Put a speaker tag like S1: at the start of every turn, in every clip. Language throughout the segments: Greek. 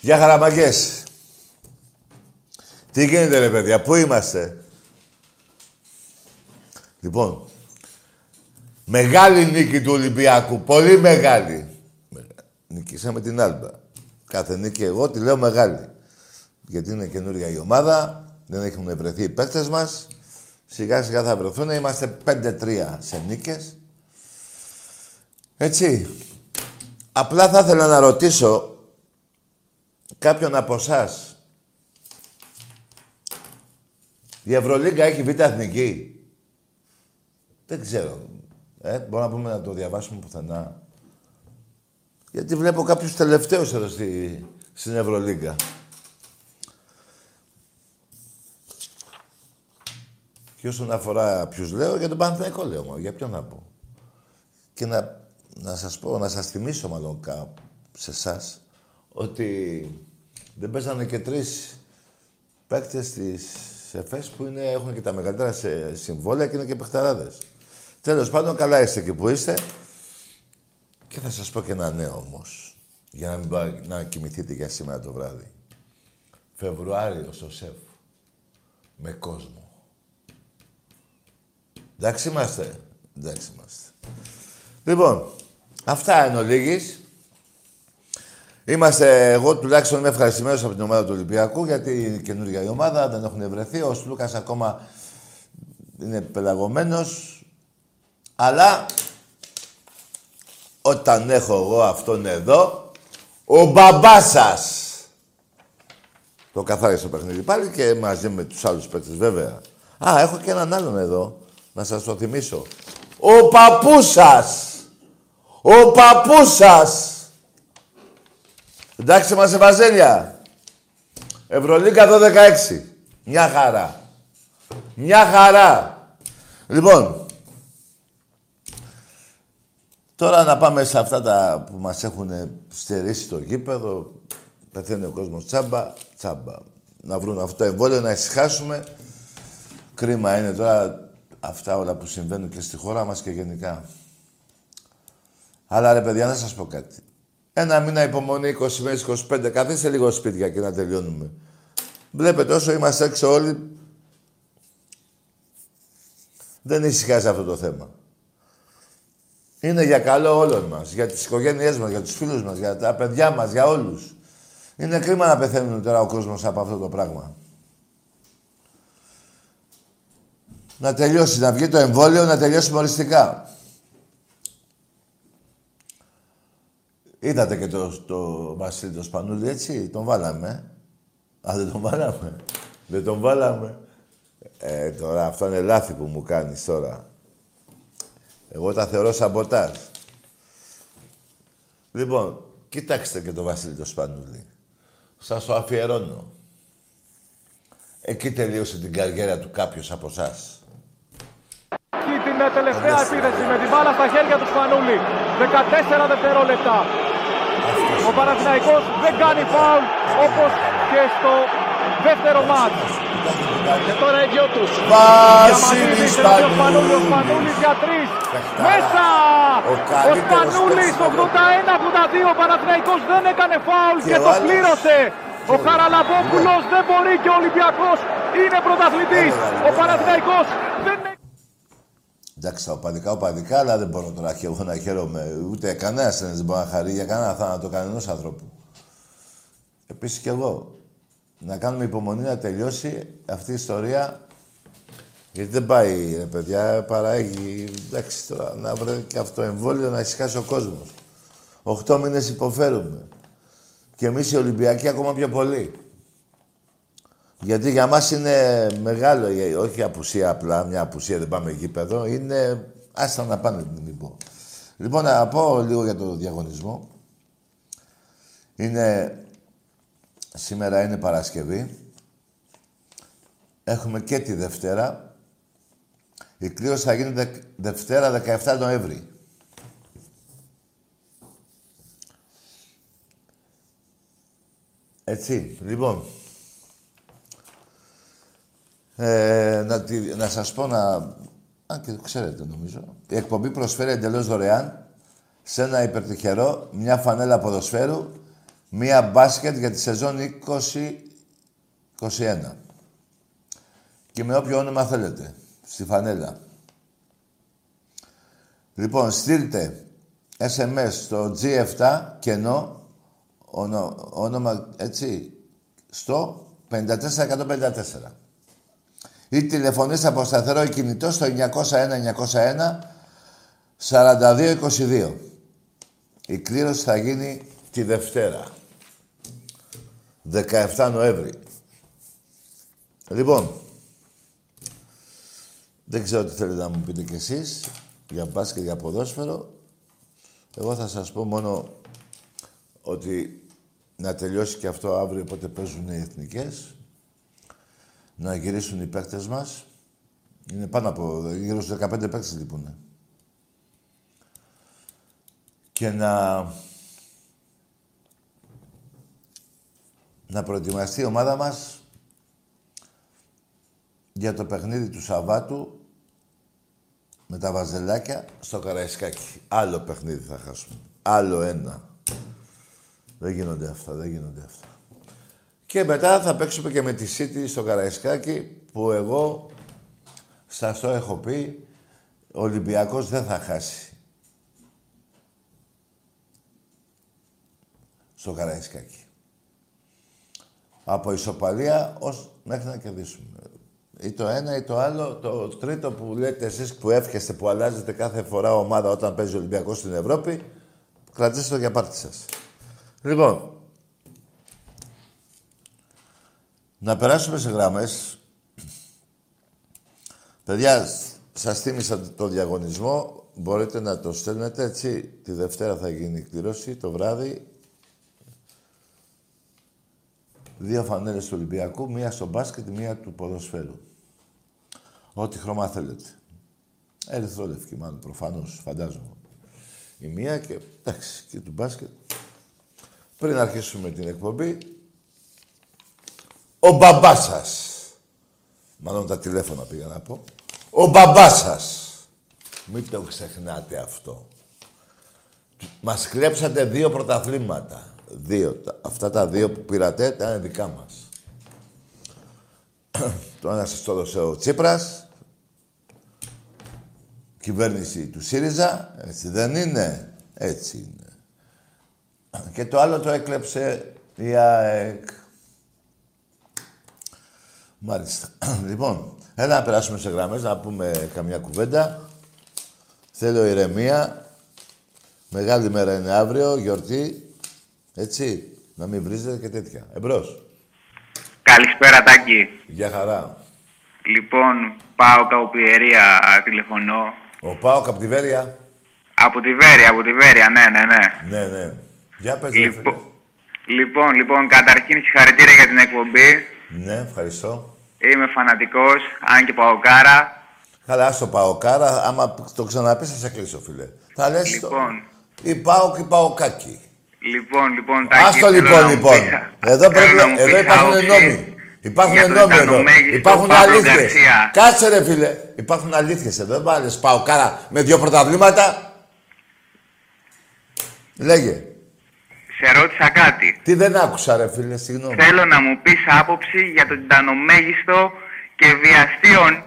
S1: Γεια χαραμαγκές. Τι γίνεται ρε παιδιά, πού είμαστε; Λοιπόν, μεγάλη νίκη του Ολυμπιακού, πολύ μεγάλη. Νικήσαμε την Άλμπα. Κάθε νίκη εγώ τη λέω μεγάλη. Γιατί είναι καινούργια η ομάδα, δεν έχουν βρεθεί οι παίκτες μας. Σιγά σιγά θα βρεθούν, είμαστε 5-3 σε νίκες. Έτσι. Απλά θα ήθελα να ρωτήσω κάποιον από εσάς. Η Ευρωλίγκα έχει β' εθνική. Δεν ξέρω. Ε, μπορούμε να πούμε να το διαβάσουμε πουθενά. Γιατί βλέπω κάποιους τελευταίους εδώ στη, στην Ευρωλίγκα. Και όσον αφορά ποιους λέω, για τον Παναθηναϊκό λέω Για ποιον να πω. Και να, να σας πω, να σας θυμίσω μάλλον κάπου σε εσάς ότι δεν παίζανε και τρεις παίκτες της ΕΦΕΣ που είναι, έχουν και τα μεγαλύτερα σε συμβόλαια και είναι και παιχταράδες. Τέλος πάντων, καλά είστε και που είστε. Και θα σας πω και ένα νέο όμως. Για να μην να κοιμηθείτε για σήμερα το βράδυ. Φεβρουάριος στο ΣΕΦ. Με κόσμο. Εντάξει είμαστε. Εντάξει είμαστε. Λοιπόν, αυτά εν ολίγης. Είμαστε, εγώ τουλάχιστον είμαι ευχαριστημένος από την ομάδα του Ολυμπιακού γιατί είναι καινούργια η ομάδα, δεν έχουν βρεθεί. Ο Σλούκα ακόμα είναι πελαγωμένος. Αλλά όταν έχω εγώ αυτόν εδώ, ο μπαμπάς σας. Το καθάρισε το παιχνίδι πάλι και μαζί με τους άλλους παίκτες βέβαια. Α, έχω και έναν άλλον εδώ, να σας το θυμίσω. Ο παππούς σας! Ο παππούς σας! Εντάξει μας Ευαζέλια. Ευρωλίκα 12-16. Μια χαρά. Μια χαρά. Λοιπόν, τώρα να πάμε σε αυτά τα που μας έχουν στερήσει το γήπεδο. Πεθαίνει ο κόσμος τσάμπα, τσάμπα. Να βρουν αυτό το εμβόλιο, να ησυχάσουμε. Κρίμα είναι τώρα αυτά όλα που συμβαίνουν και στη χώρα μας και γενικά. Αλλά ρε παιδιά, να σας πω κάτι. Ένα μήνα υπομονή, 20 μέρες, 25. Καθίστε λίγο σπίτια και να τελειώνουμε. Βλέπετε όσο είμαστε έξω όλοι, δεν ησυχάζει αυτό το θέμα. Είναι για καλό όλων μας, για τις οικογένειές μας, για τους φίλους μας, για τα παιδιά μας, για όλους. Είναι κρίμα να πεθαίνουν τώρα ο κόσμος από αυτό το πράγμα. Να τελειώσει, να βγει το εμβόλιο, να τελειώσει μοριστικά. Είδατε και το, το Βασίλη το Σπανούλη, έτσι, τον βάλαμε. Α, δεν τον βάλαμε. δεν τον βάλαμε. Ε, τώρα, αυτό είναι λάθη που μου κάνεις τώρα. Εγώ τα θεωρώ σαμποτάζ. Λοιπόν, κοιτάξτε και το Βασίλη το Σπανούλη. Σας το αφιερώνω. Εκεί τελείωσε την καριέρα του κάποιος από εσά.
S2: Και την τελευταία επίθεση με την μπάλα στα χέρια του Σπανούλη. 14 δευτερόλεπτα. Ο Παναθηναϊκός δεν κάνει φάουλ όπως και στο δεύτερο μάτς. Και τώρα οι δυο τους.
S1: Βασίλης
S2: Σπανούλη. Ο Σπανούλης για τρεις. Μέσα!
S1: Ο
S2: Ο
S1: καλύτερος
S2: Σπανούλης
S1: παίκτης του
S2: 81-82. Ο Παναθηναϊκός δεν έκανε φάουλ
S1: Και
S2: και
S1: ο
S2: το
S1: άλλος-
S2: πλήρωσε. Ο Χαραλαμπόπουλος δεν μπορεί και ο Ολυμπιακός είναι πρωταθλητής.
S1: Έλα,
S2: Ο
S1: έλα.
S2: Παναθηναϊκός δεν
S1: Εντάξει, τα οπαδικά, οπαδικά, αλλά δεν μπορώ τώρα και εγώ να χαίρομαι. Ούτε κανένας δεν μπορεί να χαρεί για κανένα θάνατο κανένα ανθρώπου. Επίσης κι εγώ. Να κάνουμε υπομονή να τελειώσει αυτή η ιστορία. Γιατί δεν πάει, ρε παιδιά, παράγει. Εντάξει, τώρα να βρει και αυτό το εμβόλιο να ησυχάσει ο κόσμος. Οχτώ μήνες υποφέρουμε. Και εμείς οι Ολυμπιακοί ακόμα πιο πολύ. Γιατί για μας είναι μεγάλο, ε, όχι απουσία απλά, μια απουσία δεν πάμε γήπεδο, είναι άστα να πάνε την λοιπόν. Λοιπόν, να πω λίγο για το διαγωνισμό. Είναι, σήμερα είναι Παρασκευή. Έχουμε και τη Δευτέρα. Η κλήρωση θα γίνει Δεκ- Δευτέρα 17 Νοέμβρη. Έτσι, λοιπόν. Ε, να, τη- να σας πω να... Αν και το ξέρετε νομίζω. Η εκπομπή προσφέρει εντελώς δωρεάν σε ένα υπερτυχερό μια φανέλα ποδοσφαίρου, μια μπάσκετ για τη σεζόν 20-21. Και με όποιο όνομα θέλετε, στη φανέλα. Λοιπόν, στείλτε SMS στο G7 κενό, όνο- όνομα, έτσι, στο 54154 ή τηλεφωνήστε από σταθερό ή κινητό στο 901-901 4222. Η κλήρωση θα γίνει τη Δευτέρα. 17 Νοέμβρη. Λοιπόν, δεν ξέρω τι θέλετε να μου πείτε κι εσείς για μπάσκετ, για ποδόσφαιρο. Εγώ θα σας πω μόνο ότι να τελειώσει και αυτό αύριο, πότε παίζουν οι εθνικές να γυρίσουν οι παίκτες μας. Είναι πάνω από γύρω στους 15 παίκτες λείπουν. Και να... να προετοιμαστεί η ομάδα μας για το παιχνίδι του Σαββάτου με τα βαζελάκια στο Καραϊσκάκι. Άλλο παιχνίδι θα χάσουμε. Άλλο ένα. Δεν γίνονται αυτά, δεν γίνονται αυτά. Και μετά θα παίξουμε και με τη City στο Καραϊσκάκι που εγώ σας το έχω πει ο Ολυμπιακός δεν θα χάσει. Στο Καραϊσκάκι. Από ισοπαλία ως μέχρι να κερδίσουμε. Ή το ένα ή το άλλο. Το τρίτο που λέτε εσείς που εύχεστε, που αλλάζετε κάθε φορά ομάδα όταν παίζει ο Ολυμπιακός στην Ευρώπη, κρατήστε το για πάρτι σας. Λοιπόν, να περάσουμε σε γραμμές. Παιδιά, σας θύμισα το διαγωνισμό. Μπορείτε να το στέλνετε έτσι. Τη Δευτέρα θα γίνει η κλήρωση, το βράδυ. δύο φανέλες του Ολυμπιακού, μία στο μπάσκετ, μία του ποδοσφαίρου. Ό,τι χρώμα θέλετε. Ερυθρόλευκη, μάλλον, προφανώς, φαντάζομαι. Η μία και, εντάξει, και του μπάσκετ. Πριν αρχίσουμε την εκπομπή, ο μπαμπάς σας. Μάλλον τα τηλέφωνα πήγα να πω. Ο μπαμπάς σας. Μην το ξεχνάτε αυτό. Μας κλέψατε δύο πρωταθλήματα. Δύο. Αυτά τα δύο που πήρατε ήταν δικά μας. το ένα σας το έδωσε ο Τσίπρας. Κυβέρνηση του ΣΥΡΙΖΑ. Έτσι δεν είναι. Έτσι είναι. Και το άλλο το έκλεψε η ΑΕΚ. Μάλιστα. λοιπόν, έλα να περάσουμε σε γραμμές, να πούμε καμιά κουβέντα. Θέλω ηρεμία. Μεγάλη μέρα είναι αύριο, γιορτή. Έτσι, να μην βρίζετε και τέτοια. Εμπρός.
S3: Καλησπέρα, Τάκη.
S1: Γεια χαρά.
S3: Λοιπόν, πάω από Πιερία, τηλεφωνώ.
S1: Ο Πάοκ από τη Βέρεια.
S3: Από τη Βέρεια, από τη Βέρεια, ναι, ναι, ναι.
S1: Ναι, ναι. Για πες,
S3: Λοιπόν, λοιπόν, λοιπόν, καταρχήν συγχαρητήρια για την εκπομπή.
S1: Ναι, ευχαριστώ.
S3: Είμαι φανατικός, αν και παοκάρα.
S1: Καλά, άστο Παοκάρα, άμα το ξαναπείς θα σε κλείσω, φίλε. Θα λες
S3: Λοιπόν.
S1: το... Η Πάοκ, η Παοκάκη.
S3: Λοιπόν, λοιπόν, Τάκη,
S1: Άστο
S3: θέλω
S1: λοιπόν,
S3: να μου
S1: λοιπόν.
S3: πεις-
S1: Εδώ,
S3: θέλω
S1: πρέπει,
S3: να μου
S1: εδώ
S3: πεις
S1: υπάρχουν
S3: άποψη
S1: νόμοι. Υπάρχουν
S3: για τον
S1: νόμοι εδώ.
S3: ικανομέγιστο
S1: Υπάρχουν
S3: Παύλο
S1: αλήθειες.
S3: Γκαρσία.
S1: Κάτσε ρε φίλε. Υπάρχουν αλήθειες εδώ. Δεν βάλεις Παοκάρα με δύο πρωταβλήματα. Λέγε.
S3: Σε ρώτησα κάτι.
S1: Τι δεν άκουσα ρε φίλε, συγγνώμη.
S3: Θέλω να μου πεις άποψη για τον τιτανομέγιστο και βιαστήον.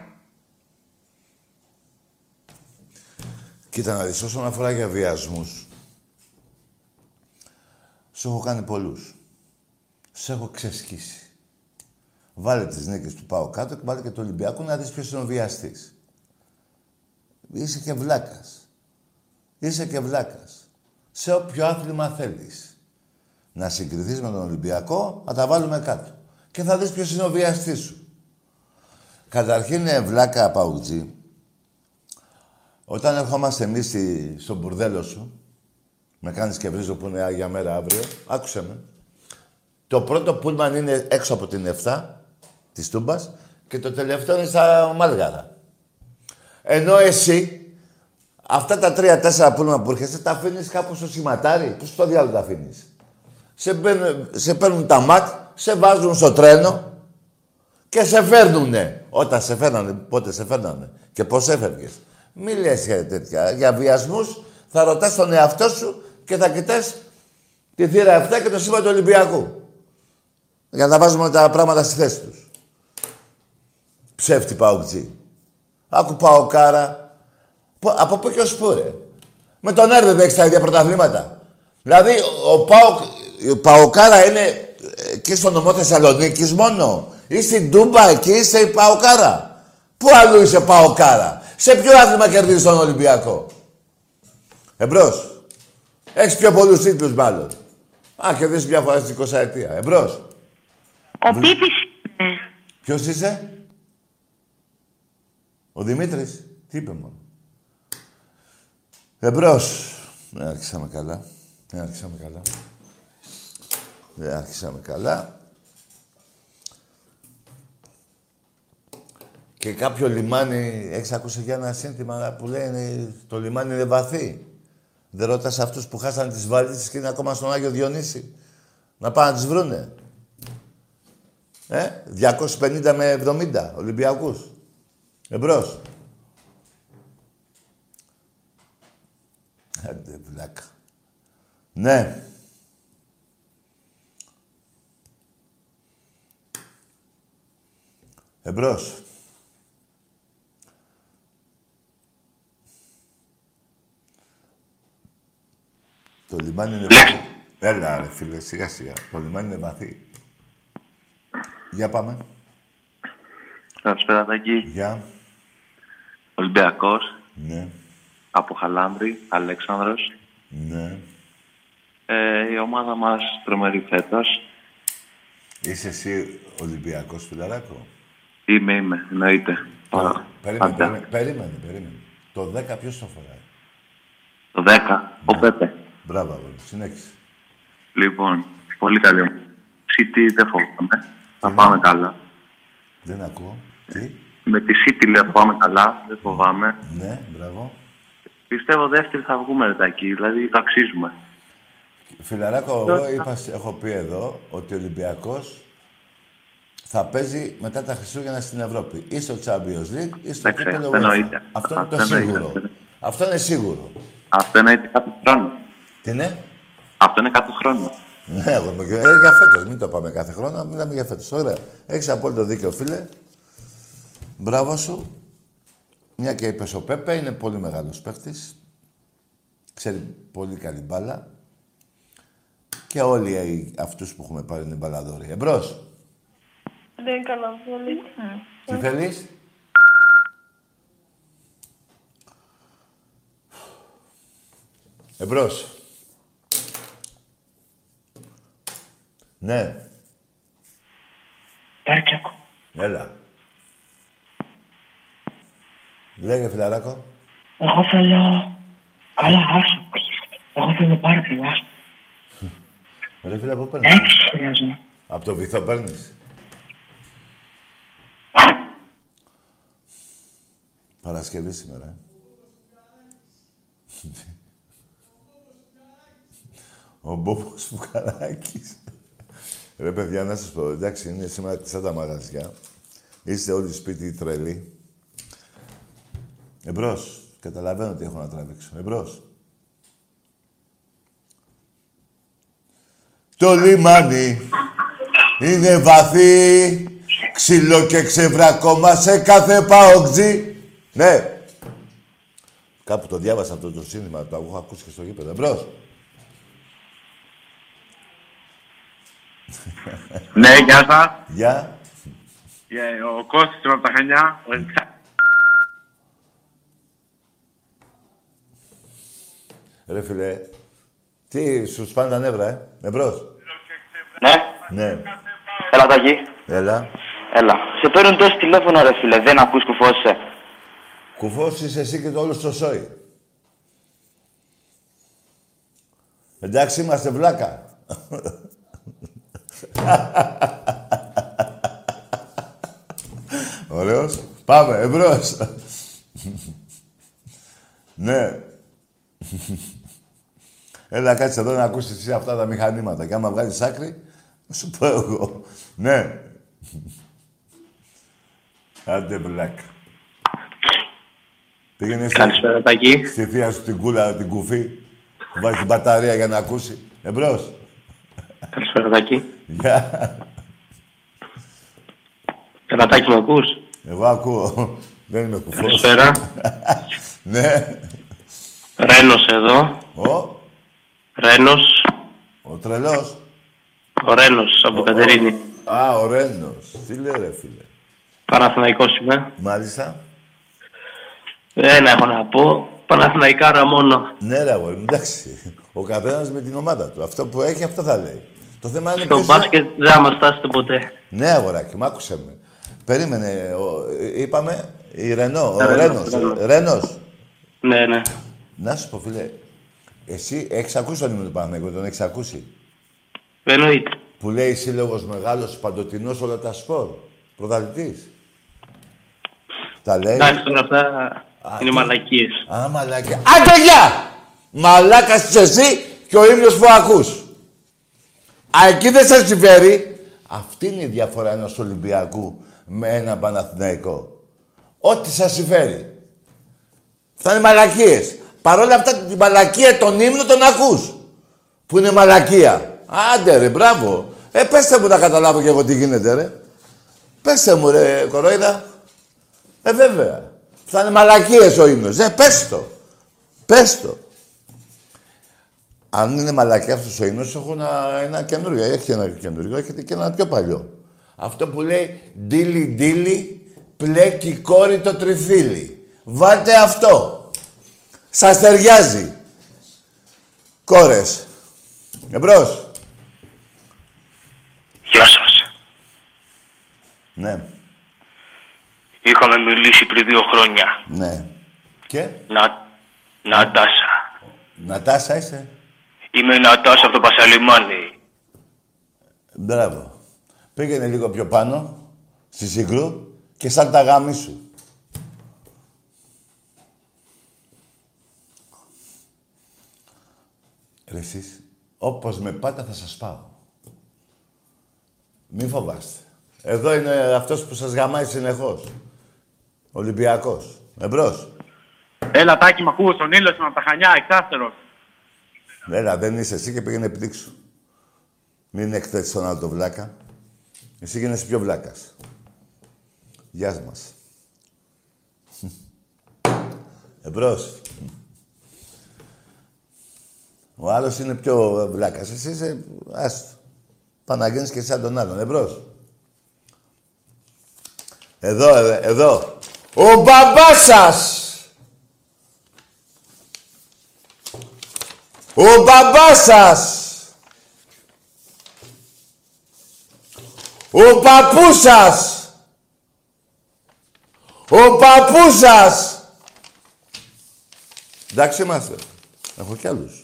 S1: Κοίτα να δεις, όσον αφορά για βιασμούς, σου έχω κάνει πολλούς. Σε έχω ξεσκίσει. Βάλε τις νίκες του Πάω κάτω και βάλε και του Ολυμπιακού να δεις ποιος είναι ο βιαστής. Είσαι και βλάκας. Είσαι και βλάκας. Σε όποιο άθλημα θέλεις. Να συγκριθείς με τον Ολυμπιακό, να τα βάλουμε κάτω. Και θα δεις ποιος είναι ο βιαστής σου. Καταρχήν είναι βλάκα παουτζή. Όταν ερχόμαστε εμείς στη- στο μπουρδέλο σου, με κάνεις και βρίζω που είναι Άγια Μέρα αύριο, άκουσε με. Το πρώτο πούλμαν είναι έξω από την 7 της Τούμπας και το τελευταίο είναι στα Μάλγαρα. Ενώ εσύ, αυτά τα τρία-τέσσερα πούλμαν που έρχεσαι, τα αφήνεις κάπου στο σηματάρι. Πώς στο διάλογο τα αφήνεις; Σε, παίρνουν- σε παίρνουν τα ματ, σε βάζουν στο τρένο και σε φέρνουνε. Όταν σε φέρνανε, πότε σε φέρνανε και πώς έφευγες. Μη λες για τέτοια. Για βιασμούς θα ρωτάς τον εαυτό σου και θα κοιτάς τη θύρα 7 και το σήμα του Ολυμπιακού. Για να βάζουμε τα πράγματα στη θέση τους. Ψεύτη παουτζή. Άκου παοκάρα. Πο- Από πού και ως πού ρε. Με τον Έρδε δεν έχεις τα ίδια πρωταθλήματα. Δηλαδή ο Πάοκ, η Παοκάρα είναι ε, εκεί στο νομό Θεσσαλονίκης μόνο. Ή στην Τούμπα εκεί είσαι η Παοκάρα. Πού αλλού είσαι Παοκάρα; Σε ποιο άθλημα κερδίζεις τον Ολυμπιακό; Εμπρός. Έχεις πιο πολλούς τίτλους μάλλον. Α, κερδίσεις μια φορά στην 20 ετία. Εμπρός.
S4: Ο Πίπης είναι.
S1: Ποιος είσαι; Ο Δημήτρης. Τι είπε μόνο. Εμπρός. Δεν άρχισαμε καλά. Δεν άρχισαμε καλά. Δεν άρχισαμε καλά. Και κάποιο λιμάνι, έχεις ακούσει για ένα σύνθημα που λέει το λιμάνι είναι βαθύ. Δεν ρωτάς αυτούς που χάσανε τις βαλίτσες και είναι ακόμα στον Άγιο Διονύση. Να πάνε να τις βρούνε. Ε, 250 με 70 Ολυμπιακούς. Εμπρός. Άντε, βλάκα. Ναι. Εμπρός. Το λιμάνι είναι βαθύ. Έλα, ρε φίλε, σιγά σιγά. Το λιμάνι είναι βαθύ. Για πάμε.
S5: Καλησπέρα, Τάκη.
S1: Γεια.
S5: Ολυμπιακός,
S1: Ναι.
S5: από Χαλάνδρη, Αλέξανδρος.
S1: Ναι.
S5: Ε, η ομάδα μας τρομερή φέτος.
S1: Είσαι εσύ Ολυμπιακός φιλαράκο;
S5: Είμαι, είμαι, εννοείται. Πάρα-
S1: Περίμενε,
S5: πάντα.
S1: περίμενε, περίμενε, περίμενε. Το 10 ποιος το φοράει;
S5: Το 10, ο Πέπε.
S1: Μπράβο, αγόρι. Συνέχισε.
S5: Λοιπόν, πολύ καλή. City δεν φοβάμαι. Θα πάμε καλά.
S1: Δεν ακούω. Τι;
S5: Με τη City λέω θα πάμε καλά, δεν φοβάμαι.
S1: Ναι, μπράβο.
S5: Πιστεύω δεύτερη θα βγούμε ρετάκι, δηλαδή το αξίζουμε.
S1: Φιλαράκο, εγώ είπα, έχω πει εδώ ότι ο Ολυμπιακός θα παίζει μετά τα Χριστούγεννα στην Ευρώπη. Ή στο Champions League ή στο
S5: Εντάξει,
S1: κύπελο
S5: αυτό
S1: UEFA.
S5: εννοείται.
S1: Αυτό είναι το
S5: Αυτό εννοείται.
S1: σίγουρο. Αυτό είναι σίγουρο.
S5: Αυτό εννοείται κάθε χρόνο.
S1: Τι είναι;
S5: Αυτό είναι κάθε χρόνο.
S1: Ναι, εγώ είμαι και- ε, για φέτος. Μην το πάμε κάθε χρόνο, μιλάμε για φέτος. Ωραία. Έχεις απόλυτο δίκιο, φίλε. Μπράβο σου. Μια και είπες ο Πέπε, είναι πολύ μεγάλος παίχτης. Ξέρει πολύ καλή μπάλα. Και όλοι οι- αυτούς που έχουμε πάρει είναι μπαλαδόροι. Εμπρός.
S6: Δεν έκανα πολύ.
S1: Τι θέλεις; Εμπρός. Ναι.
S7: Πάρκιακο.
S1: Έλα. Λέγε, φιλαράκο.
S7: Εγώ θέλω... Καλά, άσο. Εγώ θέλω πάρα πολύ άσο.
S1: Ρε φίλε, από παίρνεις;
S7: Έξι χρειάζομαι.
S1: Από το βυθό παίρνεις; Παρασκευή σήμερα, ε. Ο Μπόμπος Φουκαράκης. Ρε παιδιά, να σας πω, εντάξει, είναι σήμερα κλειστά τα μαγαζιά. Είστε όλοι σπίτι τρελοί. Εμπρός. Καταλαβαίνω τι έχω να τραβήξω. Εμπρός. Το λιμάνι είναι βαθύ, ξύλο και ξεβρακώμα σε κάθε παοξή. Ναι. Κάπου το διάβασα αυτό το σύνθημα, το έχω ακούσει και στο γήπεδο. Εμπρός.
S8: Ναι, γεια σας.
S1: Γεια.
S8: Ο Κώστης είμαι από τα Χανιά. Ο Ελξά-
S1: Ρε φίλε, τι, σου σπάνε τα νεύρα, ε; Εμπρός.
S9: Ναι,
S1: Ναι.
S9: έλα Τάκη.
S1: Έλα.
S9: Έλα. Σε παίρνουν τόσο τηλέφωνο ρε φίλε, δεν ακούς κουφώσαι.
S1: Κουφός είσαι εσύ και το όλο στο σόι. Εντάξει, είμαστε βλάκα. Ωραίος. Πάμε, εμπρός. ναι. Έλα, κάτσε εδώ να ακούσεις εσύ αυτά τα μηχανήματα. Και άμα βγάλεις άκρη, θα σου πω εγώ. ναι. Άντε βλάκα. Πήγαινε στη-
S5: Καλησπέρα, Τάκη.
S1: στη θεία σου την κούλα, την κουφή. που Βάζει την μπαταρία για να ακούσει. Εμπρός.
S5: Καλησπέρα, Τάκη.
S1: Γεια.
S5: Έλα, Τάκη, με ακούς;
S1: Εγώ ακούω. Δεν είμαι κουφός.
S5: Καλησπέρα.
S1: ναι.
S5: Ρένος εδώ.
S1: Ο,
S5: Ρένος.
S1: ο τρελός.
S5: Ο Ρένος από Κατερίνη.
S1: Α, ο Ρένος. Τι λέει ρε φίλε.
S5: Παναθηναϊκός είμαι.
S1: Μάλιστα.
S5: Δεν έχω να πω. Παναθηναϊκάρα μόνο.
S1: Ναι ρε αγόρι μου, εντάξει. Ο καθένας με την ομάδα του. Αυτό που έχει, αυτό θα λέει. Το θέμα είναι
S5: Στο
S1: ποιος-
S5: μπάσκετ δεν θα μας φτάσετε ποτέ.
S1: Ναι, αγοράκι, μ' άκουσε με. Περίμενε, ο, ε, είπαμε, η Ρενό, ο
S5: Ρένος,
S1: Ρένος.
S5: Ρένος.
S1: Ρένος.
S5: Ναι, ναι.
S1: Να σου πω, φίλε, εσύ έχεις ακούσει τον ύμνο του Παναγενικού, τον έχεις ακούσει;
S5: Εννοείται.
S1: Που λέει σύλλογος μεγάλος, παντοτινός όλα τα σπορ. Πρωταθλητής. Τα λέει.
S5: Εντάξει, τώρα αυτά είναι
S1: τι-
S5: μαλακίες.
S1: Α, μαλάκα. Άντε, γεια! Μαλάκας είσαι εσύ και ο ύμνος που ακούς. Α, εκεί δεν σε συμφέρει. Αυτή είναι η διαφορά ενός Ολυμπιακού με ένα Παναθηναϊκό. Ό,τι σας συμφέρει. Θα είναι μαλακίες. Παρ' όλα αυτά την μαλακία τον ύμνο τον ακούς. Που είναι μαλακία. Άντε ρε, μπράβο. Ε, πέστε μου να καταλάβω κι εγώ τι γίνεται ρε. Πέστε μου ρε, κορόιδα. Ε, βέβαια. Θα είναι μαλακίες ο ύμνος. Ε, πες το. Πες το. Αν είναι μαλακία αυτός ο ύμνος, έχω ένα, ένα καινούριο. Έχει ένα καινούριο, έχετε και ένα πιο παλιό. Αυτό που λέει «Ντίλι, ντίλι, πλέκει κόρη το τριφύλι». Βάλτε αυτό. Σας ταιριάζει. Κόρες. Εμπρός.
S10: Γεια σας.
S1: Ναι,
S10: Είχαμε μιλήσει πριν δύο χρόνια.
S1: ναι. Και,
S10: Να... Νατάσα.
S1: Νατάσα είσαι;
S10: Είμαι η Νατάσα από το Πασαλιμάνι.
S1: Μπράβο. Πήγαινε λίγο πιο πάνω, στη Συγκρού και σαν τα γάμι σου. Ρε εσείς, όπως με πάτε θα σας πάω. Μη φοβάστε. Εδώ είναι αυτός που σας γαμάει συνεχώς. Ολυμπιακός. Εμπρός.
S8: Έλα, Τάκη, μ' ακούς, ο Νίλος είμαι από τα Χανιά, εξάστερος.
S1: Έλα, δεν είσαι εσύ και πήγαινε πηδήξου. Μην εκθέτεις τον άλλο το βλάκα. Εσύ γίνεσαι πιο βλάκας. Γεια μας. Εμπρός. Ο άλλος είναι πιο βλάκας. Εσύ είσαι... Άστο. Παναγίνεις και σαν τον άλλον. Εμπρός. Εδώ, ε, εδώ. Ο μπαμπάς σας! Ο μπαμπάς σας! Ο παππούς σας! Ο παππούς σας! Εντάξει είμαστε. Έχω κι άλλους.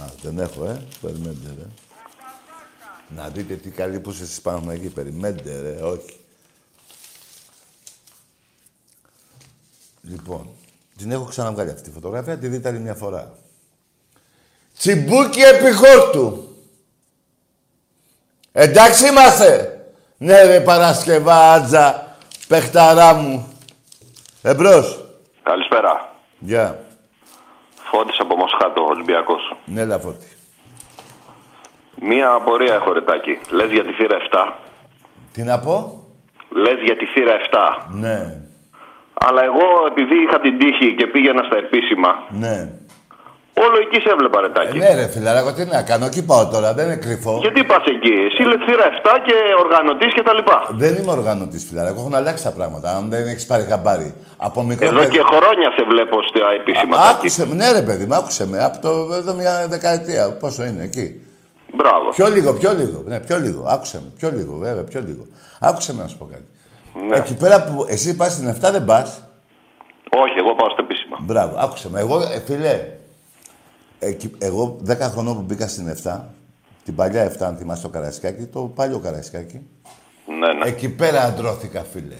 S1: Α, δεν έχω, ε. Περιμένετε, ρε. Να δείτε τι καλή που είστε πάνω εκεί. Περιμένετε, ρε. Όχι. Λοιπόν, την έχω ξαναβγάλει αυτή τη φωτογραφία, τη δείτε άλλη μια φορά. Τσιμπούκι επιχόρτου. Εντάξει είμαστε. Ναι ρε Παρασκευάτζα, παιχταρά μου. Εμπρός.
S10: Καλησπέρα.
S1: Γεια.
S10: Φώτης από Μοσχάτο, Ολυμπιακός.
S1: Ναι, Λαφώτη.
S10: Μία απορία έχω, ρετάκι. Λες για τη θύρα 7.
S1: Τι να πω;
S10: Λες για τη θύρα 7.
S1: Ναι,
S10: Αλλά εγώ, επειδή είχα την τύχη και πήγαινα στα επίσημα,
S1: ναι.
S10: όλο εκεί σε έβλεπα,
S1: Ε,
S10: ρετάκι.
S1: ναι ρε φιλαράκο, τι να κάνω, εκεί πάω τώρα, δεν είναι κρυφό.
S10: Γιατί πας εκεί, εσύ λες θύρα 7 και οργανωτής και τα λοιπά.
S1: Δεν είμαι οργανωτής φιλαράκο, έχουν αλλάξει τα πράγματα, αν δεν έχεις πάρει χαμπάρι. Από μικρό
S10: Εδώ
S1: παιδί-
S10: και χρόνια σε βλέπω στα επίσημα.
S1: Α,
S10: Τάκη.
S1: Άκουσε με, ναι ρε παιδί μου, άκουσε με, από το, εδώ μια δεκαετία, πόσο είναι εκεί.
S10: Μπράβο.
S1: Πιο λίγο, πιο λίγο, ναι, πιο λίγο, άκουσε με, πιο λίγο, βέβαια, πιο λίγο. Άκουσε με να σου πω κάτι.
S10: Ναι.
S1: Εκεί πέρα που εσύ πας στην 7 δεν πας,
S10: Όχι, εγώ πάω στα επίσημα.
S1: Μπράβο, άκουσε με. Εγώ, ε, φίλε, εκεί, εγώ 10 χρονών που μπήκα στην 7, την παλιά 7, αν θυμάσαι το Καραϊσκάκι, το παλιό Καραϊσκάκι,
S10: Ναι, ναι.
S1: εκεί πέρα αντρώθηκα, φίλε.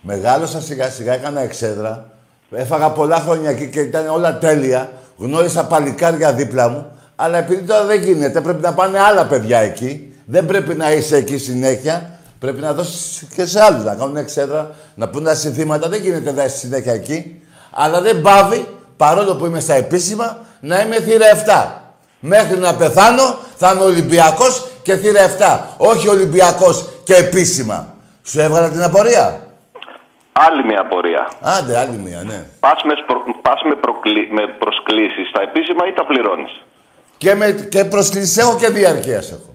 S1: Μεγάλωσα σιγά σιγά, έκανα εξέδρα, έφαγα πολλά χρόνια εκεί και ήταν όλα τέλεια. Γνώρισα παλικάρια δίπλα μου, αλλά επειδή τώρα δεν γίνεται, πρέπει να πάνε άλλα παιδιά εκεί. Δεν πρέπει να είσαι εκεί συνέχεια. Πρέπει να δώσεις και σε άλλους να κάνουν εξέδρα, να πούνε τα συνθήματα. Δεν γίνεται να είσαι συνέχεια εκεί. Αλλά δεν πάβει, παρόλο που είμαι στα επίσημα, να είμαι θύρα 7. Μέχρι να πεθάνω θα είμαι Ολυμπιακός και θύρα 7. Όχι Ολυμπιακός και επίσημα. Σου έβγαλα την απορία;
S10: Άλλη μια απορία.
S1: Άντε, άλλη μία, ναι.
S10: Πας με, σπρο- πας με, προκλη... με προσκλήσεις στα επίσημα ή τα πληρώνεις;
S1: Και, με, και προσκλήσεις έχω και διαρκείας έχω.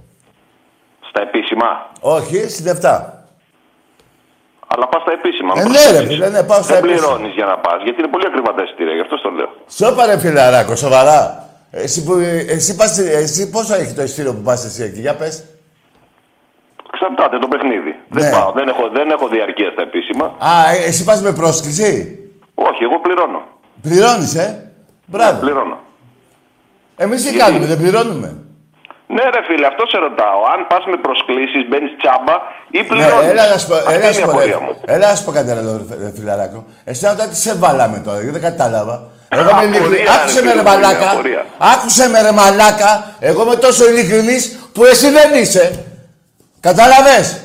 S10: Στα επίσημα;
S1: Όχι, στην 7.
S10: Αλλά πας στα επίσημα.
S1: Ε,
S10: με
S1: ναι, ρε
S10: προσκλήσεις.
S1: φίλε, ναι, πάω στα
S10: Δεν
S1: επίσημα.
S10: πληρώνεις για να πας, γιατί είναι πολύ ακριβά τα εισιτήρια, γι' αυτό το λέω.
S1: Σώπα ρε φιλαράκο, σοβαρά. Εσύ, που, εσύ, πας, εσύ πόσο έχει το ειστήριο που πας εσύ εκεί, για πες.
S10: Εξαρτάται το παιχνίδι.
S1: Ναι.
S10: Δεν πάω, δεν έχω, δεν έχω διαρκεία στα επίσημα.
S1: Α, ε, εσύ πας με πρόσκληση;
S10: Όχι, εγώ πληρώνω.
S1: Πληρώνεις, ε; Μπράβο.
S10: Πληρώνω.
S1: Εμείς τι κάνουμε, δεν πληρώνουμε;
S10: Ναι, ρε φίλε, αυτό σε ρωτάω. Αν πα με προσκλήσει, μπαίνει τσάμπα ή
S1: Ναι,
S10: πληρώνει.
S1: έλα να σου πω, έλα να
S10: είναι
S1: σου
S10: η
S1: πω,
S10: απορία
S1: ρε,
S10: μου.
S1: έλα να σου πω κάτι άλλο, ρε, ρε, φιλαράκο. Εσένα τώρα τι σε βάλαμε τώρα, δεν κατάλαβα. Εγώ είμαι
S10: Απορία,
S1: ειλικρινής.
S10: ρε,
S1: Άκουσε με
S10: φίλε
S1: ρε
S10: μου, είναι
S1: μαλάκα.
S10: απορία.
S1: Άκουσε με ρε μαλάκα. Εγώ είμαι τόσο ειλικρινής που εσύ δεν είσαι. Κατάλαβες.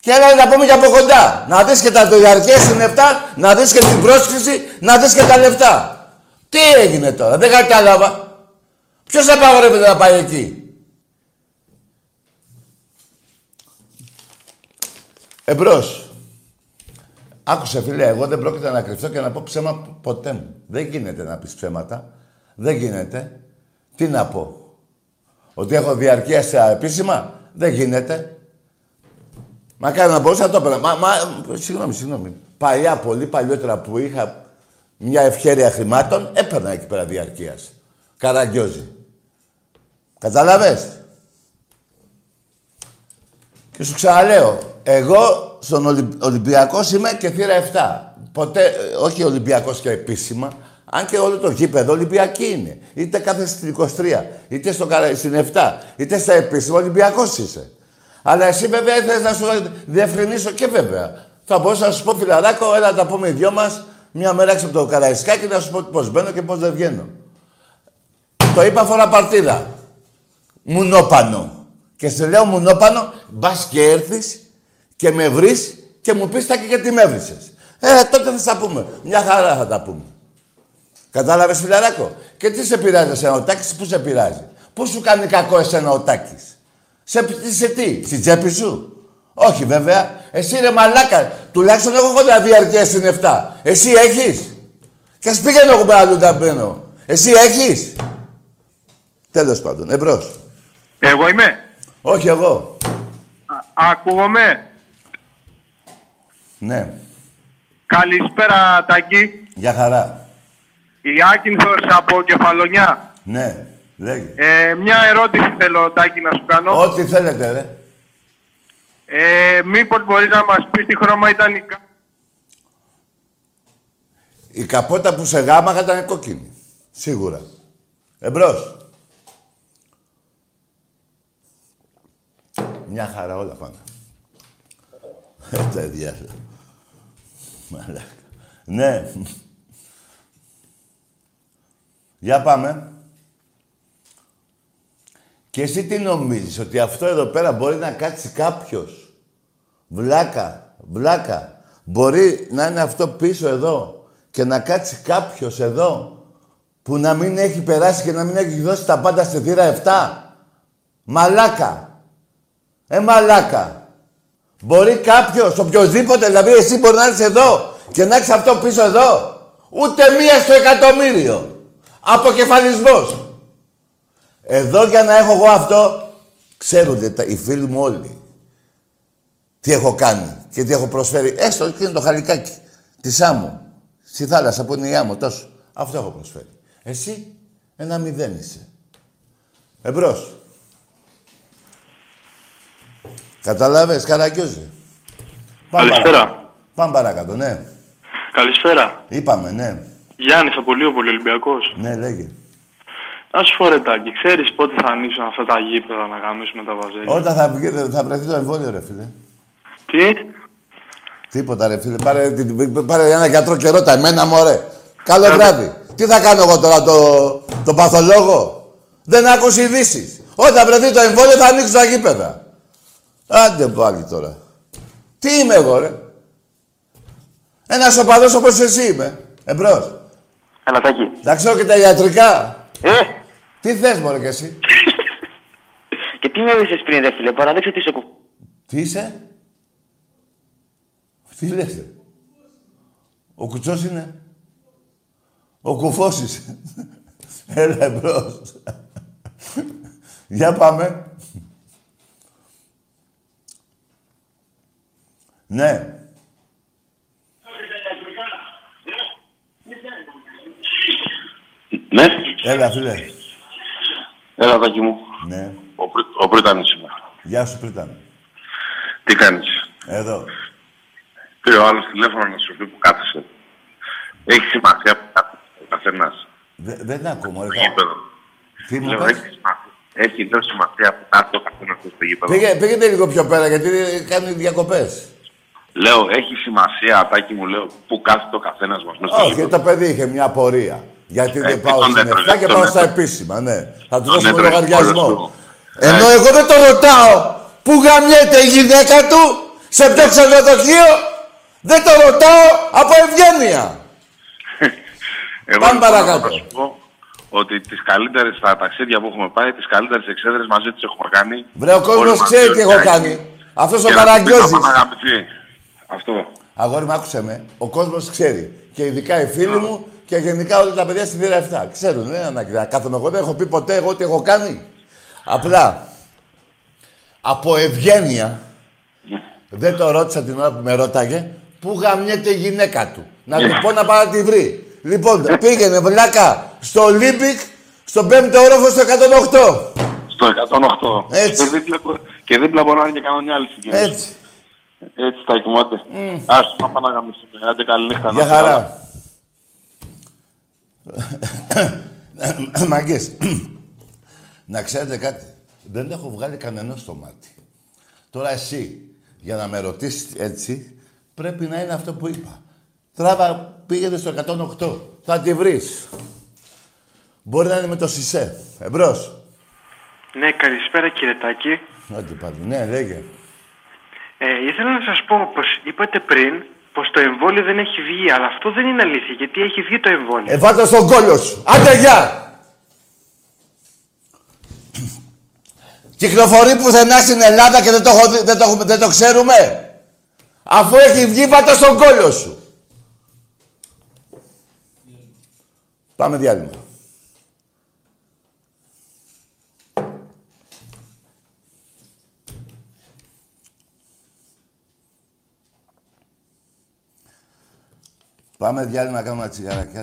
S1: Και έλα να πούμε και από κοντά. Να δεις και τα διαρκές στην 7, να δεις και την πρόσκληση, να δεις και τα λεφτά. Τι έγινε τώρα, δεν κατάλαβα. Ποιος απαγορεύεται να πάει εκεί; Εμπρός. Άκουσε φίλε, εγώ δεν πρόκειται να κρυφτώ και να πω ψέμα ποτέ μου. Δεν γίνεται να πεις ψέματα. Δεν γίνεται. Τι να πω; Ότι έχω διαρκεία στα επίσημα; Δεν γίνεται. Μακάρι να μπορούσα να το έπαιρνα. Μα, μα, συγγνώμη, συγγνώμη. Παλιά, πολύ παλιότερα που είχα μια ευχέρεια χρημάτων, έπαιρνα εκεί πέρα διαρκείας. Καραγκιόζη. Κατάλαβες; Και σου ξαναλέω, εγώ στον Ολυ... Ολυμπιακός είμαι και θύρα 7. Ποτέ, ε, όχι Ολυμπιακός και επίσημα, Αν και όλο το γήπεδο Ολυμπιακή είναι. Είτε κάθε στην 23, είτε στο, καρα- στην 7, είτε στα επίσημα Ολυμπιακός είσαι. Αλλά εσύ βέβαια ήθελες να σου διευκρινίσω και βέβαια. Θα μπορούσα να σου πω φιλαράκο, έλα να τα πούμε οι δυο μας μια μέρα έξω από το Καραϊσκάκι να σου πω πώς μπαίνω και πώς δεν βγαίνω. Το είπα φορά παρτίδα. Μουνόπανο. Και σε λέω μουνόπανο, μπας και έρθεις και με βρεις και μου πεις τα και γιατί με έβρισες. Ε, τότε θα τα πούμε. Μια χαρά θα τα πούμε. Κατάλαβες φιλαράκο; Και τι σε πειράζει εσένα ο Τάκης, πού σε πειράζει; Πού σου κάνει κακό εσένα ο Τάκης; Σε, σε τι, στη τσέπη σου; Όχι βέβαια. Εσύ ρε μαλάκα. Τουλάχιστον εγώ έχω να διαρκεία στην 7. Εσύ έχεις; Και ας πήγαινε εγώ πέρα αλλού να μπαίνω. Εσύ έχεις; Τέλος πάντων. Εμπρός.
S11: Εγώ είμαι;
S1: Όχι εγώ.
S11: Α, ακούγομαι;
S1: Ναι.
S11: Καλησπέρα Τάκη.
S1: Για χαρά.
S11: Η Άκυνθος από Κεφαλονιά.
S1: Ναι. Λέγε.
S11: Ε, μια ερώτηση θέλω Τάκη να σου κάνω.
S1: Ό,τι θέλετε ρε.
S11: Ε, μήπως μπορείς να μας πεις τι χρώμα ήταν η κα-
S1: Η καπότα που σε γάμαγα ήταν κόκκινη. Σίγουρα. Εμπρός. Μια χαρά όλα πάνε. Ε, τα διάλογα. Μαλάκα. Ναι. Για πάμε. Και εσύ τι νομίζεις, ότι αυτό εδώ πέρα μπορεί να κάτσει κάποιος; Βλάκα, βλάκα. Μπορεί να είναι αυτό πίσω εδώ και να κάτσει κάποιος εδώ που να μην έχει περάσει και να μην έχει δώσει τα πάντα στη θύρα 7. Μαλάκα. Ε, μαλάκα. Μπορεί κάποιος, οποιοδήποτε, δηλαδή εσύ μπορεί να είσαι εδώ και να έχεις αυτό πίσω εδώ. Ούτε μία στο εκατομμύριο. Αποκεφαλισμός. Εδώ για να έχω εγώ αυτό, ξέρουν τα- οι φίλοι μου όλοι τι έχω κάνει και τι έχω προσφέρει. Έστω και είναι το χαλικάκι της Σάμου. Στη θάλασσα που είναι η Άμμο, τόσο. Αυτό έχω προσφέρει. Εσύ ένα μηδέν είσαι. Εμπρός. Καταλάβες, καραγκιόζε. Πάμε
S12: Καλησπέρα.
S1: παρακάτω. Πάμε παρακάτω, ναι.
S12: Καλησπέρα.
S1: Είπαμε, ναι.
S12: Γιάννης από Λίοπολη, Ολυμπιακός.
S1: Ναι, λέγε.
S12: Να σου πω ρε Τάκη, ξέρεις πότε θα ανοίξουν αυτά τα γήπεδα να γαμίσουμε τα βαζέλια;
S1: Όταν θα, βγει- θα βρεθεί το εμβόλιο, ρε φίλε.
S12: Τι;
S1: Τίποτα ρε φίλε. Πάρε, την- πάρε ένα γιατρό και ρώτα εμένα μωρέ. Καλό βράδυ. Τι θα κάνω εγώ τώρα το, το παθολόγο; Δεν άκουσε ειδήσεις. Όταν βρεθεί το εμβόλιο θα ανοίξουν τα γήπεδα. Άντε πάλι τώρα. Τι είμαι εγώ ρε; Ένας οπαδός όπως εσύ είμαι. Εμπρός.
S9: Έλα, Τάκη.
S1: Τα ξέρω και τα ιατρικά.
S9: Ε,
S1: Τι θες μωρέ κι εσύ;
S9: και τι με έδωσες πριν, ρε φίλε, παραδείξε ότι είσαι κου...
S1: Τι είσαι; Τι λες ρε; Ο κουτσός είναι; Ο κουφός είσαι; Έλα εμπρός. Για πάμε. Ναι.
S13: Ναι,
S1: Έλα φίλε.
S13: έλα Τάκη μου.
S1: Ναι.
S13: Ο, Πρι- ο Πρίτανης είμαι.
S1: Γεια σου Πρίταν.
S13: Τι κάνεις;
S1: Εδώ.
S13: Πήρε ο άλλος τηλέφωνο να σου πει που κάθεσαι. Έχεις σημασία που κάθεσαι ο καθένας;
S1: Δε- δεν ακούω μωρέ.
S13: Στο γήπεδο.
S1: Τι μου
S13: Λέω,
S1: πες;
S13: έχεις σημασία. Έχεις λέω σημασία που κάθεται ο καθένας στο γήπεδο.
S1: Πήγε, πήγαινε λίγο πιο πέρα γιατί κάνει διακοπές.
S13: Λέω, έχει σημασία, Τάκη μου, λέω, που κάθεται ο καθένας μας μέσα στο
S1: Όχι,
S13: γήπεδο.
S1: το παιδί είχε μια απορία. Γιατί
S13: Ε,
S1: δεν πάω
S13: τον
S1: στην
S13: έτρωγε,
S1: 7 και
S13: τον
S1: πάω στα
S13: έτρωγε.
S1: επίσημα, ναι. Θα του
S13: Τον
S1: δώσουμε
S13: έτρωγε
S1: λογαριασμό.
S13: όλος
S1: Ενώ εγώ δεν το ρωτάω που γαμιέται η γυναίκα του σε ποιο ξενοδοχείο. Δεν το ρωτάω από ευγένεια.
S13: Εγώ
S1: Πάμε
S13: λοιπόν,
S1: παρακάτω.
S13: να σου πω ότι τις καλύτερες, στα ταξίδια που έχουμε πάει, τις καλύτερες εξέδρες μαζί τις έχουμε κάνει.
S1: Βρε, ο κόσμος
S13: Όλοι μαζί,
S1: ξέρει τι έχω
S13: όλοι
S1: κάνει.
S13: εκεί.
S1: Αυτός ο
S13: Και να του πει,
S1: Καραγκιόζης.
S13: «Να πάμε αγαπητοί». Αυτό.
S1: Αγόρι μου, άκουσε με. Ο κόσμος ξέρει. Και ειδικά οι φίλοι μου και γενικά όλα τα παιδιά στη θύρα 7. Ξέρουν, δεν είναι ανάγκη να κάθομαι εγώ. Δεν έχω πει ποτέ εγώ τι έχω κάνει. Απλά από ευγένεια δεν το ρώτησα την ώρα που με ρώταγε πού γαμιέται η γυναίκα του. Να του πω να πάει να τη βρει. Λοιπόν, πήγαινε βλάκα στο Ολύμπικ, στον 5ο όροφο στο 108.
S13: Στο 108.
S1: Έτσι.
S13: Και δίπλα, και δίπλα μπορεί να είναι και κανένα άλλη συγκίνηση.
S1: Έτσι.
S13: Έτσι τα κοιμάται. Ας να πάμε να γαμίσουμε. Άντε καλή νύχτα. να
S1: Για
S13: είστε καλά.
S1: χαρά. Μαγκές. να ξέρετε κάτι. Δεν έχω βγάλει κανένα στο μάτι. Τώρα εσύ, για να με ρωτήσεις έτσι, πρέπει να είναι αυτό που είπα. Τράβα, πήγαινε στο 108. Θα τη βρεις. Μπορεί να είναι με το Σισε. Εμπρός.
S11: Ναι, καλησπέρα κύριε Τάκη.
S1: Ό,τι πάλι. Ναι, λέγε.
S11: Ε, ήθελα να σας πω πως είπατε πριν πως το εμβόλιο δεν έχει βγει, αλλά αυτό δεν είναι αλήθεια, γιατί έχει βγει το εμβόλιο.
S1: Ε, βάτα στον κόλλο σου. Άντε, γεια! Κυκλοφορεί πουθενά στην Ελλάδα και δεν το, έχω δει- δεν, το, έχουμε- δεν το ξέρουμε; Αφού έχει βγει, βάτα στον κόλλο σου. Πάμε διάλειμμα. Πάμε διάλειμμα να κάνουμε ένα τσιγαράκι,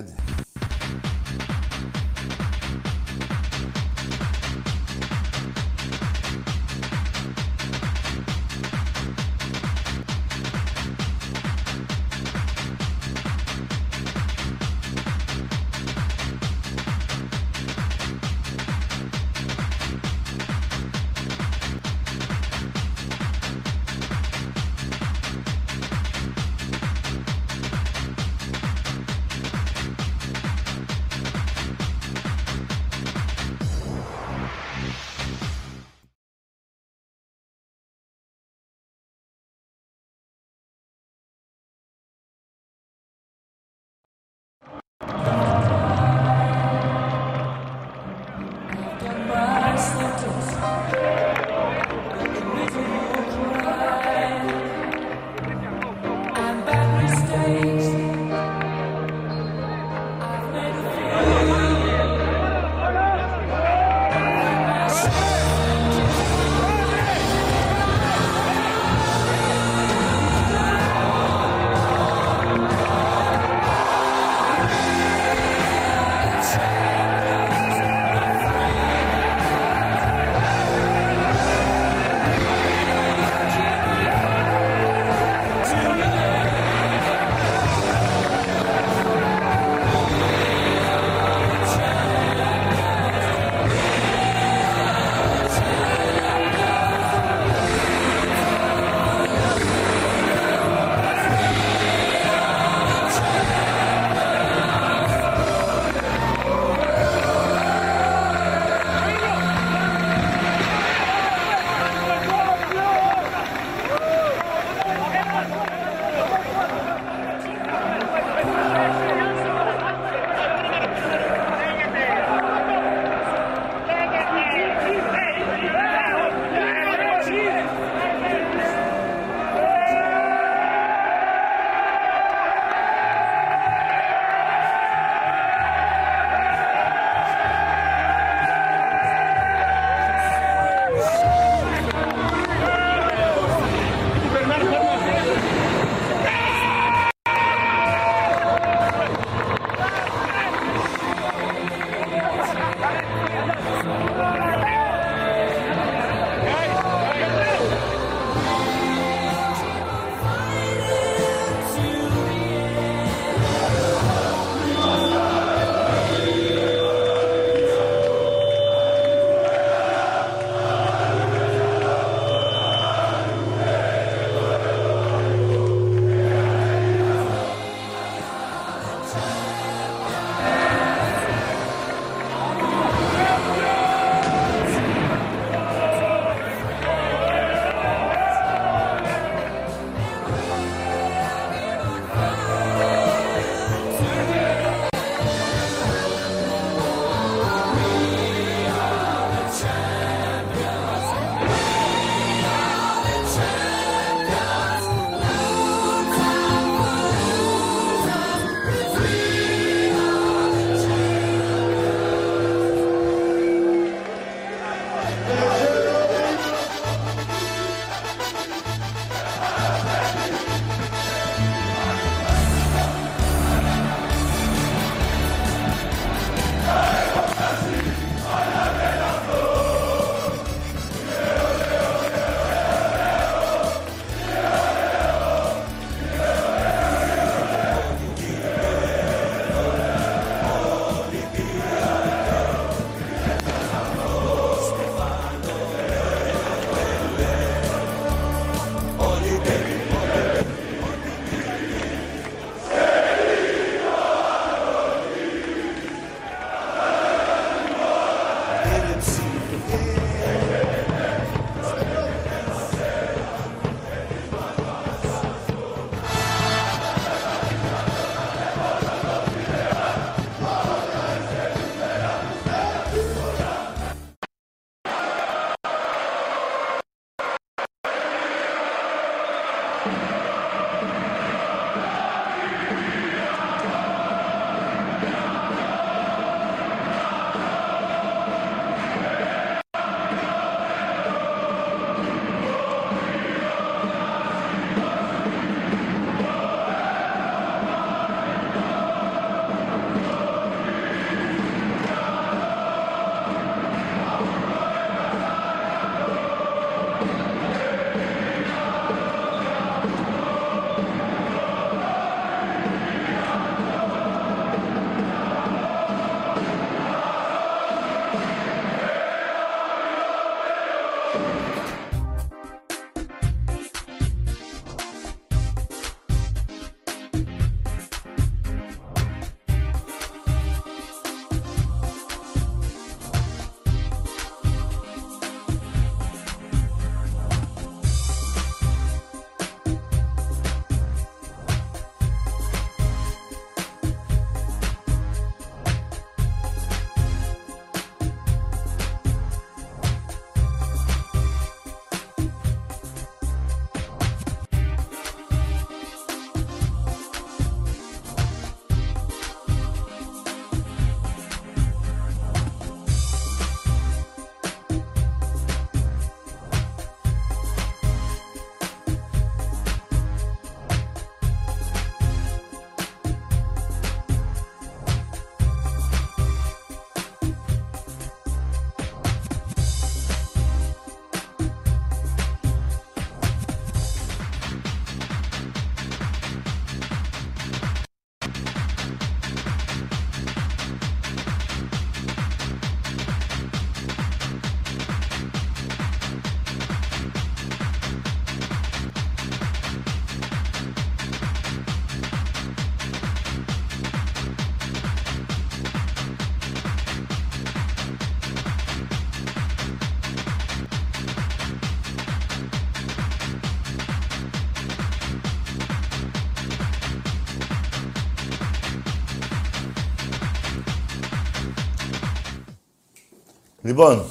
S1: Λοιπόν,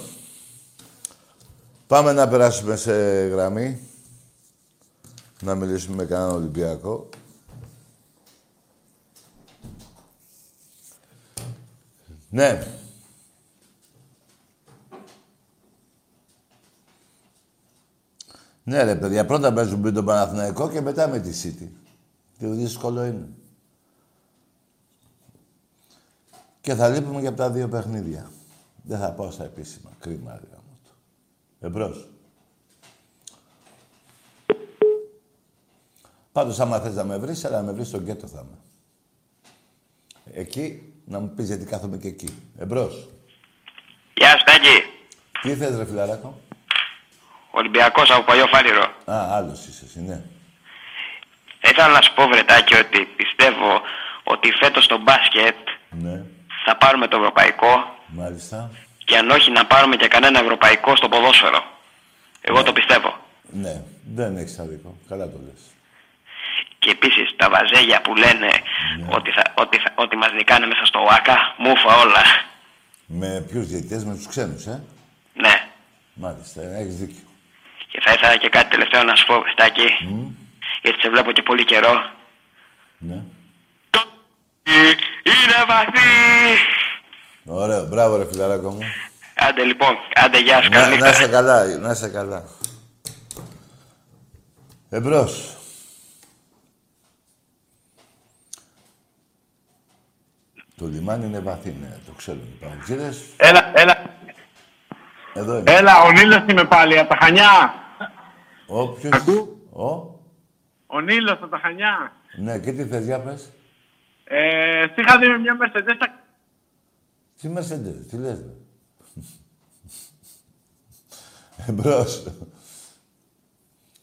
S1: πάμε να περάσουμε σε γραμμή. Να μιλήσουμε με κανέναν Ολυμπιακό. Ναι. Ναι ρε παιδιά, πρώτα παίζουμε τον Παναθηναϊκό και μετά με τη City. Και δύσκολο είναι. Και θα λείπουμε για τα δύο παιχνίδια. Δεν θα πάω στα επίσημα. Κρίμα, ρε γάμο το. Εμπρός. Πάντως, άμα θες να με βρεις, αλλά να με βρεις στον κέτο θα είμαι. Εκεί, να μου πεις γιατί κάθομαι και εκεί. Εμπρός.
S14: Γεια σου, Τάκη.
S1: Τι θες, ρε φιλαράκο;
S14: Ολυμπιακός από παλιό φάληρο.
S1: Α, άλλος είσαι εσύ, ναι.
S14: Θα ήθελα να σου πω, Βρετάκη, ότι πιστεύω ότι φέτος στο μπάσκετ
S1: Ναι,
S14: θα πάρουμε το ευρωπαϊκό
S1: μάλιστα.
S14: και αν όχι να πάρουμε και κανένα ευρωπαϊκό στο ποδόσφαιρο. Εγώ το πιστεύω.
S1: Ναι, δεν έχεις άδικο. Καλά το λες.
S14: Και επίσης τα βαζέλια που λένε ότι, θα, ότι, θα, ότι μας νικάνε μέσα στο ΟΑΚΑ, μούφα όλα.
S1: Με ποιους διαιτητές, με τους ξένους, ε;
S14: Ναι.
S1: Μάλιστα, ε, έχεις δίκιο.
S14: Και θα ήθελα και κάτι τελευταίο να σου πω, Στάκη, γιατί σε βλέπω και πολύ καιρό.
S1: Ναι.
S14: Είναι βαθύ!
S1: Ωραίο, μπράβο ρε φιλαράκο μου.
S14: Άντε λοιπόν, άντε γεια σου,
S1: Να,
S14: καλή
S1: να είσαι καλά, να είσαι καλά. Εμπρός. Το λιμάνι είναι βαθύ, ναι, το ξέρουν οι παγκίδες.
S8: Έλα, έλα.
S1: Εδώ είναι.
S8: Έλα, ο Νίλος είμαι πάλι, από τα Χανιά.
S1: Ο ποιος... Ο;
S8: Ο Νίλος από τα Χανιά.
S1: Ναι, και τι θες, για πες.
S8: Ε, σ' είχα δει με μια Mercedes.
S1: Τι Mercedes, τι λες, ρε; Εμπρός.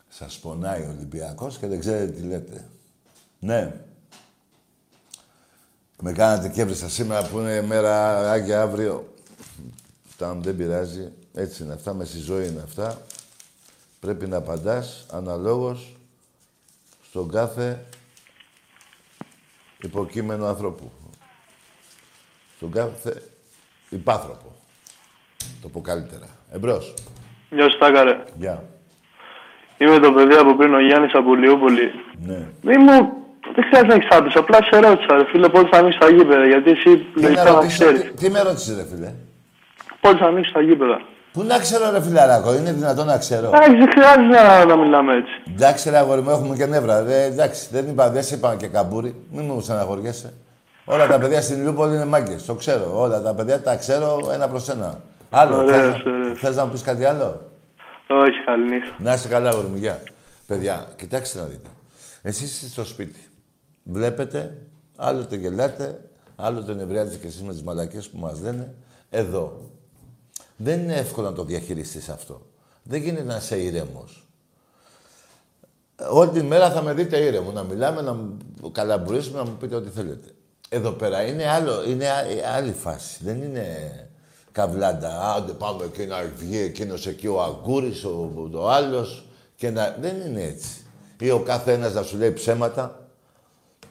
S1: Σας πονάει ο Ολυμπιακός και δεν ξέρετε τι λέτε. Ναι. Με κάνατε και έβρισα σήμερα που είναι μέρα Άγια αύριο. Όταν δεν πειράζει. Έτσι είναι αυτά, μες στη ζωή είναι αυτά. Πρέπει να απαντάς αναλόγως στον κάθε υποκείμενο ανθρώπου. Στον κάθε υπάθροπο. Το πω καλύτερα. Εμπρός.
S15: Γεια σου, Τάκαρε.
S1: Γεια.
S15: Είμαι το παιδί από πριν, ο Γιάννης από Λιούπολη.
S1: Ναι.
S15: Μη μου... Δεν χρειάζεται να έχεις άπειρο. Απλά σε ρώτησα, ρε φίλε, πότε θα ανοίξεις τα γήπεδα. Γιατί εσύ
S1: Τι με,
S15: λογικά να
S1: ρώτησες,
S15: ξέρεις.
S1: τι, τι με ρώτησες, ρε φίλε;
S15: Πότε θα ανοίξεις τα γήπεδα.
S1: Πού να ξέρω, ρε φιλαράκο, είναι δυνατόν να ξέρω;
S15: Εντάξει, δεν χρειάζεται να, να μιλάμε έτσι.
S1: Εντάξει, ρε αγόρι μου, έχουμε και νεύρα. Δε, εντάξει, δεν είπα, δεν σε είπα και καμπούρι. Μην μου στεναχωριέσαι. Όλα τα παιδιά στην Λιούπολη είναι μάγκες. Το ξέρω. Όλα τα παιδιά τα ξέρω ένα προς ένα. Άλλο.
S15: Ωραίος,
S1: θες,
S15: ωραίος.
S1: θες να μου πεις κάτι άλλο;
S15: Όχι, καλή νύχτα.
S1: Να είστε καλά, αγόρι μου, γεια. Παιδιά, κοιτάξτε να δείτε. Εσείς είστε στο σπίτι. Βλέπετε, άλλοτε γελάτε, άλλοτε νευριάζετε κι εσείς με τις μαλακίε που μας λένε. Εδώ. Δεν είναι εύκολο να το διαχειριστείς αυτό. Δεν γίνεται να είσαι ήρεμος. Όλη τη μέρα θα με δείτε ήρεμο. Να μιλάμε, να μου καλαμπουρίσουμε, να μου πείτε ό,τι θέλετε. Εδώ πέρα είναι, άλλο, είναι α- άλλη φάση. Δεν είναι καβλάντα. Άντε πάμε και να βγει εκείνος εκεί ο Αγκούρης, ο, ο, άλλος. Και να... Δεν είναι έτσι. Ή ο κάθε ένα να σου λέει ψέματα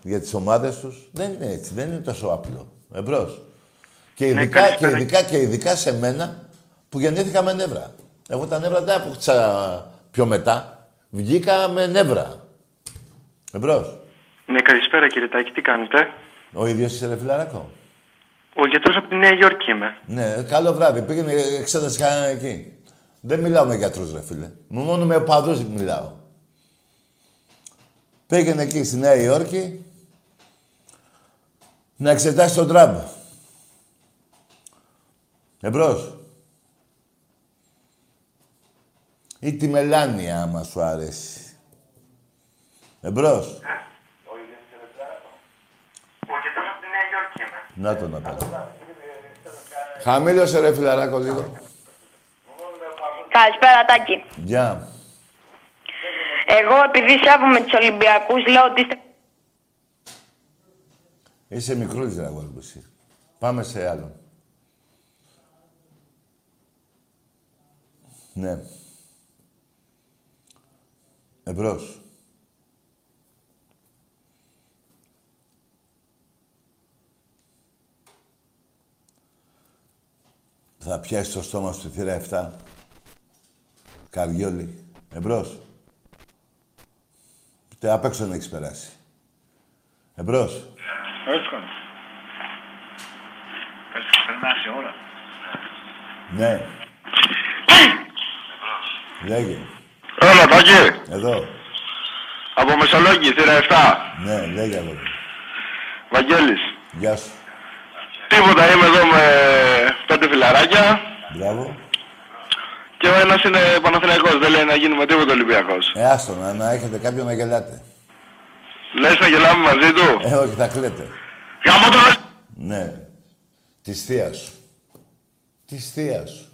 S1: για τις ομάδες τους. Δεν είναι έτσι. Δεν είναι τόσο απλό. Εμπρός. Και ειδικά, και,
S5: καλησπέρα.
S1: ειδικά, και ειδικά σε μένα που γεννήθηκα με νεύρα. Εγώ τα νεύρα δεν αποκτήσα πιο μετά. Βγήκα με νεύρα. Εμπρός.
S5: Ναι, καλησπέρα κύριε Τάκη, τι κάνετε;
S1: Ο ίδιος είσαι ρε φιλαράκο.
S5: Ο γιατρός από τη Νέα Υόρκη είμαι.
S1: Ναι, καλό βράδυ. Πήγαινε εξέταση κανένα εκεί. Δεν μιλάω με γιατρούς, ρε φίλε. Μόνο με οπαδούς μιλάω. Πήγαινε εκεί στη Νέα Υόρκη να εξετάσει τον Τραμπ. Εμπρός. Ή τη Μελάνια, άμα σου αρέσει. Εμπρός.
S5: Ο γιατρός από τη Νέα Υόρκη είμαι.
S1: Να το να πάω. Χαμήλωσε ρε φιλαράκο λίγο.
S4: Καλησπέρα, Τάκη.
S1: Γεια.
S4: Εγώ, επειδή σέβομαι τους Ολυμπιακούς, λέω ότι είστε
S1: Είσαι μικρούλης ρε αγόρι μου εσύ. Πάμε σε άλλο. Ναι. Εμπρός. Θα Θα πιάσει το στόμα σου τη θύρα 7. Καριόλι. Εμπρός. Τε απ' έξω να έχεις περάσει. Εμπρός.
S16: Εύκολο. Έχει περνάσει ώρα.
S1: Ναι. Λέγε.
S10: Έλα, Τάκη.
S1: Εδώ.
S10: Από Μεσολόγγι, θύρα 7.
S1: Ναι, λέγε εδώ.
S10: Βαγγέλης.
S1: Γεια σου.
S10: Τίποτα, είμαι εδώ με πέντε φιλαράκια
S1: Μπράβο.
S10: και ο ένας είναι Παναθηναϊκός. Δεν λέει να γίνουμε τίποτα Ολυμπιακός.
S1: Ε, άστο, να, να έχετε κάποιον να γελάτε.
S10: Λες να γελάμε μαζί του.
S1: Ε, όχι, θα κλαίτε.
S10: Γαμώ το
S1: Ναι. Της θείας σου. Της θείας σου.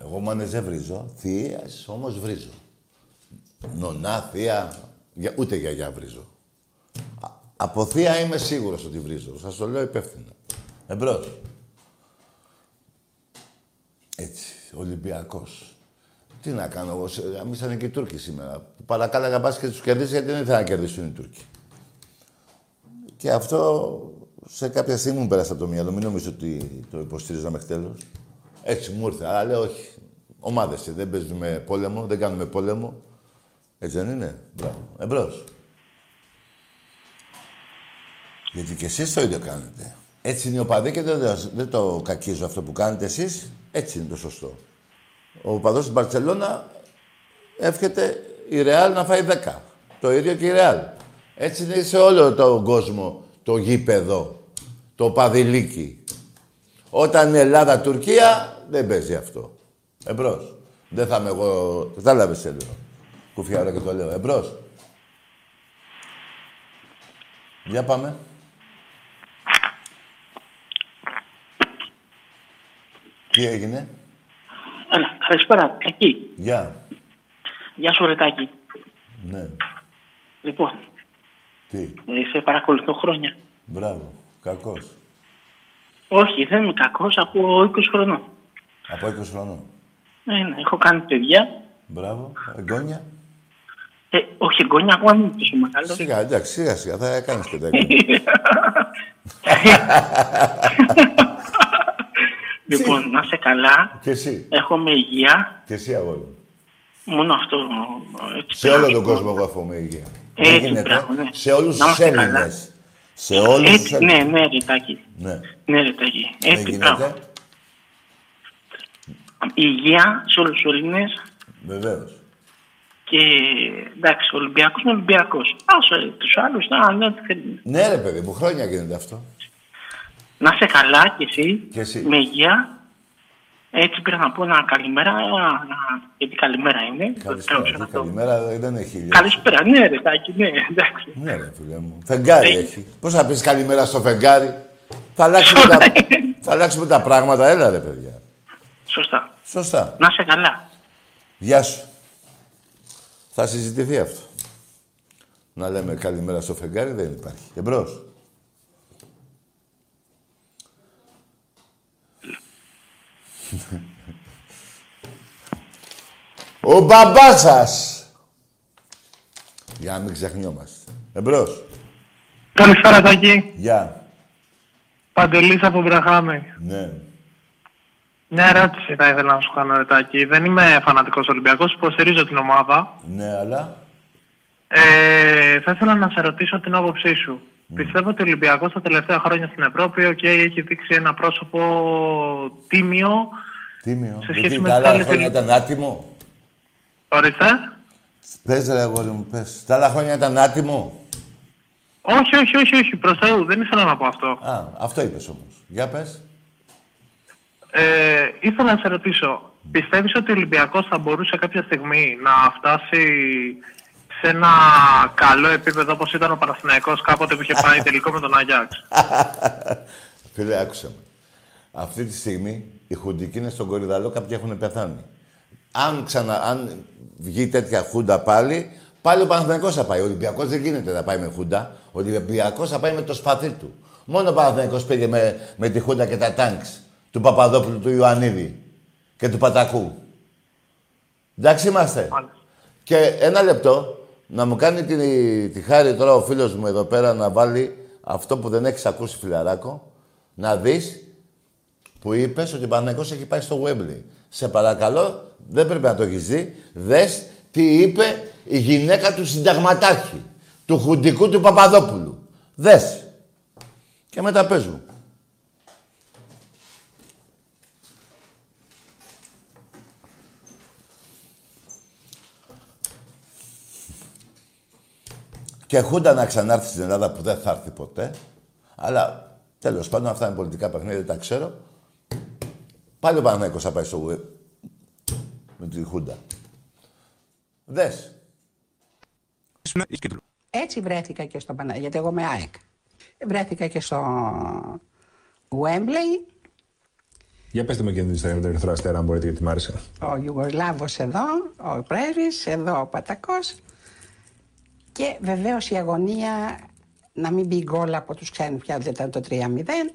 S1: Εγώ μάνες δεν βρίζω. Θείας όμως βρίζω. Νονά, θεία, για, ούτε γιαγιά βρίζω. Α, από θεία είμαι σίγουρος ότι βρίζω. Σας το λέω υπεύθυνα. Εμπρός. Έτσι, Ολυμπιακός. Τι να κάνω εγώ, σε- γαμίσανε και οι Τούρκοι σήμερα. Παρακάλαγα μπας και τους κερδίσει γιατί δεν ήθελα να κερδίσουν οι Τούρκοι. Και αυτό σε κάποια στιγμή μου πέρασε από το μυαλό. Μην νομίζω ότι το υποστήριζα μέχρι τέλος. Έτσι μου ήρθε. Αλλά λέω όχι. Ομάδες δεν παίζουμε πόλεμο, δεν κάνουμε πόλεμο. Έτσι δεν είναι; Μπράβο. Εμπρός. Γιατί και εσείς το ίδιο κάνετε. Έτσι είναι ο παδί και δεν, το- δεν το κακίζω αυτό που κάνετε εσείς. Έτσι είναι το σωστό. Ο παδός της Μπαρσελόνα εύχεται η Ρεάλ να φάει 10. Το ίδιο και η Ρεάλ. Έτσι είναι σε όλο τον κόσμο το γήπεδο, το παδιλίκι. Όταν είναι Ελλάδα-Τουρκία, δεν παίζει αυτό. Εμπρός. Δεν θα είμαι εγώ... Κατάλαβες σε λίγο. Κουφιάρα και το λέω. Εμπρός. Για πάμε. Τι έγινε;
S7: Έλα, καλησπέρα. Εκεί.
S1: Γεια.
S7: Γεια σου, Ρετάκη.
S1: Ναι.
S7: Λοιπόν,
S1: Τι;
S7: ε, σε παρακολουθώ χρόνια.
S1: Μπράβο. Κακός.
S7: Όχι, δεν είμαι κακός από 20 χρονών.
S1: Από 20 χρονών.
S7: Ναι, ναι, έχω κάνει παιδιά.
S1: Μπράβο. Εγγόνια.
S7: Ε, όχι, εγγόνια, εγώ δεν είμαι τόσο μεγάλος.
S1: Σιγά, εντάξει, σιγά σιγά. Θα κάνεις και τα εγγόνια.
S7: λοιπόν, να είσαι καλά.
S1: Και εσύ.
S7: Έχουμε υγεία.
S1: Και εσύ αγόρι. μου.
S7: Μόνο αυτό. Έτσι,
S1: Σε όλο τον κόσμο εγώ εύχομαι υγεία.
S7: Έτσι,
S1: Δεν γίνεται.
S7: μπράβο, ναι.
S1: Σε όλους
S7: Να
S1: τους
S7: είμαστε καλά.
S1: Έλληνες. Σε όλους τους
S7: Έτσι, ναι,
S1: Έλληνες.
S7: ναι, Ρετάκη.
S1: Ναι.
S7: Ναι, Ρετάκη.
S1: Δεν
S7: Έτσι, μπράβο.
S1: γίνεται.
S7: Υγεία σε όλους τους Έλληνες.
S1: Βεβαίως.
S7: Και εντάξει, ο Ολυμπιακός είναι Ολυμπιακός. Άσε τους άλλους να ναι, τι θέλουν.
S1: Ναι ρε παιδί μου, χρόνια γίνεται αυτό.
S7: Να είσαι καλά κι εσύ,
S1: Και εσύ.
S7: με υγεία. Έτσι πήρα να πω ένα καλημέρα, να- γιατί καλημέρα είναι.
S1: Καλησπέρα. Τι καλημέρα δεν έχει ήλιο.
S7: Καλησπέρα, ναι, ρε Τάκη, ναι, εντάξει.
S1: Ναι ρε φίλε μου. Φεγγάρι
S7: Ε.
S1: έχει. Πώς θα πεις καλημέρα στο φεγγάρι; Θα αλλάξουμε, τα... θα αλλάξουμε τα πράγματα. Έλα ρε παιδιά.
S7: Σωστά.
S1: Σωστά.
S7: Να είσαι καλά.
S1: Γεια σου. Θα συζητηθεί αυτό. Να λέμε καλημέρα στο φεγγάρι δεν υπάρχει. Εμπρός. Ο μπαμπάς σας. Για να μην ξεχνιόμαστε. Εμπρός.
S15: Καλησπέρα, Τάκη.
S1: Γεια.
S15: Παντελής από Μπραχάμι.
S1: Ναι.
S15: Μια ερώτηση θα ήθελα να σου κάνω, Ρετάκη. Δεν είμαι φανατικός Ολυμπιακός, υποστηρίζω την ομάδα.
S1: Ναι, αλλά...
S15: Ε, θα ήθελα να σε ρωτήσω την άποψή σου. Πιστεύω ότι ο Ολυμπιακός τα τελευταία χρόνια στην Ευρώπη okay, έχει δείξει ένα πρόσωπο τίμιο.
S1: Τίμιο.
S15: Σε σχέση
S1: Γιατί
S15: με
S1: τα
S15: τις
S1: άλλα
S15: άλλες
S1: χρόνια
S15: τελε-
S1: ήταν άτιμο;
S15: Ορίστε.
S1: Πες ρε αγόρι μου, πες. Τα άλλα χρόνια ήταν άτιμο;
S15: Όχι, όχι, όχι, όχι. Προς Θεού, δεν ήθελα να πω αυτό.
S1: Α, αυτό είπες όμως. Για πες.
S15: Ε, ήθελα να σε ρωτήσω, πιστεύεις ότι ο Ολυμπιακός θα μπορούσε κάποια στιγμή να φτάσει σε ένα καλό επίπεδο όπως ήταν ο Παναθηναϊκός κάποτε που είχε πάει τελικό με τον Αγιάξ.
S1: Φίλε, άκουσε με. Αυτή τη στιγμή οι χουντικοί είναι στον κορυδαλό, κάποιοι έχουν πεθάνει. Αν, ξανα, αν βγει τέτοια χούντα πάλι, πάλι ο Παναθηναϊκός θα πάει. Ο Ολυμπιακός δεν γίνεται να πάει με χούντα. Ο Ολυμπιακός θα πάει με το σπαθί του. Μόνο ο Παναθηναϊκός πήγε με, με τη χούντα και τα τάγκς του Παπαδόπουλου, του Ιωαννίδη και του Πατακού. Εντάξει είμαστε. Και ένα λεπτό, να μου κάνει τη, τη χάρη τώρα ο φίλος μου εδώ πέρα να βάλει αυτό που δεν έχεις ακούσει φιλαράκο, να δεις που είπες ότι ο Παναγικός έχει πάει στο Wembley. Σε παρακαλώ, δεν πρέπει να το έχεις δει. Δες τι είπε η γυναίκα του συνταγματάρχη. Του χουντικού του Παπαδόπουλου. Δες. Και μετά πες μου. Και Χούντα να ξανάρθει στην Ελλάδα που δεν θα έρθει ποτέ. Αλλά τέλος πάντων αυτά είναι πολιτικά παιχνίδια, δεν τα ξέρω. Πάλι ο Παναγιώτος θα πάει στο web. Με τη Χούντα. Δες.
S17: Έτσι βρέθηκα και στο Παναγιώτη, γιατί εγώ είμαι ΑΕΚ. Βρέθηκα και στο Wembley,
S18: Για πετε με και την ιστορία με τον Ερυθρό Αστέρα, αν μπορείτε, γιατί μ' άρεσε.
S17: ο Ιουγκοσλάβος εδώ, ο Πρέσβης, εδώ ο Πατακός και βεβαίως η αγωνία να μην μπει γκολ από τους ξένους πια δεν ήταν το 3-0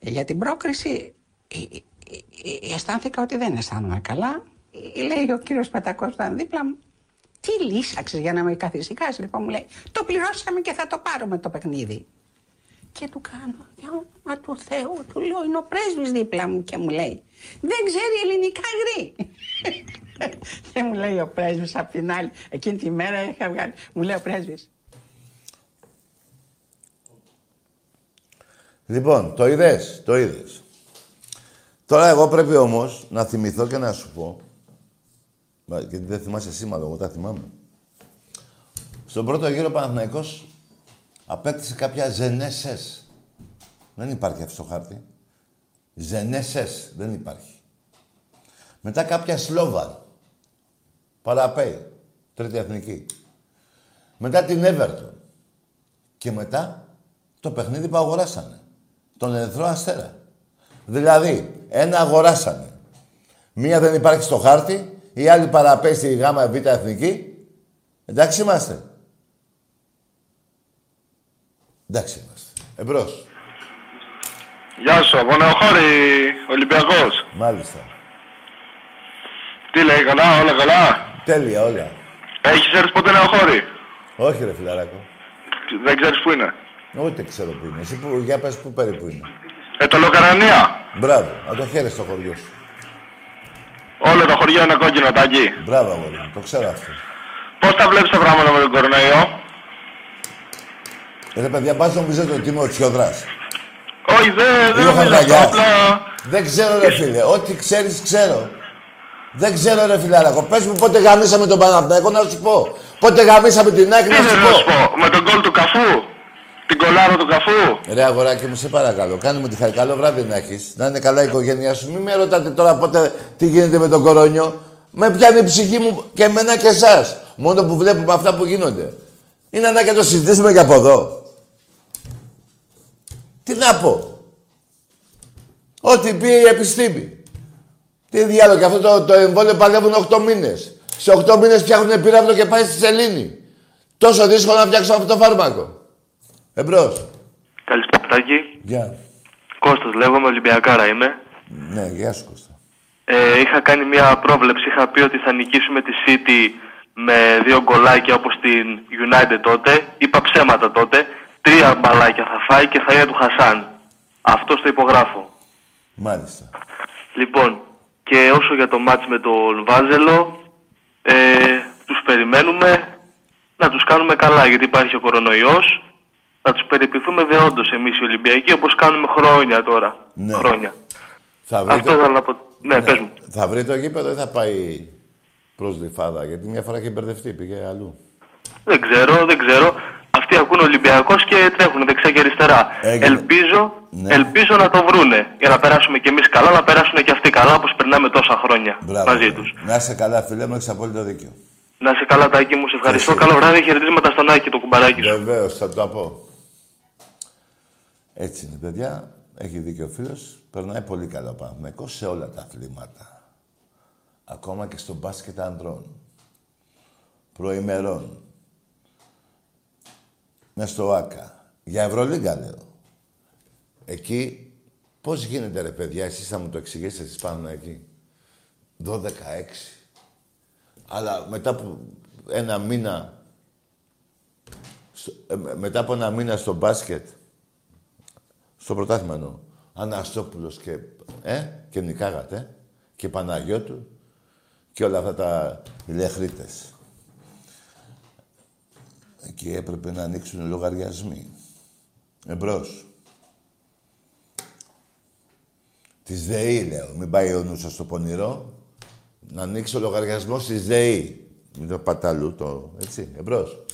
S17: για την πρόκριση ε, ε, ε, αισθάνθηκα ότι δεν αισθάνομαι καλά. Ε, Λέει ο κύριος Πατακός που ήταν δίπλα μου, τι λύσαξες για να με καθησυχάσεις. Λοιπόν μου λέει, το πληρώσαμε και θα το πάρουμε το παιχνίδι. Και του κάνω, για όνομα του Θεού, του λέω, είναι ο πρέσβης δίπλα μου και μου λέει, δεν ξέρει ελληνικά γρή. και μου λέει ο πρέσβης απ' την άλλη, εκείνη τη μέρα είχα βγάλει, μου λέει ο πρέσβης,
S1: Λοιπόν, το είδες, το είδες. Τώρα εγώ πρέπει όμως να θυμηθώ και να σου πω, μα, γιατί δεν θυμάσαι εσύ μάλλον, εγώ τα θυμάμαι. Στον πρώτο γύρο ο Παναθηναϊκός απέκτησε κάποια ζενέσες. Δεν υπάρχει αυτό στο χάρτη. Ζενέσες, δεν υπάρχει. Μετά κάποια Σλόβαν. Παραπέι, τρίτη εθνική. Μετά την Everton. Και μετά το παιχνίδι που αγοράσανε. Τον Ερυθρό Αστέρα. Δηλαδή, ένα αγοράσανε. Μία δεν υπάρχει στο χάρτη, η άλλη παραπέει στη γάμα β' εθνική. Εντάξει είμαστε. Εντάξει είμαστε. Εμπρός.
S8: Γεια σου, από Νεοχώρη, Ολυμπιακός.
S1: Μάλιστα.
S8: Τι λέει, καλά, όλα καλά;
S1: Τέλεια όλα.
S8: Έχεις έρθει ποτέ Νεοχώρη;
S1: Όχι ρε φιλαράκο.
S8: Δεν ξέρεις πού είναι;
S1: Ούτε ξέρω που είναι. Εσύ που, για πες που περίπου είναι.
S8: Ε, το Λοκαρανία.
S1: Μπράβο. Να το χαίρεσαι στο χωριό σου.
S8: Όλο το χωριό είναι κόκκινο τάκι.
S1: Μπράβο, αγόρι μου. Το ξέρω αυτό.
S8: Πώς τα βλέπεις τα πράγματα με τον κορονοϊό;
S1: Ε, Ρε παιδιά, πας νομίζετε ότι είμαι ο Τσιόδρας.
S8: Όχι, δεν δεν
S1: Είμαι
S8: νομίζω αυτό,
S1: χαρταγιάς.
S8: απλά...
S1: Δεν ξέρω ρε φίλε. Ό,τι ξέρεις, ξέρω. Δεν ξέρω ρε φιλάρακο. Πες μου πότε γαμίσαμε τον Παναθηναϊκό να σου πω. Πότε γαμίσαμε την άκρη
S8: Τι
S1: να σου
S8: θες να σου
S1: πω.
S8: πω, με τον γκολ του καφού. Την κολάρο του καφού.
S1: Ρε αγοράκι μου, σε παρακαλώ. Κάνε μου τη χάρη. Καλό βράδυ να έχεις. Να είναι καλά η οικογένειά σου. Μην με ρωτάτε τώρα πότε τι γίνεται με τον κορόνιο. Με πιάνει η ψυχή μου και εμένα και εσάς. Μόνο που βλέπουμε αυτά που γίνονται. Είναι ανάγκη να το συζητήσουμε και από εδώ. Τι να πω. Ό,τι πει η επιστήμη. Τι διάλογο, και αυτό το, το εμβόλιο παλεύουν 8 μήνες. Σε 8 μήνες φτιάχνουν πύραυλο και πάει στη σελήνη. Τόσο δύσκολο να φτιάξω αυτό το φάρμακο. Εμπρός.
S19: Καλησπέρα, Τάκη.
S1: Γεια.
S19: Κώστας λέγομαι, Ολυμπιακάρα είμαι.
S1: Ναι, γεια σου Κώστα.
S19: Ε, είχα κάνει μια πρόβλεψη, είχα πει ότι θα νικήσουμε τη City με δύο γκολάκια όπως την United τότε. Είπα ψέματα τότε. Τρία μπαλάκια θα φάει και θα είναι του Χασάν. Αυτό το υπογράφω.
S1: Μάλιστα.
S19: Λοιπόν, και όσο για το μάτς με τον Βάζελο, ε, τους περιμένουμε να τους κάνουμε καλά, γιατί υπάρχει ο κορονοϊός. Να τους περιποιηθούμε δεόντως εμείς οι Ολυμπιακοί, όπως κάνουμε χρόνια τώρα.
S1: Ναι.
S19: Χρόνια.
S1: Θα βρει,
S19: Αυτό
S1: το...
S19: ήθελα να πω. Ναι, πες μου.
S1: θα βρει το γήπεδο ή θα πάει προς Λιφάδα. Γιατί μια φορά είχε μπερδευτεί, πήγε αλλού.
S19: Δεν ξέρω, δεν ξέρω. Αυτοί ακούνε Ολυμπιακός και τρέχουν δεξιά και αριστερά.
S1: Έγινε.
S19: Ελπίζω,
S1: Ναι.
S19: ελπίζω να το βρούνε. Για να περάσουμε κι εμείς καλά, να περάσουν και αυτοί καλά, όπως περνάμε τόσα χρόνια
S1: Μπράβο.
S19: μαζί τους.
S1: Να είσαι καλά, φίλε μου, έχεις απόλυτο δίκιο.
S19: Να είσαι καλά, Τάκη μου, σε ευχαριστώ.
S1: εσύ.
S19: Καλό βράδυ, χαιρετίσματα στον Άκη, το κουμπαράκι σου.
S1: Βεβαίως, θα το πω. Έτσι είναι, παιδιά. Έχει δίκιο ο φίλος. Περνάει πολύ καλά ο Παναθηναϊκός σε όλα τα αθλήματα. Ακόμα και στο μπάσκετ ανδρών. Προημερών. Μες στο ΆΚΑ. Για Ευρωλίγκα λέω. Εκεί πώς γίνεται ρε παιδιά, εσείς θα μου το εξηγήσετε εσείς πάνω εκεί. 12-6. Αλλά μετά από ένα μήνα στο- ε, με- μετά από ένα μήνα στο μπάσκετ, στο πρωτάθλημα εννοώ, Αναστόπουλος και, ε, και νικάγατε. Και Παναγιώτου. Και όλα αυτά τα ηλεχρήτες. Εκεί έπρεπε να ανοίξουν λογαριασμοί. Εμπρός. Της ΔΕΗ, λέω. Μην πάει ο νους σας στο πονηρό. Να ανοίξει ο λογαριασμός της ΔΕΗ. Μην το παταλού το... Έτσι. Εμπρός.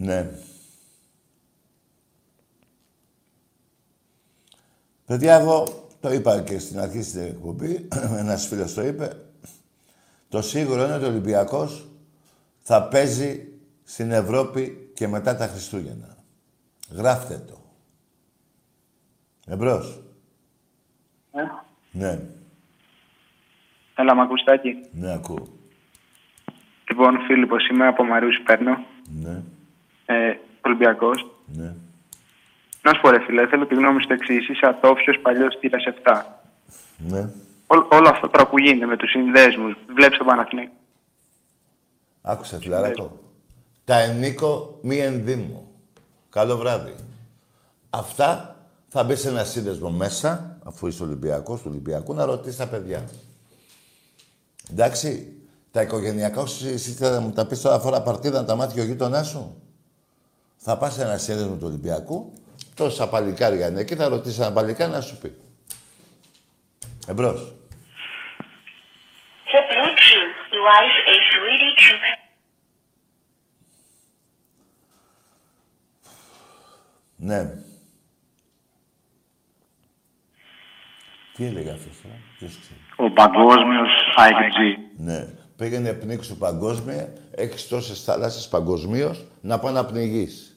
S1: Ναι. Παιδιά, εγώ το είπα και στην αρχή στην εκπομπή, ένας φίλος το είπε, το σίγουρο είναι ότι ο Ολυμπιακός θα παίζει στην Ευρώπη και μετά τα Χριστούγεννα. Γράφτε το. Εμπρός.
S20: Ε,
S1: Ναι,
S20: έλα, μ' ακούς, Τάκη;
S1: ναι, ακούω.
S20: Λοιπόν, Φίλιππος, είμαι από Μαρούς, παίρνω.
S1: Ναι,
S20: Ε, Ολυμπιακός.
S1: ναι.
S20: Να σου πω, ρε φίλε, θέλω τη γνώμη σου το εξής. Είσαι ατόφιος παλιός τύρας 7.
S1: Ναι.
S20: Ό, όλο αυτό τώρα που γίνεται με τους συνδέσμους, βλέπεις τον Παναθηναϊκό.
S1: Άκουσα, φιλαράκο. Τα ενίκο μη ενδύμω. Καλό βράδυ. Αυτά θα μπει σε ένα σύνδεσμο μέσα, αφού είσαι Ολυμπιακός του Ολυμπιακού, να ρωτήσεις τα παιδιά. Εντάξει, τα οικογενειακά σου εσύ θέλει να μου τα πεις τώρα φορά παρτίδα να τα μάθει και ο γείτονάς σου; Θα πας σε ένα σύνδεσμο του Ολυμπιακού, τόσα παλικάρια είναι εκεί, θα ρωτήσει ένα παλικάρι να σου πει. Εμπρός.
S21: The Bluetooth device is ready to
S1: Ναι. Τι έλεγε αυτός τώρα, ποιος ξέρει.
S16: Ο παγκόσμιος 5G.
S1: Ναι. Πήγαινε πνίξου παγκόσμια, έχεις τόσες θάλασσες παγκοσμίως να πάει να πνιγείς.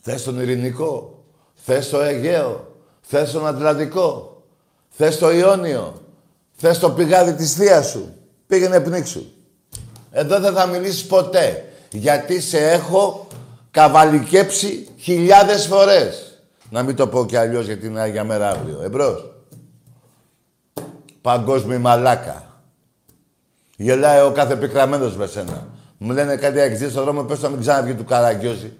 S1: Θες τον Ειρηνικό, θες το Αιγαίο, θες τον Ατλαντικό, θες το Ιόνιο, θες το πηγάδι της θείας σου. Πήγαινε πνίξου. Εδώ δεν θα μιλήσεις ποτέ, γιατί σε έχω καβαλικέψει χιλιάδες φορές. Να μην το πω κι αλλιώς γιατί είναι Άγια Μέρα αύριο. Εμπρός. Παγκόσμιο μαλάκα. Γελάει ο κάθε πικραμένος με σένα. Μου λένε κάτι αεξίδες στον δρόμος, πες το να μην ξαναβγεί του Καραγκιόζη.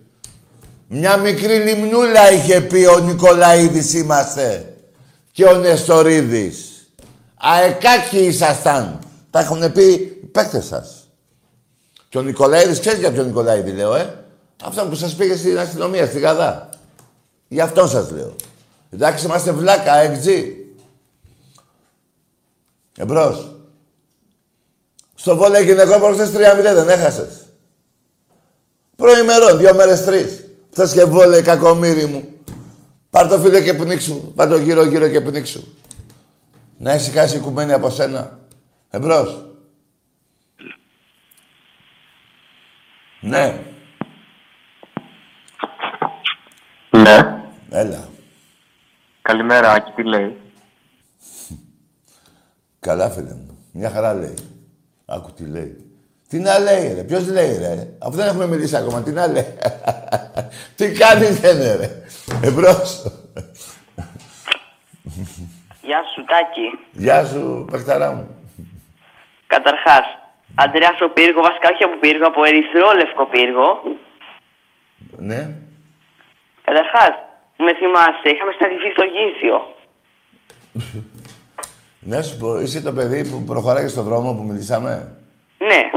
S1: Μια μικρή λιμνούλα είχε πει ο Νικολαίδης είμαστε. Και ο Νεστορίδης. Αεκάκι ήσασταν. Τα έχουν πει οι παίκτες σας. Και ο Νικολαίδης, ξέρεις για ποιον Νικολαίδη λέω, ε; Αυτό που σας πήγε στην αστυνομία, στη Γαδά. Γι' αυτόν σας λέω. Εντάξει, είμαστε βλάκα, εξή. Εμπρός. Στο βόλε γυναικών προχθές 3-0 δεν έχασες. Προημερών, δύο μέρες τρεις. Θες και βόλε κακομύρι μου. Πάρ' το φίλε και πνίξου. Πάρ' το γύρω γύρω και πνίξου. Να έχει κάσει κουμένη από σένα. Εμπρός. Ναι.
S20: Ναι.
S1: Έλα.
S20: Καλημέρα, Άκη, τι λέει;
S1: Καλά, φίλε μου. Μια χαρά λέει. Άκου τι λέει. Τι να λέει, ρε. Ποιος λέει, ρε. Αφού δεν έχουμε μιλήσει ακόμα. Τι να λέει. τι κάνει, δεν είναι, ρε. Εμπρός.
S22: Γεια σου, Τάκη.
S1: Γεια σου, παιχταρά μου.
S22: Καταρχάς, Αντρέας ο πύργο, βασικά όχι από πύργο, από ερυθρόλευκο πύργο.
S1: Ναι.
S22: Καταρχάς, με θυμάσαι, είχαμε στατηθεί στο Γήθιο.
S1: Να σου πω, είσαι το παιδί που προχωράει στον δρόμο που μιλήσαμε;
S22: Ναι.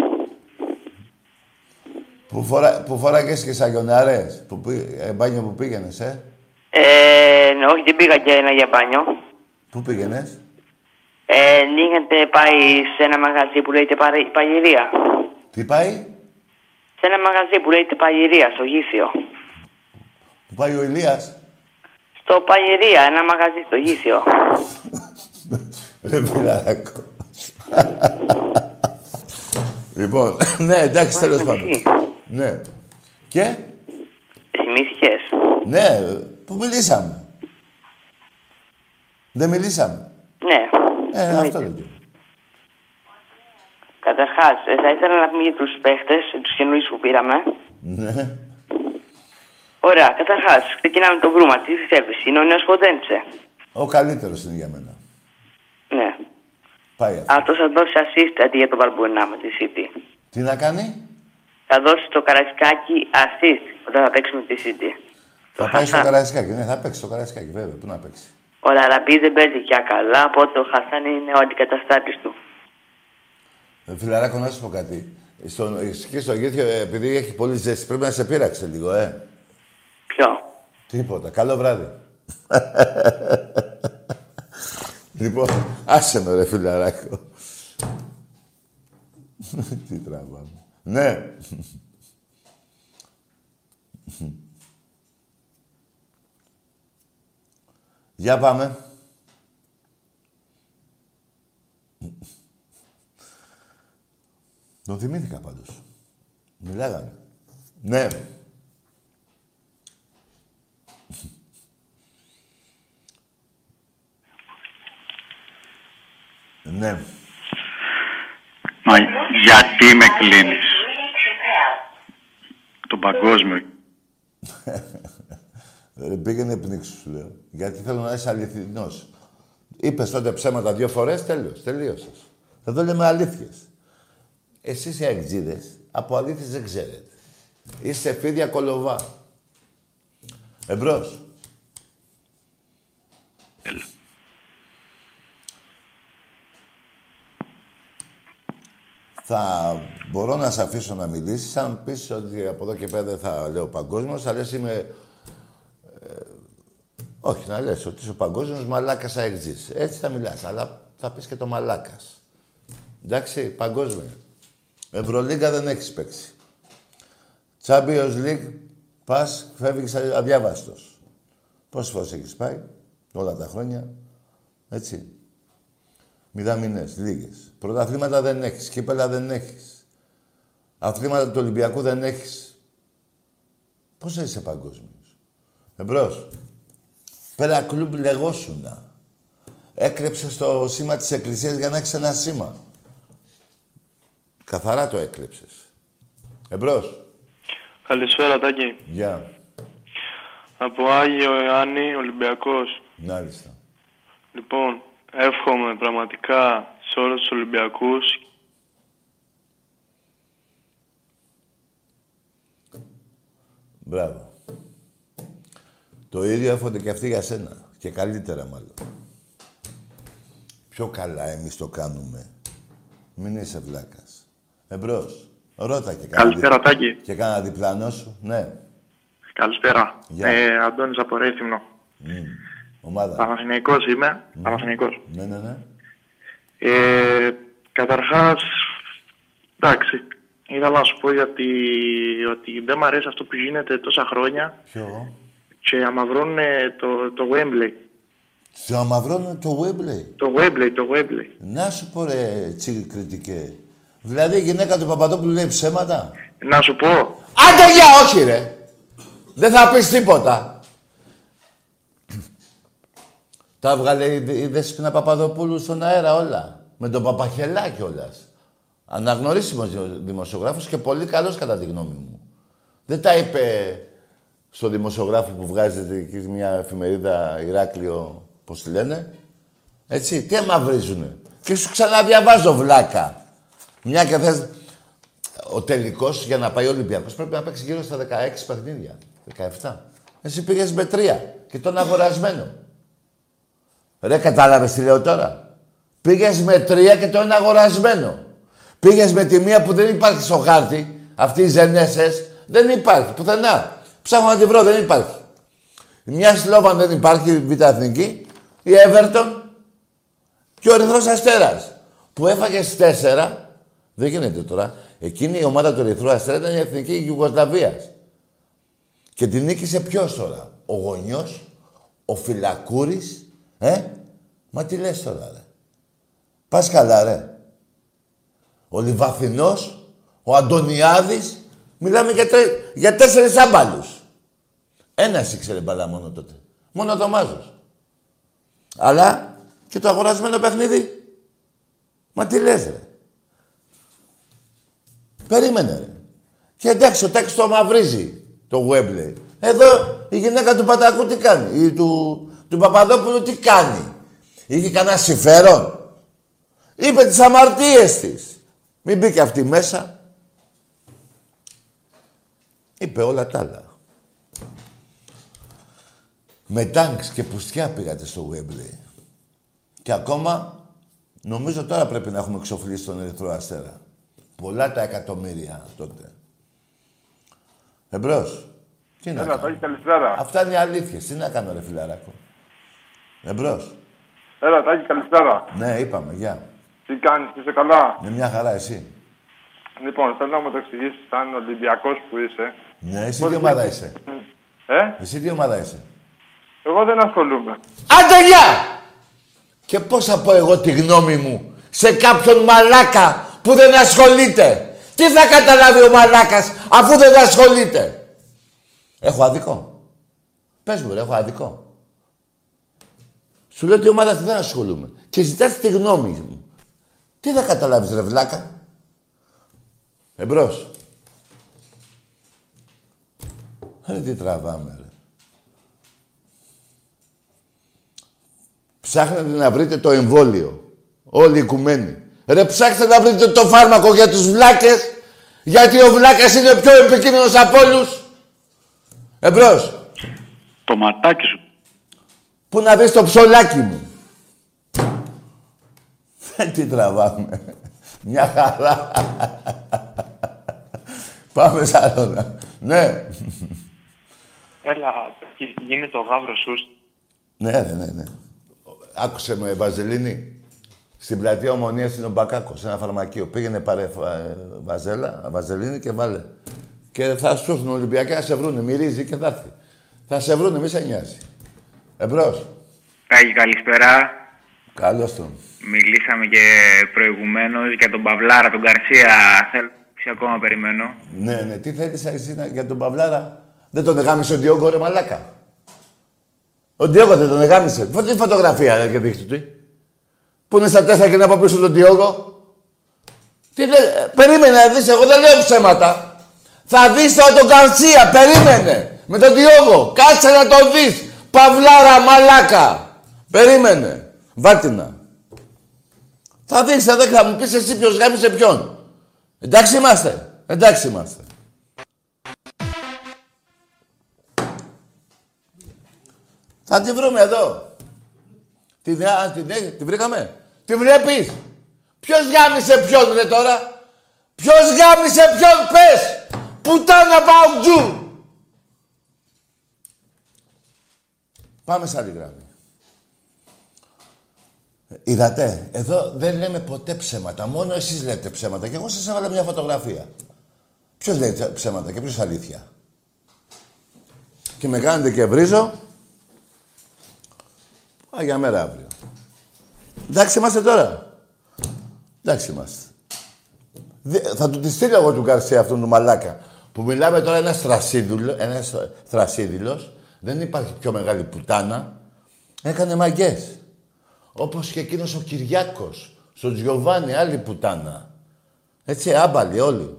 S1: Που, φορά, που φοράγες και σαγιονάρες. Που, πή- ε, μπάνιο που πήγαινες, ε;
S22: Ε, ναι, όχι, δεν πήγα και ένα για μπάνιο.
S1: Πού πήγαινες;
S22: Ε, είχατε πάει σε ένα μαγαζί που λέγεται Παρα- Παγιρία.
S1: Τι πάει;
S22: Σε ένα μαγαζί που λέγεται Παγιρία, στο Γήθιο.
S1: Που πάει ο Ηλίας;
S22: Στο Παγιρία, ένα μαγαζί στο Γήθιο.
S1: Ρε φιλαράκο. λοιπόν, ναι, εντάξει, τέλος πάντων. Ναι. Και,
S22: Θυμήθηκες.
S1: ναι, που μιλήσαμε. Δεν μιλήσαμε.
S22: Ναι.
S1: Ε, αυτό λέω.
S22: Καταρχάς, ε, θα ήθελα να πούμε για τους παίχτες, τους καινούριους που πήραμε.
S1: Ναι.
S22: Ωραία, καταρχάς, ξεκινάμε με τον Βρούμα. Τι πιστεύεις, είναι ο νέος Ποντέντσε.
S1: Ο καλύτερος είναι για μένα.
S22: Ναι.
S1: Πάει αυτό.
S22: Αυτός θα δώσει assist αντί για τον Βαλμπουενά με τη City.
S1: Τι να κάνει;
S22: Θα δώσει το καρασκάκι assist όταν θα παίξουμε τη City.
S1: Θα πάει στο Καραϊσκάκι. Ναι, θα παίξει στο Καραϊσκάκι, βέβαια. Πού να παίξει;
S22: Ο Λαραμπή δεν παίζει πια καλά, οπότε ο Χασάν είναι ο αντικαταστάτης του.
S1: Ε, Φιλαράκο, να σου πω κάτι. Στον, εκεί στο γήθιο, ε, επειδή έχει πολύ ζέστη, πρέπει να σε πείραξε λίγο, ε.
S22: Ποιο;
S1: Τίποτα. Καλό βράδυ. λοιπόν, άσε με ρε φιλαράκο. Τι τραβάμε. Ναι. Για πάμε. Τον θυμήθηκα πάντως. Μιλάγανε. Ναι. Ναι.
S16: Μα γιατί με κλείνεις; Τον παγκόσμιο.
S1: Ρε, πήγαινε πνίξου, σου λέω. Γιατί θέλω να είσαι αληθινός. Είπες τότε ψέματα δύο φορές, τέλος, τελείωσες. Εδώ λέμε αλήθειες. Εσείς οι αεξίδες, από αλήθειες δεν ξέρετε. Είστε φίδια κολοβά. Εμπρός. Θα μπορώ να σε αφήσω να μιλήσεις, αν πεις ότι από εδώ και πέρα δεν θα λέω παγκόσμιος, θα λες είμαι... ε, όχι, να λες ότι είσαι ο παγκόσμιος μαλάκας αεξής. Έτσι θα μιλάς, αλλά θα πεις και το μαλάκας. Εντάξει, παγκόσμιο. Ευρωλίγκα δεν έχεις παίξει. Champions League, πας, φεύγεις αδιάβαστος. Πόσες φορές έχεις πάει, όλα τα χρόνια, έτσι. Μηδαμινές, λίγες. Πρωταθλήματα δεν έχεις, κύπελα δεν έχεις. Αθλήματα του Ολυμπιακού δεν έχεις. Πώς είσαι παγκόσμιος. Εμπρός. Πέρα Κλουμπ λεγόσουνα. Έκρεψες το σήμα της Εκκλησίας για να έχεις ένα σήμα. Καθαρά το έκλεψες. Εμπρός.
S19: Καλησπέρα, Τάκη.
S1: Γεια.
S19: Από Άγιο Ιωάννη, Ολυμπιακός.
S1: Μάλιστα.
S19: Λοιπόν, εύχομαι πραγματικά σε όλους τους Ολυμπιακούς
S1: Μπράβο. Το ίδιο εύχονται και αυτοί για σένα. Και καλύτερα μάλλον. Πιο καλά εμείς το κάνουμε. Μην είσαι βλάκας. Εμπρός. Ρώτα και κάνα
S5: Καλησπέρα,
S1: δι-
S5: Τάκη.
S1: Και κάνα διπλανό σου. Ναι.
S5: Καλησπέρα.
S1: Γεια.
S5: Ε, Αντώνης από Ρέθυμνο.
S1: Ομάδα.
S5: Παναθηναϊκός είμαι. Παναθηναϊκός.
S1: Ναι, ναι, ναι.
S5: Ε, καταρχάς, εντάξει, ήθελα να σου πω γιατί ότι δεν μ' αρέσει αυτό που γίνεται τόσα χρόνια
S1: Ποιο;
S5: και αμαυρώνουν το, το Wembley.
S1: Σε αμαυρώνουν το Webley.
S5: Το Wembley, το Wembley.
S1: Να σου πω ρε τσίγη κριτικέ. Δηλαδή η γυναίκα του Παπαδόπουλου λέει ψέματα.
S5: Να σου πω,
S1: Άντε για όχι ρε. Δεν θα πεις τίποτα. Τα έβγαλε η, η Δέσποινα Παπαδοπούλου στον αέρα όλα. Με τον Παπαχελά κιόλα. Αναγνωρίσιμος δημο- δημοσιογράφος και πολύ καλός κατά τη γνώμη μου. Δεν τα είπε στο δημοσιογράφο που βγάζεται εκεί μια εφημερίδα Ηράκλειο, πώς τη λένε. Έτσι, τι αμαυρίζουνε. Και σου ξαναδιαβάζω βλάκα. Μια και θες... Ο τελικός για να πάει ο Ολυμπιακός πρέπει να παίξει γύρω στα 16 παιχνίδια. 17. Εσύ πήγες με τρία και τον αγορασμένο. Ρε, κατάλαβες τι λέω τώρα; Πήγες με τρία και τον αγορασμένο. Πήγες με τη μία που δεν υπάρχει στο χάρτη, αυτή οι ζενέσες, δεν υπάρχει πουθενά. Ψάχνω να τη βρω, δεν υπάρχει. Μια Σλόβαν δεν υπάρχει, η Β' Εθνική, η Everton και ο Ερυθρός Αστέρας. Που έφαγες στις τέσσερα, δεν γίνεται τώρα, εκείνη η ομάδα του Ερυθρού Αστέρα ήταν η Εθνική Ιουγκοσλαβίας. Και την νίκησε ποιος τώρα, ο Γονιός, ο Φυλακούρης, ε, μα τι λες τώρα ρε. Πας καλά ρε. Ο Λιβαθινός, ο Αντωνιάδης, μιλάμε για, τε, για τέσσερις άμπαλους. Ένας ήξερε μπαλά μόνο τότε. Μόνο το Μάζος. Αλλά και το αγορασμένο παιχνίδι. Μα τι λες ρε. Περίμενε ρε. Και εντάξει, ο Τάκης το μαυρίζει, το Webley. Εδώ η γυναίκα του Πατακού τι κάνει, ή του, του Παπαδόπουλου τι κάνει; Είχε κανένα συμφέρον; Είπε τις αμαρτίες της. Μην μπήκε αυτή μέσα. Είπε όλα τα άλλα. Με τάγκς και πουστιά πήγατε στο Wembley. Και ακόμα, νομίζω τώρα πρέπει να έχουμε εξοφλήσει τον Ερυθρό Αστέρα. Πολλά τα εκατομμύρια τότε. Εμπρός. Τι να
S23: Έλα,
S1: κάνω;
S23: Τάκη, καλησπέρα.
S1: Αυτά είναι οι αλήθειες. Τι να κάνω, ρε φιλαράκο; Εμπρός.
S23: Έλα, Τάκη, καλησπέρα.
S1: Ναι, είπαμε, γεια.
S23: Τι κάνεις, είσαι καλά;
S1: Με μια χαρά, εσύ.
S23: Λοιπόν, θέλω να μου το εξηγήσεις, σαν Ολυμπιακός που είσαι.
S1: Ναι, εσύ
S23: Πώς
S1: τι ομάδα
S23: βλέπεις-
S1: είσαι;
S23: Ε,
S1: Εσύ τι ομάδα είσαι;
S23: εγώ δεν ασχολούμαι.
S1: Άντε, γεια! Και πώς θα πω εγώ τη γνώμη μου σε κάποιον μαλάκα που δεν ασχολείται; Τι θα καταλάβει ο μαλάκας αφού δεν ασχολείται; Έχω αδικό. Πες μου, ρε, έχω αδικό. Σου λέω ότι η ομάδα αυτή δεν ασχολούμαι. Και ζητάς τη γνώμη μου. Τι θα καταλάβεις, ρε βλάκα; Εμπρός. Ρε, τι τραβάμε, ρε. Ψάχνετε να βρείτε το εμβόλιο. Όλοι οι οικουμένοι. Ρε ψάξτε να βρείτε το φάρμακο για τους βλάκες. Γιατί ο βλάκας είναι πιο επικίνδυνος από όλους. Εμπρός.
S16: Το ματάκι σου.
S1: Πού να βρεις το ψολάκι μου. Τι τραβάμε. Μια χαρά. Πάμε σαλόνα. Ναι.
S24: Έλα, γίνεται ο γάβρος σου.
S1: Ναι, ναι, ναι, ναι. Άκουσε με, Βαζελίνη. Στην πλατεία Ομονίας είναι ο Μπακάκος, σε ένα φαρμακείο. Πήγαινε πάρε φα- ε, βαζέλα, βαζελίνη και βάλε. Και θα σου έρθουν Ολυμπιακοί να σε βρούνε. Μυρίζει και θα έρθει. Θα σε βρούνε, μη σε νοιάζει. Εμπρός.
S3: Τάκη, καλησπέρα.
S1: Καλώς τον.
S3: Μιλήσαμε και προηγουμένως για τον Παυλάρα, τον Καρσία. Θέλω τι ακόμα περιμένω.
S1: Ναι, ναι, τι θέλεις εσύ να- για τον Παυλάρα; Δεν τον εγάμισε ο Ντιόγκο, ρε μαλάκα. Ο Ντιόγκο δεν τον εγάμισε. Φω- Τι φωτογραφία, ρε, και δείχνει του. Που είναι στα τέσσερα και είναι από πίσω τον Ντιόγκο. Τι δε... ε, Περίμενε να δεις, εγώ δεν λέω ψέματα. Θα δεις το- τον Καρσία, περίμενε. Με τον Διόγο. Κάτσε να τον δεις. Παυλάρα, μαλάκα. Περίμενε. Βάτινα. Θα δεις, θα δεις, θα μου πεις εσύ ποιος γάμισε ποιον. Εντάξει είμαστε. Εντάξει είμαστε. Θα τη βρούμε εδώ. Τη, α, τη, ναι, τη βρήκαμε. Τη βλέπεις. Ποιος γάμισε ποιον ρε τώρα. Ποιος γάμισε ποιον πες. Πουτάνα Παουτζού. Πάμε σε άλλη γραμμή. Είδατε, εδώ δεν λέμε ποτέ ψέματα. Μόνο εσείς λέτε ψέματα. Και εγώ σας έβαλα μια φωτογραφία. Ποιος λέει τσε- ψέματα και ποιος αλήθεια; Και με κάνετε και βρίζω. Α, για μέρα αύριο. Εντάξει είμαστε τώρα. Εντάξει είμαστε. Δε- θα του τη στείλω εγώ του Γκαρσία αυτόν του μαλάκα. Που μιλάμε τώρα ένας θρασίδουλο, ένας θρασίδηλος. Δεν υπάρχει πιο μεγάλη πουτάνα. Έκανε μαγκές. Όπως και εκείνος ο Κυριάκος. Στον Τζιοβάνι, άλλη πουτάνα. Έτσι, άμπαλοι όλοι.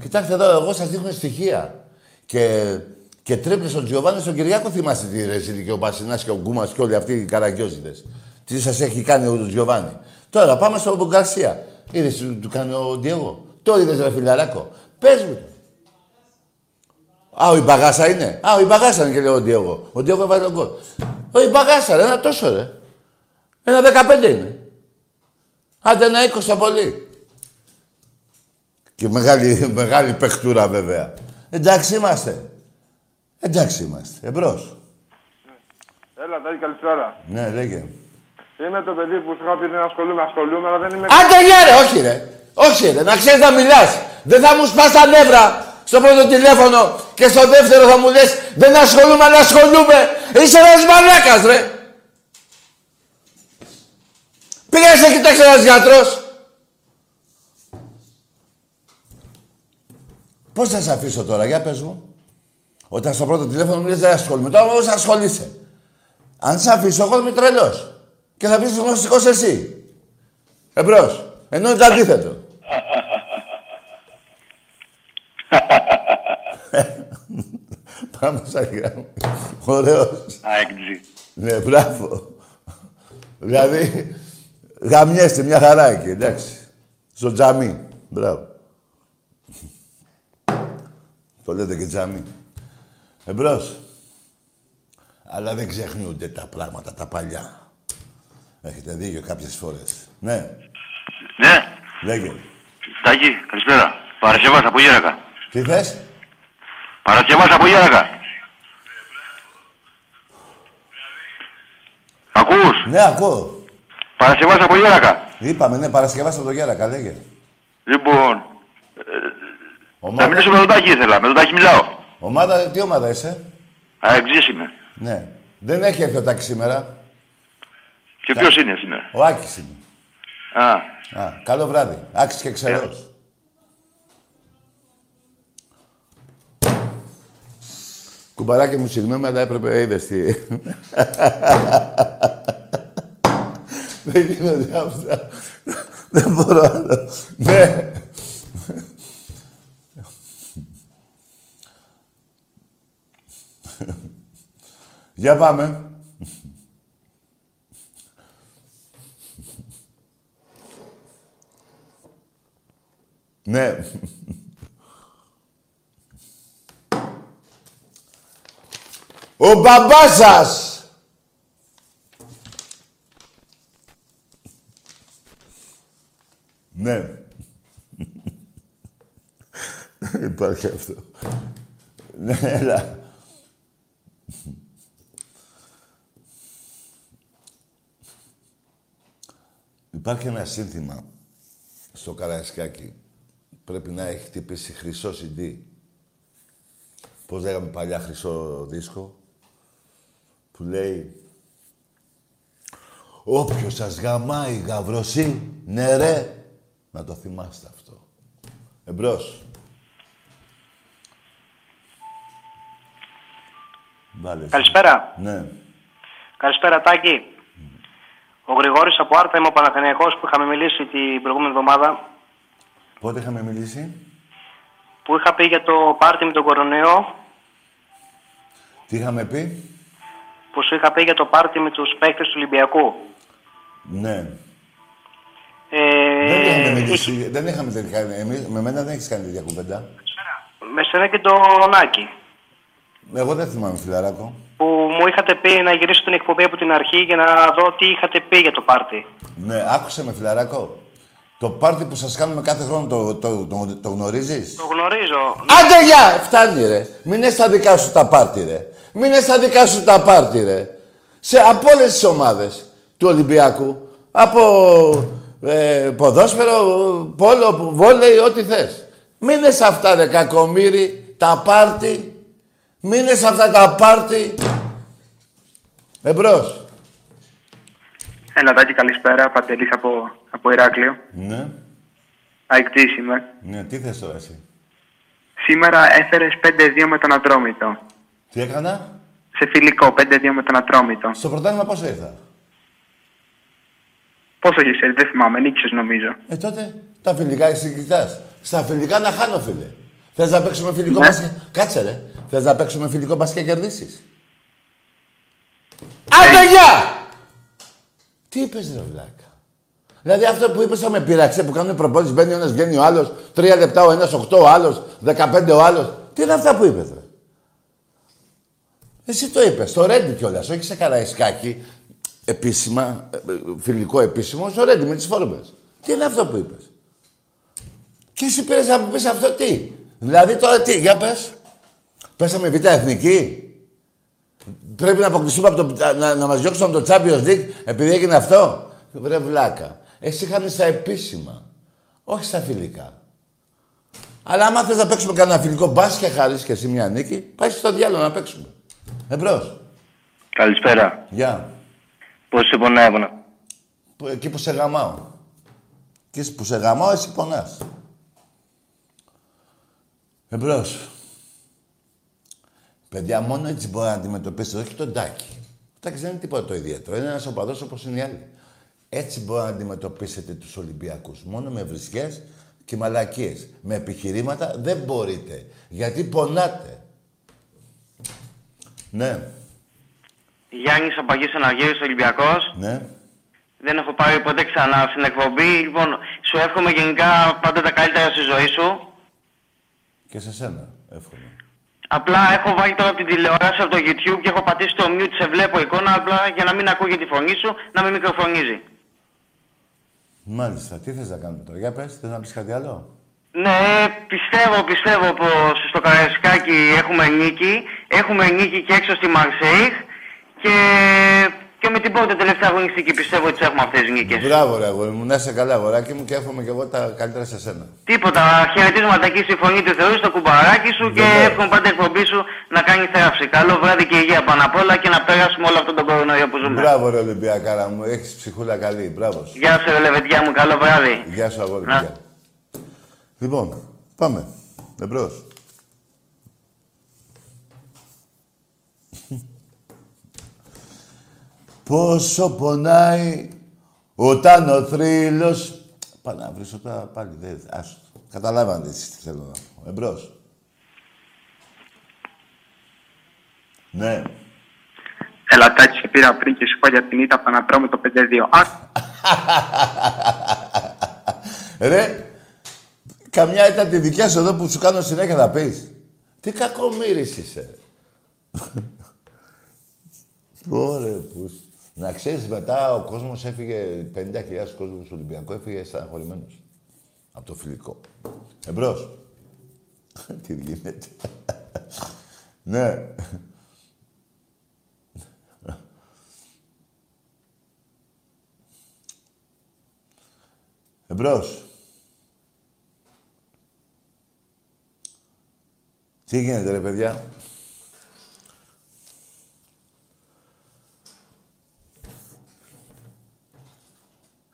S1: Κοιτάξτε εδώ, εγώ σας δείχνω στοιχεία. Και, και τρίπλε στον Τζιοβάνι, στον Κυριάκο θυμάστε τι ρεζίδι και ο Μπασινάς και ο Γκούμας και όλοι αυτοί οι καραγκιόζιδες. Τι σας έχει κάνει ο Τζιοβάνι. Τώρα πάμε στον Γκαρσία. Είδες τι του κάνει ο Διέγο. Το είδες ρε φιλαράκο. Πες μου. Α, ο Ιμπαγάσα είναι. Α, ο Ιμπαγάσα είναι και λέω ο Διέγο. Ο Διέγο έβαλε τον κόλ. Ο Ιμπαγάσα, ρε, ένα τόσο ρε. Ένα 15 είναι. Άντε ένα 20 το πολύ. Και μεγάλη, μεγάλη παιχτούρα βέβαια. Εντάξει είμαστε. Εντάξει είμαστε. Εμπρός.
S23: Έλα, Τάκη, καλησπέρα.
S1: Ναι, λέγε.
S23: Είμαι το παιδί που σου είχα πει δεν ασχολούμαι, ασχολούμαι, αλλά δεν είμαι...
S1: Άντε γεια ρε, όχι ρε. Όχι ρε, να ξέρεις να μιλάς. Δεν θα μου σπάς τα νεύρα στο πρώτο τηλέφωνο και στο δεύτερο θα μου λες δεν ασχολούμαι, αλλά ασχολούμαι. Είσαι ένας μαλάκας ρε. Πήγα σε κοιτάξει ένας γιατρός. Πώς θα σε αφήσω τώρα, για πες μου. Όταν στο πρώτο τηλέφωνο μου λες δεν ασχολούμαι. Τώρα όμως ασχολείσαι. Αν σε αφήσω, εγώ είμαι τρελός. Και θα πεις γνωστικός εσύ. Εμπρός. Ενώ είναι το αντίθετο. Πάμε σαν γράμμα. Ωραίος.
S16: ΑΕΚΤΖΙ.
S1: Ναι, μπράβο. δηλαδή, γαμιέστε μια χαρά εκεί, εντάξει. Στο τζαμί. Μπράβο. Το λέτε και τζάμι. Εμπρός. Αλλά δεν ξεχνιούνται τα πράγματα τα παλιά. Έχετε δίκιο κάποιες φορές. Ναι.
S25: Ναι,
S1: Λέγε.
S25: Τάκη, καλησπέρα. Παρασκευάς από Γέρακα.
S1: Τι θες;
S25: Παρασκευάς από Γέρακα. Ακούς;
S1: Ναι, ακούω.
S25: Παρασκευάς από Γέρακα.
S1: Είπαμε, ναι, Παρασκευάς από το Γέρακα, λέγε.
S25: Λοιπόν, ε, θα μιλήσω με τον Τάκη ήθελα. Με τον Τάκη μιλάω.
S1: Ομάδα, τι ομάδα είσαι;
S25: Αεξής είμαι.
S1: Ναι. Δεν έχει έρθει ο Τάκης σήμερα.
S25: Και ποιος είναι σήμερα.
S1: Ο Άκης είναι.
S25: Α,
S1: Α, καλό βράδυ. Άκης και ξερός. Κουμπαράκι μου, συγγνώμη, αλλά έπρεπε, είδες τι. Δεν γίνονται αυτά. Δεν μπορώ άλλο. Ναι. Για πάμε. Ναι. Ο μπαμπάς σας! Ναι. Υπάρχει αυτό. Ναι, έλα. Υπάρχει ένα σύνθημα στο Καραϊσκάκι. Πρέπει να έχει χτυπήσει χρυσό CD. Πώς λέγαμε παλιά χρυσό δίσκο; Που λέει... Όποιος σας γαμάει γαυροσύ, ναι ρε, να το θυμάστε αυτό. Εμπρός. Βάλε.
S26: Καλησπέρα.
S1: Ναι.
S26: Καλησπέρα, Τάκη. Ο Γρηγόρης από Άρτα, είμαι ο Παναθηναϊκός που είχαμε μιλήσει την προηγούμενη εβδομάδα.
S1: Πότε είχαμε μιλήσει;
S26: Που είχα πει για το πάρτι με τον κορονοϊό.
S1: Τι είχαμε πει;
S26: Που σου είχα πει για το πάρτι με τους παίκτες του Ολυμπιακού.
S1: Ναι.
S26: Ε,
S1: δεν είχαμε μιλήσει. Δεν είχαμε τελικά. Εμείς, με μένα δεν έχεις κάνει τέτοια κουβέντα.
S26: Με σένα και τον Άκη.
S1: Εγώ δεν θυμάμαι, φιλαράκο.
S26: Που μου είχατε πει να γυρίσω την εκπομπή από την αρχή για να δω τι είχατε πει για το πάρτι.
S1: Ναι, άκουσε με, φιλαράκο. Το πάρτι που σας κάνουμε κάθε χρόνο το, το, το, το γνωρίζεις;
S26: Το γνωρίζω.
S1: Άντε γεια! Φτάνει ρε. Μην είναι στα δικά σου τα πάρτι ρε. Μην είναι στα δικά σου τα πάρτι ρε. Σε, από όλες τις ομάδες του Ολυμπιακού. Από ε, ποδόσφαιρο, πόλο, βόλεϊ, ό,τι θες. Μην είναι σε αυτά ρε κακομύρι, τα πάρτι. Μην είναι σε αυτά τα πάρτι. Εμπρός.
S20: Έλα, Τάκη, καλησπέρα. Παντελής από, από Ηράκλειο.
S1: Ναι.
S20: Αεκτής είμαι.
S1: Ναι, τι θες τώρα εσύ;
S20: Σήμερα έφερες 5-2 με τον Ατρόμητο.
S1: Τι έκανα;
S20: Σε φιλικό, 5-2 με τον Ατρόμητο.
S1: Στο πρωτάθλημα πόσο ήρθα;
S20: Πόσο είσαι, δεν θυμάμαι, νίκησες νομίζω.
S1: Ε, τότε τα φιλικά εσύ κοιτάς. Στα φιλικά να χάνω, φίλε. Θες να παίξουμε φιλικό
S20: Ναι.
S1: μπάσκετ; Κάτσε ρε. Θες να παίξουμε φιλικό μπάσκετ και κερδίσεις. Άντε γεια! Τι είπες ρε βλάκα; Δηλαδή αυτό που είπες θα με πειραξέ που κάνουν προπόνηση. Μπαίνει ο ένας, βγαίνει ο άλλος. Τρία λεπτά ο ένας, οχτώ ο άλλος, δεκαπέντε ο άλλος. Τι είναι αυτά που είπες ρε; Εσύ το είπες, στο Ρέντι κιόλας, όχι σε Καραϊσκάκι, επίσημα, ε, ε, φιλικό επίσημο, στο Ρέντι με τις φόρμες. Τι είναι αυτό που είπες; Και εσύ πήρες να μου πεις αυτό τι; Δηλαδή τώρα τι, για πες. Πέσαμε β' εθνική. Πρέπει να αποκλειστούμε από το, να, να μας διώξουν από το Champions League επειδή έγινε αυτό. Βρε βλάκα. Εσύ είχαν στα επίσημα. Όχι στα φιλικά. Αλλά άμα θες να παίξουμε κανένα φιλικό μπάσκετ χαρίς και εσύ μια νίκη, πάει στο διάλογο να παίξουμε. Εμπρός.
S25: καλησπέρα.
S1: Γεια.
S25: Πώς σε πονάει έβονα.
S1: Που- Εκεί που σε γαμάω. Εκεί που σε γαμάω, εσύ πονάς. Εμπρός. Παιδιά, μόνο έτσι μπορεί να αντιμετωπίσετε, όχι τον Τάκη. Ο Τάκης δεν είναι τίποτα το ιδιαίτερο. Είναι ένας οπαδός όπως είναι οι άλλοι. Έτσι μπορεί να αντιμετωπίσετε τους Ολυμπιακούς. Μόνο με βρισκές και μαλακίες. Με επιχειρήματα δεν μπορείτε. Γιατί πονάτε. Ναι,
S26: Γιάννης από Αγίος Αναργύρης Ολυμπιακός.
S1: ναι.
S26: Δεν έχω πάρει ποτέ ξανά στην εκπομπή. Λοιπόν, σου εύχομαι γενικά πάντα τα καλύτερα στη ζωή σου.
S1: Και σε σένα, εύχομαι.
S27: Απλά έχω βάλει τώρα την τηλεόραση από το YouTube και έχω πατήσει το mute, σε βλέπω εικόνα, απλά για να μην ακούγεται τη φωνή σου, να μην μικροφωνίζει.
S1: Μάλιστα. Τι θες να κάνουμε τώρα; Για πες, θες να πεις κάτι άλλο;
S27: Ναι, πιστεύω, πιστεύω πως στο Καραϊσκάκι έχουμε νίκη. Έχουμε νίκη και έξω στη Μαρσέιχ και, και με την πρώτη τελευταία αγωνιστική πιστεύω ότι τις έχουμε αυτές τις νίκες.
S1: Μπράβο, ρε αγόρι μου. Να είσαι καλά, αγοράκι μου και εύχομαι και εγώ τα καλύτερα σε σένα.
S27: Τίποτα, χαιρετίσματα εκεί στη φωνή του Θεού, στο κουμπαράκι σου και
S1: Βεβαίως.
S27: εύχομαι πάντα η εκπομπή σου να κάνει θράψη. Καλό βράδυ και υγεία πάνω απ' όλα και να περάσουμε όλο αυτόν τον κορονοϊό που ζούμε.
S1: Μπράβο, ρε Ολυμπιακάρα μου. Έχεις ψυχούλα καλή. Μπράβο σου.
S27: Γεια σου, ρε Λεβεντιά μου, καλό βράδυ.
S1: Γεια σου, αγόρι μου.
S27: Να.
S1: Γεια. Λοιπόν, πάμε. Εμπρός. Πόσο πονάει όταν ο θρύλος... Πάω να βρίσω τώρα πάλι, δεν... Άστο. Καταλάβατε εσείς τι θέλω να πω. Εμπρός. Ναι.
S20: Έλα, τάκι, σε πήρα πριν και σου είπα για την ήττα από να τρώω με το 5-2. Α,
S1: Ρε, καμιά ήταν τη δικιά σου εδώ που σου κάνω συνέχεια να πεις. Τι κακομύρης είσαι. Ωραία, που... Να ξέρεις, μετά ο κόσμος έφυγε, 50.000 κόσμος του Ολυμπιακού έφυγε στεναχωρημένος. Από το φιλικό. Εμπρός. Τι γίνεται. ναι. Εμπρός. Τι γίνεται ρε παιδιά.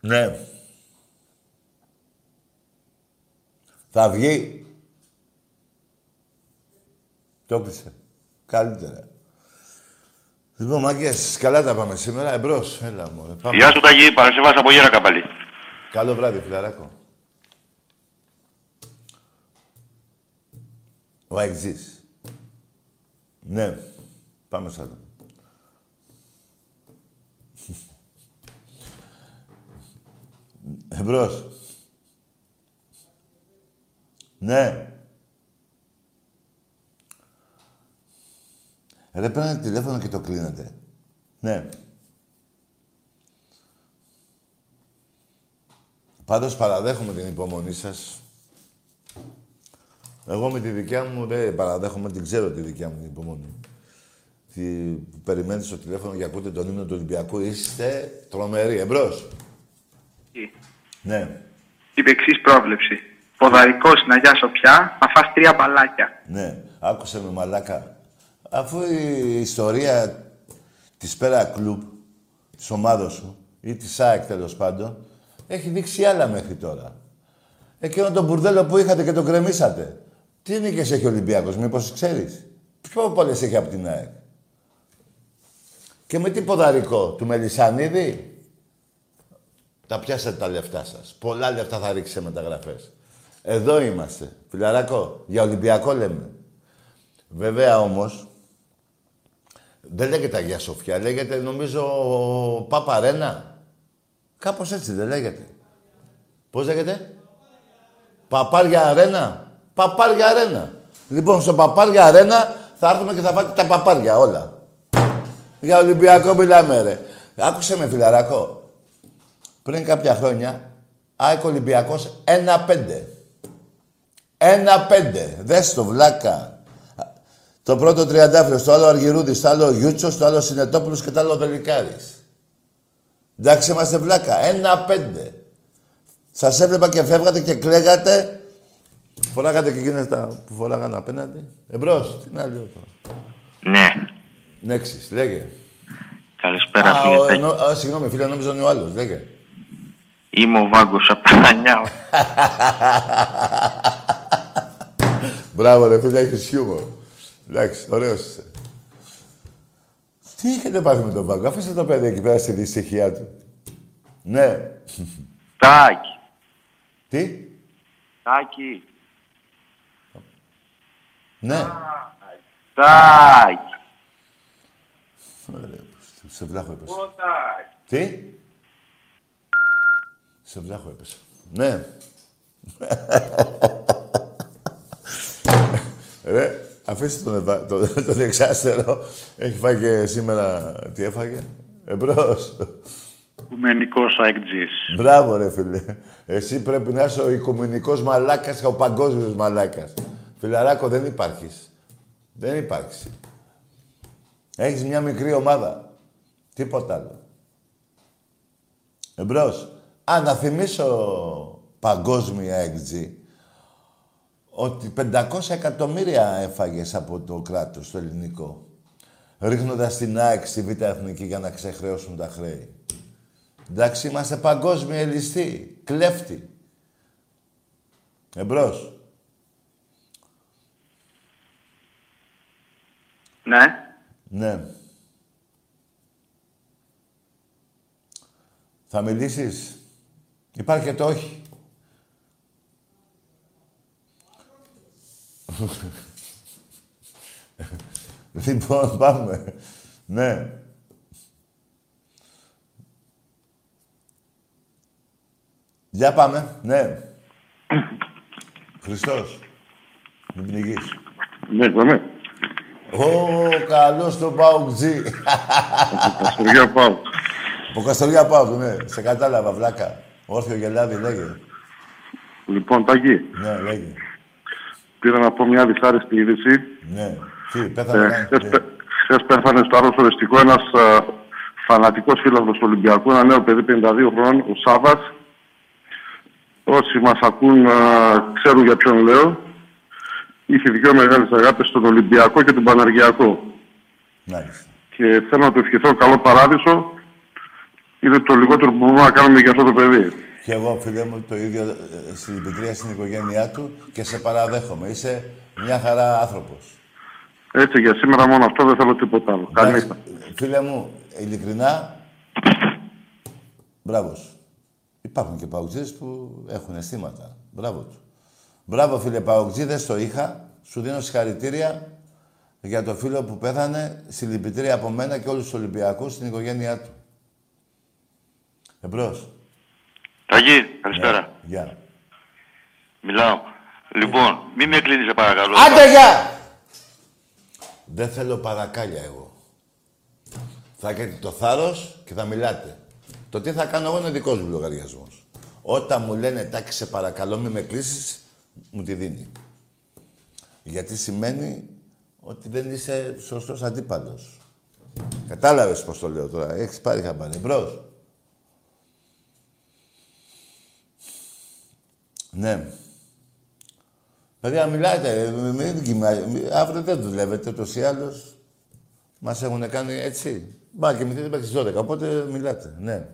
S1: Ναι. Θα βγει. Το έκλεισε. Καλύτερα. Λοιπόν, μάγκες, καλά τα πάμε σήμερα. Εμπρός. Έλα, μωρέ. Πάμε.
S25: Γεια σου Ταγί, Παρασκευάς από Γέρα Καμπαλή.
S1: Καλό βράδυ, φιλαράκο. Ο Αεξής. Ναι. Πάμε σ' άλλο. Εμπρός. Ναι. Ρε, παίρνετε τηλέφωνο και το κλείνετε. Ναι. Πάντως παραδέχομαι την υπομονή σας. Εγώ με τη δικιά μου δεν παραδέχομαι, την ξέρω τη δικιά μου την υπομονή. Τι που περιμένετε στο τηλέφωνο και ακούτε τον ύμνο του Ολυμπιακού. Είστε τρομεροί. Εμπρός.
S20: Τι;
S1: Ναι.
S20: είπε εξής πρόβλεψη. Ποδαρικός στην Αγιά Σοφιά, θα φας τρία μπαλάκια.
S1: Ναι. Άκουσε με μαλάκα. Αφού η ιστορία της Πέρα Κλουμπ, της ομάδος σου, ή της ΑΕΚ τέλος πάντων, έχει δείξει άλλα μέχρι τώρα. Εκείνο το μπουρδέλο που είχατε και το κρεμίσατε. Τι νίκες έχει ο Ολυμπιακός, μήπως ξέρεις; Πιο πολλές έχει από την ΑΕΚ. Και με τι ποδαρικό, του Μελισανίδη; Τα πιάσατε τα λεφτά σας. Πολλά λεφτά θα ρίξετε μεταγραφές. Εδώ είμαστε. Φιλαράκο, για Ολυμπιακό λέμε. Βέβαια όμως, δεν λέγεται Αγία Σοφιά, λέγεται νομίζω Παπαρένα. Κάπως έτσι δεν λέγεται. Πώς λέγεται; Παπάρια Αρένα. Παπάρια Αρένα. Λοιπόν, στο Παπάρια Αρένα θα έρθουμε και θα φάτε τα παπάρια όλα. Για Ολυμπιακό μιλάμε, ρε. Άκουσε με, φιλαράκο. Πριν κάποια χρόνια, ΑΕΚ Ολυμπιακός 1-5. 1-5. Δες το, βλάκα. Το πρώτο τριαντάφυλλο, το άλλο Αργυρούδης, το άλλο Γιούτσος, το άλλο Συνετόπουλος και το άλλο Δελικάρης. Εντάξει, είμαστε βλάκα. 1-5. Σας έβλεπα και φεύγατε και κλαίγατε. Φοράγατε και εκείνες τα που φοράγανε απέναντι. Εμπρός, τι να λέω τώρα.
S27: Ναι.
S1: Νέξης, λέγε.
S27: Καλησπέρα,
S1: Α,
S27: φίλε
S1: ο,
S27: Τάκη.
S1: εννο, α, συγγνώμη, φίλε, νόμιζα είναι ο άλλος, λέγε.
S27: Είμαι ο Βάγκος από τα Νανιά.
S1: Μπράβο, ρε φίλε, έχεις χιούμορ. Εντάξει, ωραίος είσαι. Τι είχατε πάθει με τον Βάγκο, αφήστε το παιδί εκεί πέρα στη δυστυχία του. Ναι.
S27: Τάκη.
S1: Τι,
S27: Τάκη.
S1: ναι.
S27: Τάκη.
S1: Ωραία, σε βλάχο έπεσε. Τι, σε βλάχο έπεσε. Ναι. Ρε, Αφήστε τον, Εβα... τον, τον εξάστερο. Έχει φάει και σήμερα... Τι έφαγε; Εμπρός.
S16: Οικουμενικός αεκτζής.
S1: Μπράβο ρε φίλε. Εσύ πρέπει να είσαι ο οικουμενικός μαλάκας και ο παγκόσμιος μαλάκας. Φιλαράκο δεν υπάρχεις. Δεν υπάρχεις. Έχεις μια μικρή ομάδα. Τίποτα άλλο. Εμπρός. Α, να θυμίσω παγκόσμια έκτζη ότι 500 εκατομμύρια έφαγες από το κράτος, το ελληνικό. Ρίχνοντας την ΑΕΚ στη Β' Εθνική για να ξεχρεώσουν τα χρέη. Εντάξει, είμαστε παγκόσμιοι ελιστοί. Κλέφτη. Εμπρός.
S3: Ναι.
S1: Ναι. Θα μιλήσεις; Υπάρχει και το όχι. λοιπόν, πάμε. Ναι. Για πάμε. Ναι. Χριστός. Μην πνιγείς.
S10: Ναι, πάμε.
S1: Ω, καλός το Πάουκτζή.
S10: Καστοριά πάω.
S1: Από Καστοριά Πάουκ, ναι. Σε κατάλαβα, βλάκα. Όρθιο γελάδι, λέγε.
S10: Λοιπόν, Τάκη,
S1: Ναι, λέγε.
S10: πήρα να πω μια δυσάρεστη είδηση.
S1: Ναι. Τι, πέθανε.
S10: Ε,
S1: ναι.
S10: χθες, πέ- χθες πέθανε στο άλλο οριστικό ένας α, φανατικός φίλος του Ολυμπιακού, ένα νέο παιδί 52 χρόνων, ο Σάβας. Όσοι μας ακούν α, ξέρουν για ποιον λέω. Είχε δυο μεγάλες αγάπες στον Ολυμπιακό και τον Παναργιακό.
S1: Μάλιστα.
S10: Και θέλω να του ευχηθώ καλό παράδεισο. Είναι το λιγότερο που μπορούμε να κάνουμε για αυτό το παιδί.
S1: Και εγώ, φίλε μου, το ίδιο ε, συλληπιτρία στην οικογένειά του και σε παραδέχομαι. Είσαι μια χαρά άνθρωπος.
S10: Έτσι, για σήμερα μόνο αυτό δεν θέλω τίποτα άλλο. Καλή
S1: Εντάξει,
S10: νύχτα.
S1: Φίλε μου, ειλικρινά, μπράβο σου. Υπάρχουν και παουτζίδες που έχουν αισθήματα. Μπράβο του. Μπράβο, φίλε Παουτζή, δεν το είχα. Σου δίνω συγχαρητήρια για το φίλο που πέθανε. Συλληπιτήρια από μένα και όλους τους Ολυμπιακούς στην οικογένειά του. Εμπρός.
S25: Ταγί, καλησπέρα.
S1: Γεια.
S25: Μιλάω. Λοιπόν, μη με κλείνεις, σε παρακαλώ.
S1: Άντε, γεια! Δεν θέλω παρακάλια εγώ. Θα έχετε το θάρρος και θα μιλάτε. Το τι θα κάνω εγώ είναι δικός μου λογαριασμός. Όταν μου λένε τάκι σε παρακαλώ μη με κλείσεις, μου τη δίνει. Γιατί σημαίνει ότι δεν είσαι σωστός αντίπαλος. Κατάλαβες πώς το λέω τώρα. Έχεις πάρει χαμπάρι. Μπρος. Ναι. Παιδιά, μιλάτε. ε, Μην κοιμά- μη- Αύριο δεν δουλεύετε ούτως ή άλλως. Μας έχουν κάνει έτσι. Μπα και μυθείτε μέχρι τις 12, οπότε μιλάτε. Ναι.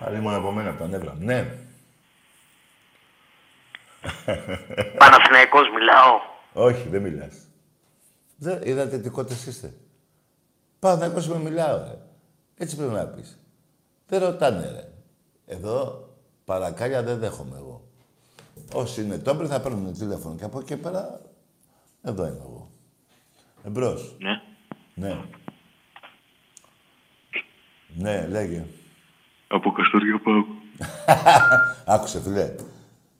S1: Άλλη μόνο από μένα από τα νεύρα. μου. Ναι.
S26: Παναθηναϊκός μιλάω.
S1: Όχι, δεν μιλάς. Δεν, είδατε τι κότες είστε. Παναθηναϊκός με μιλάω, ρε. Έτσι πρέπει να πεις. Δεν ρωτάνε, ρε. Εδώ παρακάλια δεν δέχομαι εγώ. Όσοι είναι τόμπροι θα παίρνουν τηλέφωνο και από εκεί πέρα εδώ είμαι εγώ. Εμπρός.
S16: Ναι.
S1: Ναι. Ναι, λέγε.
S16: Από Καστοριά πάω.
S1: Άκουσε, φίλε.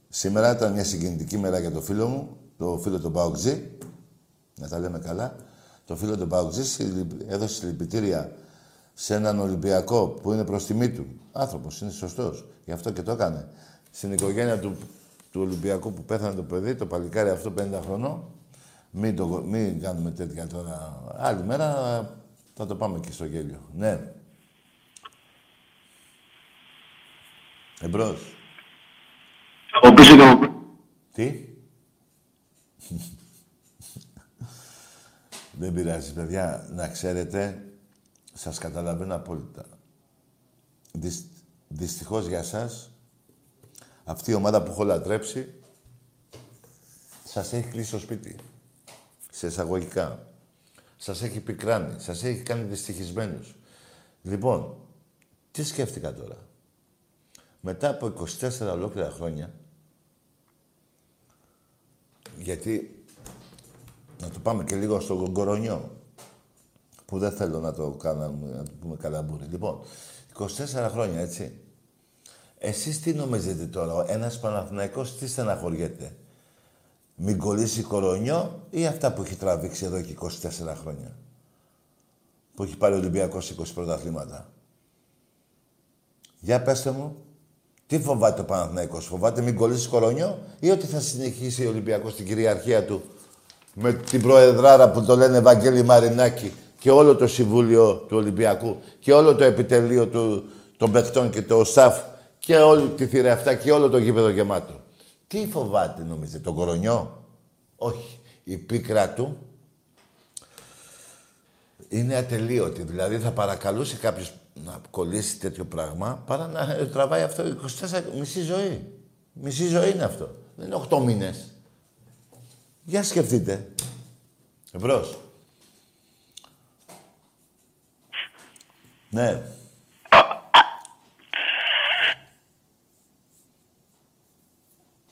S1: Σήμερα ήταν μια συγκινητική μέρα για το φίλο μου, το φίλο του Παοκτζή. Να τα λέμε καλά. Το φίλο του Παοκτζή συλληπ- έδωσε συλληπιτήρια σε έναν Ολυμπιακό που είναι προς τιμή του. Άνθρωπος, είναι σωστός. Γι' αυτό και το έκανε. Στην οικογένεια του, του Ολυμπιακού που πέθανε το παιδί, το παλικάρι αυτό 50 χρονών. Μην, το, μην κάνουμε τέτοια τώρα. Άλλη μέρα θα το πάμε και στο γέλιο. Ναι. Εμπρός.
S10: Ο πίσω το...
S1: Τι; Δεν πειράζει, παιδιά. Να ξέρετε, σας καταλαβαίνω απόλυτα. Δυσ... Δυστυχώς για σας, αυτή η ομάδα που έχω λατρέψει, σας έχει κλείσει το σπίτι. Σε εισαγωγικά. Σας έχει πικράνει. Σας έχει κάνει δυστυχισμένους. Λοιπόν, τι σκέφτηκα τώρα; Μετά από 24 ολόκληρα χρόνια, γιατί να το πάμε και λίγο στο κορονιό, που δεν θέλω να το κάνουμε, να το πούμε καλαμπούρι. Λοιπόν, 24 χρόνια, έτσι. Εσείς τι νομίζετε τώρα, ένας Παναθηναϊκός τι στεναχωριέται; Μην κολλήσει κορονιό ή αυτά που έχει τραβήξει εδώ και 24 χρόνια; Που έχει πάρει ο Ολυμπιακός 20 πρωταθλήματα; Για πέστε μου, τι φοβάται ο Παναθηναϊκός, φοβάται μην κολλήσει κορονιό ή ότι θα συνεχίσει ο Ολυμπιακός την κυριαρχία του με την προεδράρα που το λένε Ευαγγέλη Μαρινάκη και όλο το Συμβούλιο του Ολυμπιακού και όλο το επιτελείο του, των παιχτών και το ΣΑΦ και όλη τη θηρευτά και όλο το γήπεδο γεμάτο. Τι φοβάται νομίζετε, τον κορονιό; Όχι. Η πίκρα του είναι ατελείωτη. Δηλαδή θα παρακαλούσε κάποιος να κολλήσει τέτοιο πράγμα παρά να τραβάει αυτό 24 μισή ζωή. Μισή ζωή είναι αυτό. Δεν είναι 8 μήνες. Για σκεφτείτε. Εμπρός. Ναι.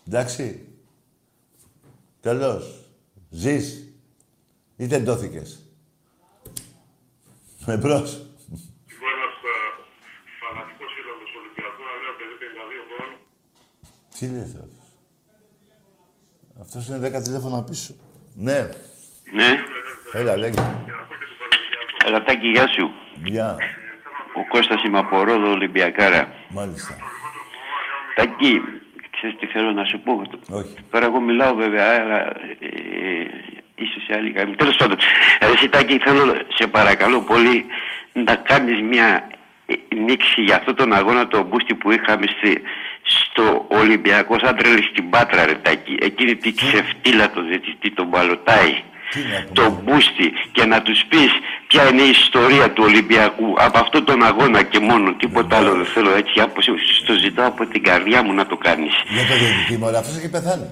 S1: Εντάξει. Τέλος. Ζεις. Ή δεν τόθηκες. Εμπρός.
S10: Εγώ ένας φανατικός σύλλογος του Ολυμπιακού, ένα νέο παιδί 52 χρόνων.
S1: Τι λες αυτός; Αυτός είναι 10 τηλέφωνα πίσω. Ναι.
S28: Ναι.
S1: Έλα, λέγε.
S28: Έλα, Τάκη, γεια σου.
S1: Γεια.
S28: Ο Κώστας είμαι από Ρόδο, Ολυμπιακάρα.
S1: Μάλιστα.
S28: Τάκη, ξέρεις τι θέλω να σου πω;
S1: Όχι.
S28: Τώρα εγώ μιλάω βέβαια, αλλά ε, ίσως σε άλλη γραμμή. Τέλος πάντων, ε, εσύ Τάκη, θέλω, σε παρακαλώ πολύ, να κάνεις μια ε, νήξη για αυτόν τον αγώνα το μπούστι που είχαμε στη, στο Ολυμπιακό σαν τρέλη στην Πάτρα ρε Τάκη. Εκείνη την ξεφτύλα τον διαιτητή, τον Μπαλωτάη. Το μπούστι και να τους πεις ποια είναι η ιστορία του Ολυμπιακού από αυτόν τον αγώνα και μόνο τίποτα άλλο δεν θέλω έτσι από, στο ζητάω από την καρδιά μου να το κάνεις
S1: Για το διαιτητή μου, αλλά αυτός έχει πεθάνει.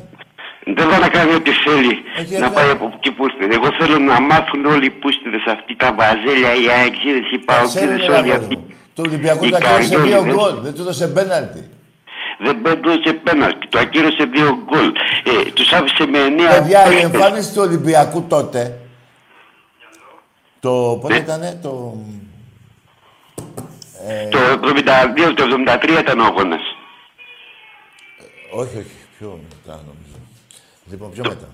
S28: δεν θα να κάνει ό,τι θέλει
S1: γιατί-
S28: να πάει από εκεί που ήρθε. Εγώ θέλω να μάθουν όλοι οι πούστιδες αυτοί, τα βαζέλια, οι αεξίδες, οι παοξίδες,
S1: Ξέρετε,
S28: όλοι
S1: ρε,
S28: αυτοί.
S1: Το Ολυμπιακό
S28: Οι
S1: τα ακύρωσε
S28: καριόλοι,
S1: δύο
S28: δεν-
S1: γκολ. Δεν του έδωσε πέναλτι.
S28: Δεν πέντωσε πέναλτι, το ακύρωσε δύο γκολ. Ε, τους άφησε με εννέα
S1: Παιδιά, η
S28: παίχτες.
S1: εμφάνιση του Ολυμπιακού τότε. Το
S28: Ναι.
S1: πότε ήτανε, το... Ε,
S28: Το 72, το 73 ήταν ο αγώνας.
S1: όχι, όχι, πιο μετά νομίζω. Λοιπόν, πιο μετά.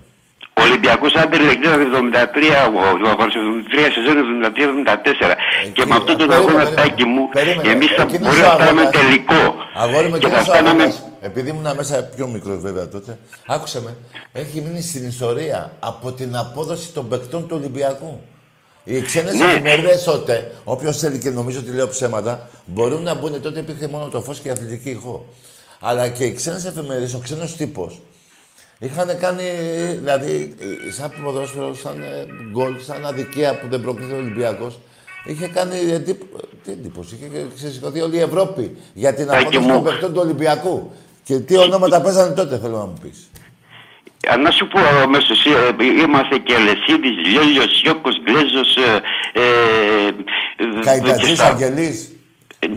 S28: Ο Ολυμπιακός Άντερλεκ ήταν 73, ο αγώνας 73, σεζόν 73-74. Και με αυτόν τον
S1: περίμενε,
S28: αγώνα,
S1: περίμενε.
S28: τάκι μου,
S1: Περίμενε,
S28: εμείς θα
S1: εκείνος
S28: μπορεί
S1: ο
S28: να φτάνουμε
S1: αγώνας-
S28: τελικό.
S1: Αγόρι μου,
S28: Και
S1: και
S28: θα
S1: θα
S28: φτάναμε...
S1: Επειδή ήμουν μέσα πιο μικρός βέβαια τότε, άκουσε με, έχει μείνει στην ιστορία από την απόδοση των παικτών του Ολυμπιακού. Οι ξένες
S28: Ναι.
S1: εφημερίδες τότε, όποιος θέλει και νομίζω ότι λέω ψέματα, μπορούν να μπουν τότε υπήρχε μόνο το φως και η αθλητική ηχό. Αλλά και οι ξένες εφημερίδες, ο ξένος τύπος, είχαν κάνει, δηλαδή, ε, σαν ποδόσφαιρο, σαν ε, γκολ, σαν αδικία που δεν προκλήθηκε ο Ολυμπιακός. Είχε κάνει εντύπ- τι εντύπωση, είχε ξεσηκωθεί όλη η Ευρώπη για την
S28: Τάκη
S1: απόδοση
S28: μου.
S1: των παιχτών του Ολυμπιακού. Και τι ονόματα παίζανε τότε, θέλω να μου πεις.
S28: Α, Να σου πω αμέσως, ε, είμαστε και Λεσίδης, Λιόλιος, Σιώκος, Γκλέζος, ε, ε,
S1: Καϊτατζής,
S28: και στα-
S1: Αγγελής,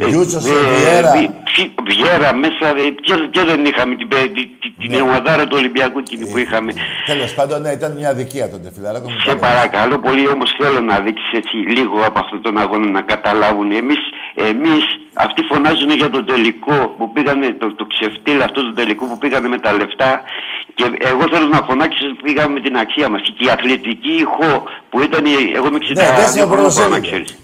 S1: Γιούτσο,
S28: ε,
S1: Βιέρα.
S28: Βι- Φι- Βιέρα μέσα, ε, ποιο ποιο δεν είχαμε την, πε- την, την,
S1: Ναι.
S28: την ομαδάρα του Ολυμπιακού εκείνη που είχαμε.
S1: Τέλος πάντων, ναι, ήταν μια αδικία τότε, φιλαράκο μου.
S28: Σε παρακαλώ πολύ όμως θέλω να δείξεις έτσι λίγο από αυτόν τον αγώνα να καταλάβουν. Εμείς, εμείς αυτοί φωνάζουν για τον τελικό που πήγανε, το, το ξεφτύλα αυτό το τελικό που πήγανε με τα λεφτά και εγώ θέλω να φωνάξω ότι πήγαμε με την αξία μας. Και η αθλητική ηχό που ήταν, η- εγώ είμαι 62
S1: Ναι, δεν σε
S28: χρόνια να
S1: προσέλεγε.
S28: ξέρεις.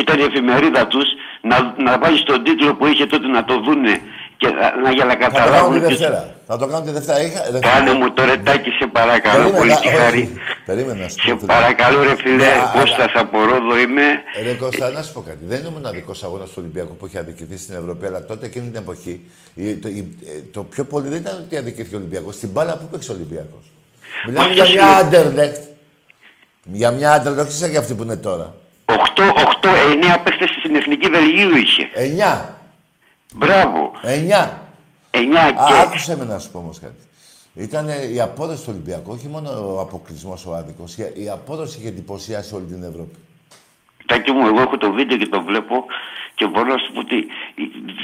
S28: Ήταν η εφημερίδα τους να, να βάλει τον τίτλο που είχε τότε να το δούνε και να, να, για να
S1: Θα το κάνω τη
S28: καταλάβουν. ποιος-
S1: Δευτέρα. Θα το κάνω τη Δευτέρα. Είχα, Δευτέρα.
S28: Κάνε μου το ρετάκι σε παρακαλώ
S1: Περίμενα,
S28: πολύ και
S1: όχι.
S28: χάρη.
S1: Περίμενα να σου
S28: Σε
S1: πω. φίλε.
S28: παρακαλώ ρε φίλε,
S1: Ναι, αλλά-
S28: Κώστας από Ρόδο είμαι.
S1: Ρε Κώστα, να σου πω κάτι. Δεν είναι ο μοναδικό αγώνας του Ολυμπιακού που έχει αδικηθεί στην Ευρώπη, αλλά τότε εκείνη την εποχή η- το, η- ε, το πιο πολύ δεν ήταν ότι αδικήθηκε ο Ολυμπιακός. Στην μπάλα που παίξει ο Ολυμπιακός. Μιλάμε για
S28: Αυτός
S1: μια
S28: είναι;
S1: άντερλεκτ. Για μια άντερλεκτ, όχι σαν και αυτή που είναι τώρα.
S28: 8, 8, 9 παίχτες στην Εθνική Βελγίου είχε.
S1: 9.
S28: Μπράβο.
S1: 9.
S28: 9
S1: Α,
S28: και...
S1: άκουσε με να σου πω όμως κάτι. Ήταν η απόδοση του Ολυμπιακού, όχι μόνο ο αποκλεισμός ο άδικος. Η απόδοση είχε εντυπωσιάσει όλη την Ευρώπη.
S28: Τάκη μου, εγώ έχω το βίντεο και το βλέπω και μπορώ να σου πω ότι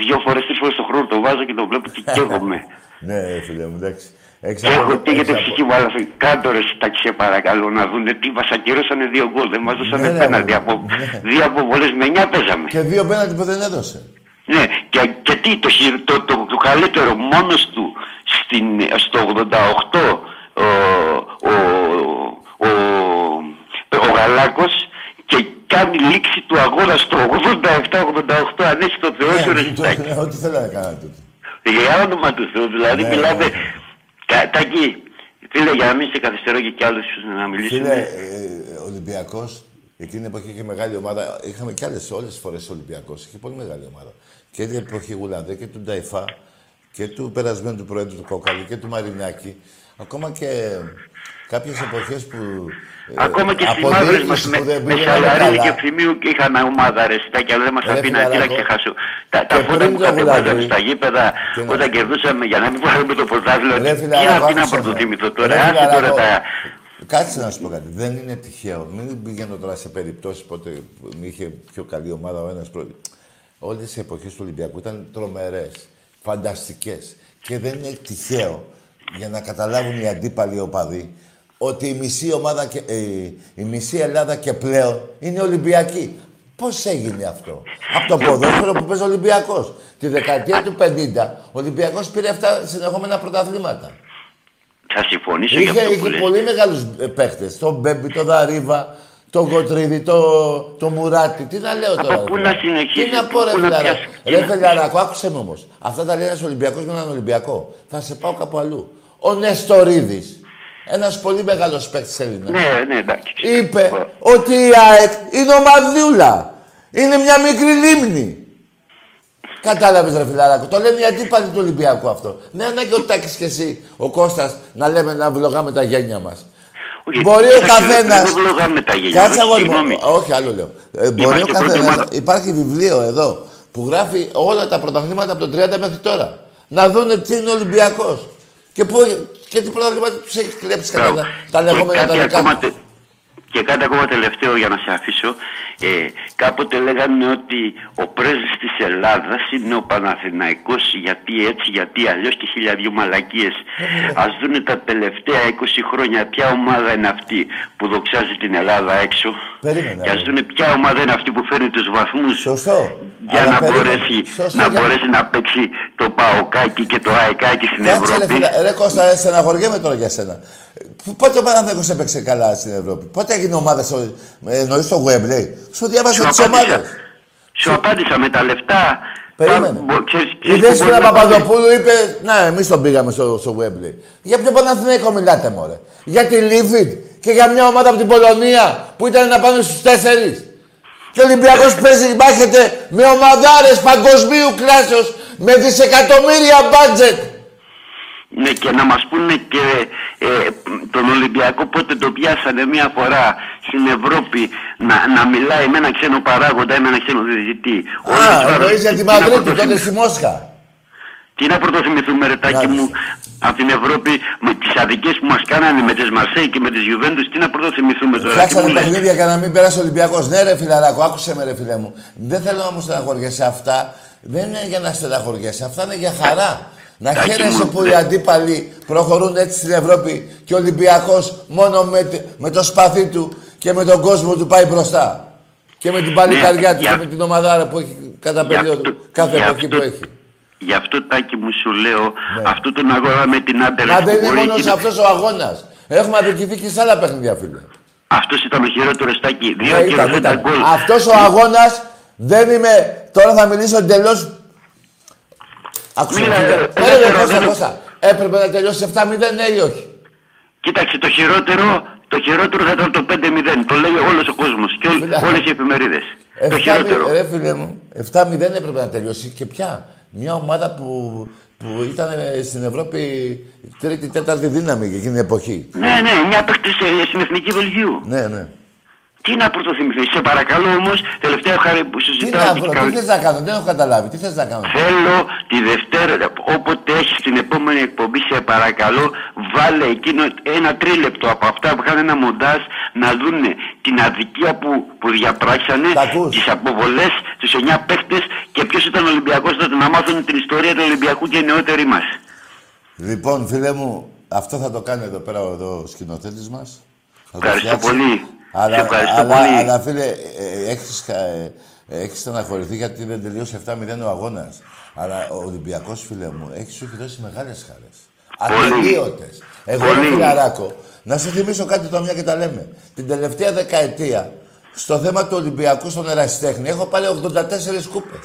S28: δύο φορές, τρεις φορές το χρόνο το βάζω και το βλέπω και καίγομαι.
S1: ναι, φίλε μου, εντάξει. Έχεις
S28: Και έχω
S1: απο-
S28: τι για
S1: έχεις
S28: την
S1: απο-
S28: ψυχή μου, αλλά κάτω ρε Τάκη σε παρακαλώ να δούνε τι μας ακυρώσανε δύο γκολ, δεν μας δώσανε
S1: Ναι, ναι,
S28: πέναλτι
S1: ναι,
S28: από
S1: ναι.
S28: δύο αποβολές με 9 παίζαμε.
S1: Και δύο πέναλτι που δεν έδωσε.
S28: Ναι, και, και τι, το, χειρο- το, το, το καλύτερο μόνος του στην, στο 88 ο, ο, ο, ο Γαλάκος και κάνει λήξη του αγώνα στο 87-88 αν έχει το Θεό σου ρε Στάκη.
S1: Ναι, Ό,τι θέλω να κάνω τούτο.
S28: Για όνομα του Θεού, δηλαδή
S1: Ναι,
S28: μιλάμε.
S1: Ναι.
S28: Κα- Τάκη, φίλε, για να μην σε καθυστερώ και κι άλλους να μιλήσουμε.
S1: Φίλε, ε, Ολυμπιακός, εκείνη την εποχή είχε μεγάλη ομάδα. Είχαμε κι άλλες όλες τις φορές Ολυμπιακός. Είχε πολύ μεγάλη ομάδα. Και την εποχή Γουλανδέ και του Νταϊφά και του περασμένου του Προέδρου του Κόκαλη και του Μαρινάκη. Ακόμα και κάποιες εποχές που... ε,
S28: Ακόμα και στις
S1: αποδείξεις
S28: μαύρες μας με,
S1: που δεν
S28: με
S1: πήγαιναν
S28: Σαλαρίδη
S1: καλά.
S28: και Φημίου και είχαν ομάδα ρε Στάκη, αλλά δεν μας
S1: Ρε
S28: αφήνει να
S1: φιλαράκο.
S28: ξεχάσω. Τα, τα
S1: Και
S28: φώτα
S1: πριν
S28: που
S1: το
S28: κατεβάζαμε
S1: Γουλανδί.
S28: στα γήπεδα όταν κερδούσαμε για να μην πάρουμε το πρωτάθλημα.
S1: Ρε
S28: Τι
S1: φιλαράκο,
S28: να πει να
S1: άκουσε με.
S28: πρωτοθυμηθώ
S1: Ρε
S28: τώρα, άσε
S1: φιλαράκο,
S28: τώρα τα...
S1: Κάτσε να σου πω κάτι. Δεν είναι τυχαίο. Μην πηγαίνω τώρα σε περιπτώσεις πότε που είχε πιο καλή ομάδα ο ένας πρώτος. Όλες οι εποχές του Ολυμπιακού ήταν τρομερές, φανταστικές. Και δεν είναι τυχαίο για να καταλάβουν οι αντίπαλοι οπαδοί ότι η μισή, ομάδα και, ε, η μισή Ελλάδα και πλέον είναι Ολυμπιακή. Πώς έγινε αυτό, Από το ποδόσφαιρο που παίζει ο Ολυμπιακός. Τη δεκαετία του 50 ο Ολυμπιακός πήρε 7 συνεχόμενα πρωταθλήματα.
S28: Θα συμφωνήσω για
S1: Είχε,
S28: αυτό που
S1: είχε
S28: λες.
S1: πολύ μεγάλους παίχτες. Τον Μπέμπι, τον Δαρίβα, τον Κοτρίδη, τον το Μουράτη. Τι να λέω τώρα.
S28: Από πού
S1: ρε
S28: να
S1: φίλε.
S28: συνεχίσεις,
S1: Τι να πω, ρε
S28: πού να
S1: φιλαράκο.
S28: πιάσεις, τι
S1: Ρε
S28: να-
S1: φιλαράκο, άκουσε με όμως. Αυτά τα λέει ένας Ολυμπιακός με έναν Ολυμπιακό. Θα σε πάω κάπου αλλού. Ο Νεστορίδη, ένας πολύ μεγάλος παίκτης Έλληνας.
S28: Ναι, ναι, εντάξει.
S1: Είπε ότι η ΑΕΚ είναι ομαδιούλα. Είναι μια μικρή λίμνη. Κατάλαβες, ρε φιλαράκο. Το λένε οι αντίπαλοι του Ολυμπιακού αυτό. Ναι, ανάγκη ο Τάκης και εσύ, ο Κώστας, να λέμε να βλογάμε τα γένια μας. Μπορεί ο
S28: κοίταξε,
S1: καθένα.
S28: Δεν βλογάμε τα γένια
S1: Κάτσε
S28: μας,
S1: αγόρι μου.
S28: συγγνώμη.
S1: Όχι, άλλο λέω. Ε, μπορεί ο
S28: Είμαστε πρώτη
S1: καθένα.
S28: ομάδα.
S1: Υπάρχει βιβλίο εδώ που γράφει όλα τα πρωταθλήματα από το 30 μέχρι τώρα. Να δούνε τι είναι Ολυμπιακός. Και, πού- και τι πρωταθλήματα τους έχεις κλέψει
S28: Μπράβο.
S1: κανένα. Τα λεγόμενα
S28: Και
S1: τα
S28: κάτι
S1: δικά
S28: ακόμα
S1: του.
S28: τε- Και κάτι ακόμα τελευταίο για να σε αφήσω. Ε, κάποτε λέγανε ότι ο πρέσβης της Ελλάδας είναι ο Παναθηναϊκός γιατί έτσι, γιατί αλλιώς και χίλια δυο μαλακίες. Ας δούνε τα τελευταία 20 χρόνια ποια ομάδα είναι αυτή που δοξάζει την Ελλάδα έξω;
S1: Περίμενε.
S28: Και ας δούνε ποια ομάδα είναι αυτή που φέρνει τους βαθμούς.
S1: Σωστό.
S28: Για
S1: Αλλά
S28: να
S1: περίμενε.
S28: μπορέσει,
S1: Σωστό,
S28: να
S1: για-
S28: μπορέσει να παίξει το Παοκάκι και το Αεκάκι στην
S1: Κάτσε ρε
S28: Ευρώπη.
S1: φίλε, ρε Κώστα, ε, στεναχωριέμαι τώρα για σένα. Π- Πότε ο Παναθηναϊκός έπαιξε καλά στην Ευρώπη; Πότε έγινε ομάδα στο... ε, Εννοείς στο Wembley; Σου διάβασα
S28: Σου
S1: τις
S28: απάντησα.
S1: ομάδες.
S28: Σου απάντησα με τα λεφτά.
S1: Περίμενε.
S28: Τα- μπο- ξέρεις- ξέρεις
S1: Είδες
S28: που
S1: που
S28: μπορεί
S1: ένα
S28: να πάρει.
S1: Παπαδοπούλου είπε, να εμείς τον πήγαμε στο, στο Wembley. Για ποιο Παναθηναϊκό μιλάτε μωρέ; Για τη Λίβιντ και για μια ομάδα από την Πολωνία που ήταν να πάνε στους τέσσερις. Και ο Ολυμπιακός παίζει, μάχεται με ομαδάρες παγκοσμίου κλάσεως με δισεκατομμύρια μπάτζετ.
S28: Ναι, και να μας πούνε και ε, τον Ολυμπιακό πότε το πιάσανε μία φορά στην Ευρώπη να, να μιλάει με ένα ξένο παράγοντα ή με ένα ξένο διαιτητή. Όλες τις
S1: Α,
S28: φορές-
S1: εννοείς για τη
S28: τι να
S1: Μαδρίτη,
S28: πρωτοθυμ-
S1: τότε στη Μόσχα.
S28: Τι να πρωτοθυμηθούμε ρετάκι μου από την Ευρώπη με τις αδικές που μας κάνανε με τις Μαρσέη και με τις Γιουβέντους, τι να πρωτοθυμηθούμε τώρα. τι μου
S1: Φτιάξανε
S28: λες.
S1: παιχνίδια για να μην περάσει ο Ολυμπιακός. Ναι, ρε φιλαράκο, άκουσε με, ρε φιλέ μου. Δεν θέλω να μου στεναχωριέσαι αυτά. Δεν είναι για να στεναχωριέσαι. Αυτά είναι για χαρά. Να
S28: Τάκη
S1: χαίρεσαι
S28: μου,
S1: που
S28: δε-
S1: οι αντίπαλοι προχωρούν έτσι στην Ευρώπη και ο Ολυμπιακός μόνο με, τε- με το σπαθί του και με τον κόσμο του πάει μπροστά. Και με την παλικαριά
S28: Ναι,
S1: του
S28: για-
S1: και με την ομαδάρα που έχει κατά
S28: για
S1: περίοδο.
S28: αυτό-
S1: Κάθε
S28: για
S1: εποχή
S28: αυτό-
S1: που έχει.
S28: Γι' αυτό τάκι μου σου λέω, αυτό τον αγώνα με την Άντερ
S1: Μα δεν είναι μόνος αυτός ο αγώνας. Έχουμε αδικηθεί και σε άλλα παιχνίδια, φίλε.
S28: Αυτός ήταν ο χειρότερος τάκι. Δύο
S1: Ναι, ήταν,
S28: ακυρωθέντα
S1: ήταν.
S28: γκολ.
S1: Αυτός ο αγώνας δεν είμαι... Τώρα θα μιλήσω εντελώς... Άκουσα.
S28: Μίλα,
S1: φίλε.
S28: ε,
S1: Περίμενε,
S28: ελεύθερο,
S1: Κώστα,
S28: δεν-
S1: Κώστα. Έπρεπε να τελειώσει 7-0, ναι ή όχι;
S28: Κοίταξε, το χειρότερο, το χειρότερο θα ήταν το 5-0. Το λέει όλος ο κόσμος και ό- όλες οι εφημερίδες. Το
S1: 7-0,
S28: χειρότερο.
S1: Ρε φίλε μου, 7-0 έπρεπε να τελειώσει. Και πια, μια ομάδα που, που ήταν ε, στην Ευρώπη τρίτη, τέταρτη δύναμη εκείνη την εποχή.
S28: Ναι, ναι, μια παίχτη στην Εθνική Βελγίου.
S1: Ναι, ναι.
S28: Τι να πρωτοθυμηθεί. Σε παρακαλώ όμως, τελευταία χάρη που σου
S1: Τι
S28: ζητάω.
S1: να
S28: και
S1: βρω,
S28: κα-
S1: τι θες να κάνω, δεν έχω καταλάβει. Τι θες να κάνω.
S28: Θέλω τη Δευτέρα, όποτε έχεις την επόμενη εκπομπή, σε παρακαλώ, βάλε εκείνο ένα τρίλεπτο από αυτά που είχαν ένα μοντάζ να δούνε την αδικία που, που διαπράξανε, τις αποβολές, τους 9 παίχτες και ποιος ήταν ο Ολυμπιακός τότε να μάθουν την ιστορία του Ολυμπιακού και οι νεότεροι μας.
S1: Λοιπόν, φίλε μου, αυτό θα το κάνει εδώ πέρα ο σκηνοθέτης μας. Θα το
S28: Ευχαριστώ
S1: φτιάξει.
S28: πολύ.
S1: Αλλά,
S28: Σε ευχαριστώ
S1: αλλά,
S28: πολύ.
S1: αλλά φίλε, ε, έχεις, ε, έχεις στεναχωρηθεί γιατί δεν τελείωσε 7-0 ο αγώνας. Αλλά ο Ολυμπιακός, φίλε μου, έχεις σου έχει δώσει μεγάλες χαρές. Ατελείωτες. Εγώ, ρε φιλαράκο, να σε θυμίσω κάτι το μια και τα λέμε. Την τελευταία δεκαετία, στο θέμα του Ολυμπιακού στον Ερασιτέχνη, έχω πάρει 84 κούπες.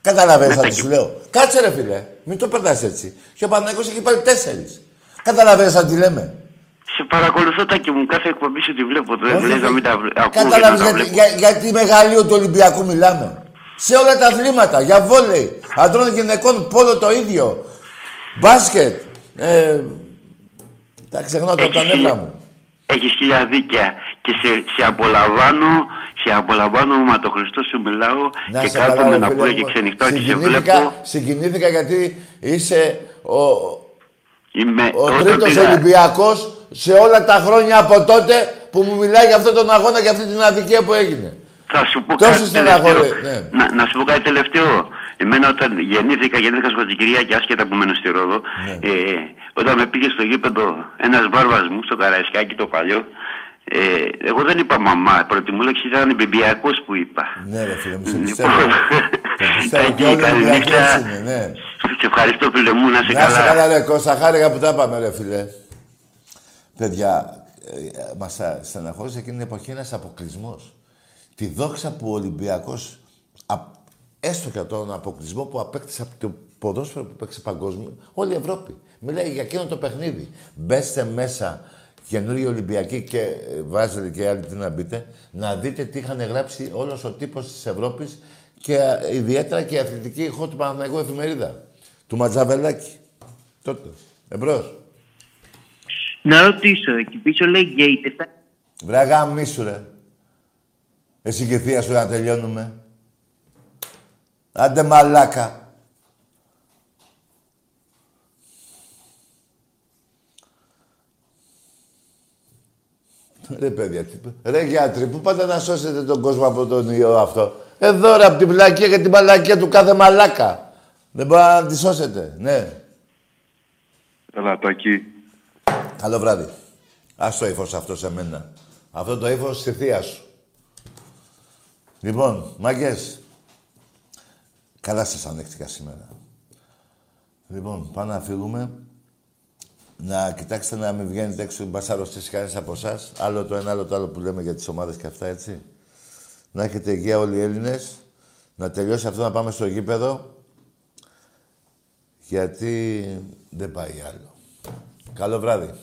S1: Καταλαβαίνεις τι σου λέω. Κάτσε ρε φίλε, μην το περνάς έτσι. Και ο Παναγιώτης έχει πάρει τέσσερις. Καταλαβαίνεις τι λέμε.
S28: Σε παρακολουθώ τα και μου κάθε εκπομπή σου τη βλέπω. Δεν λες να μην τα βλέ- ακούω και να
S1: Κατάλαβες
S28: τα
S1: γιατί,
S28: βλέπω.
S1: για, για τη μεγαλείο του Ολυμπιακού μιλάμε. Σε όλα τα αθλήματα, για βόλεϊ, αντρών και γυναικών, πόλο το ίδιο. Μπάσκετ. Ε, τα ξεχνάω τώρα τα νεύρα μου.
S28: Έχεις χίλια δίκαια και σε, σε απολαμβάνω, σε απολαμβάνω με το Χριστό σου μιλάω
S1: Να
S28: και
S1: σε
S28: κάθομαι
S1: καλά, ρε
S28: να
S1: φίλε
S28: πω
S1: μου.
S28: και ξενυχτάω και σε
S1: Συγκινήθηκα-
S28: βλέπω.
S1: Συγκινήθηκα γιατί είσαι ο,
S28: Είμαι
S1: ο
S28: όταν
S1: τρίτος
S28: πήγα-
S1: Ολυμπιακός σε όλα τα χρόνια από τότε που μου μιλάει για αυτόν τον αγώνα και αυτή την αδικία που έγινε.
S28: Θα σου πω
S1: Τόσο
S28: κάτι
S1: στεναχωρεί,
S28: τελευταίο.
S1: ναι.
S28: Να, να σου πω κάτι τελευταίο. Εμένα όταν γεννήθηκα, γεννήθηκα σκοτεινή και άσχετα που μένω στη Ρόδο,
S1: Ναι.
S28: ε, όταν με πήγε στο γήπεδο ένας μπάρβας μου, στο Καραϊσκάκι το παλιό, ε, εγώ δεν είπα μαμά, πρώτη μου λέξη ήταν Ολυμπιακός που είπα.
S1: Ναι ρε φίλε μου, σε
S28: Λοιπόν,
S1: πιστεύω. Σε πιστεύω
S28: Τάκη,
S1: και όλοι οι
S28: καληνύχτα.
S1: Ολυμπιακός είναι, ναι.
S28: Σε ευχαριστώ φίλε μου, να σε
S1: Να σε
S28: καλά.
S1: καλά ρε Κώστα, χάρηκα που τα πάμε ρε φίλε. Παιδιά, ε, μας α- στεναχώρησε εκείνη την εποχή ένας αποκλεισμός. Τη δόξα που ο Ολυμπιακός, α- έστω και τον αποκλεισμό που απέκτησε από το ποδόσφαιρο που παίξει παγκόσμιο, όλη η Ευρώπη. Μιλάει για εκείνο το παιχνίδι. Μπέστε μέσα καινούριοι Ολυμπιακοί και ε, βάζετε και άλλοι τι να μπείτε, να δείτε τι είχαν γράψει όλος ο τύπος της Ευρώπης και ε, ιδιαίτερα και η αθλητική ηχό του Παναθηναϊκού εφημερίδα. Του Ματζαβελάκη. Τότε. Εμπρός.
S29: Να ρωτήσω, εκεί πίσω λέει gate.
S1: Βρε γαμίσου ρε. Εσύ και η θεία σου να τελειώνουμε. Άντε μαλάκα. Ρε παιδιά, τι... ρε γιατροί, πού πάτε να σώσετε τον κόσμο από τον ιό αυτό; Εδώ ρε, από την βλακεία και την μαλακία του κάθε μαλάκα. Δεν μπορεί να τη σώσετε, ναι.
S16: Έλα, Τάκη.
S1: Καλό βράδυ. Ας το ύφος αυτό σε μένα. Αυτό το ύφος στη θεία σου. Λοιπόν, μάγκες. Καλά σας ανέχτηκα σήμερα. Λοιπόν, πάμε να φύγουμε. Να κοιτάξετε να μην βγαίνετε έξω, μην πας αρρωστήσεις κανείς από εσάς. Άλλο το ένα, άλλο το άλλο που λέμε για τις ομάδες και αυτά, έτσι. Να έχετε υγεία όλοι οι Έλληνες. Να τελειώσει αυτό να πάμε στο γήπεδο. Γιατί δεν πάει άλλο. Καλό βράδυ.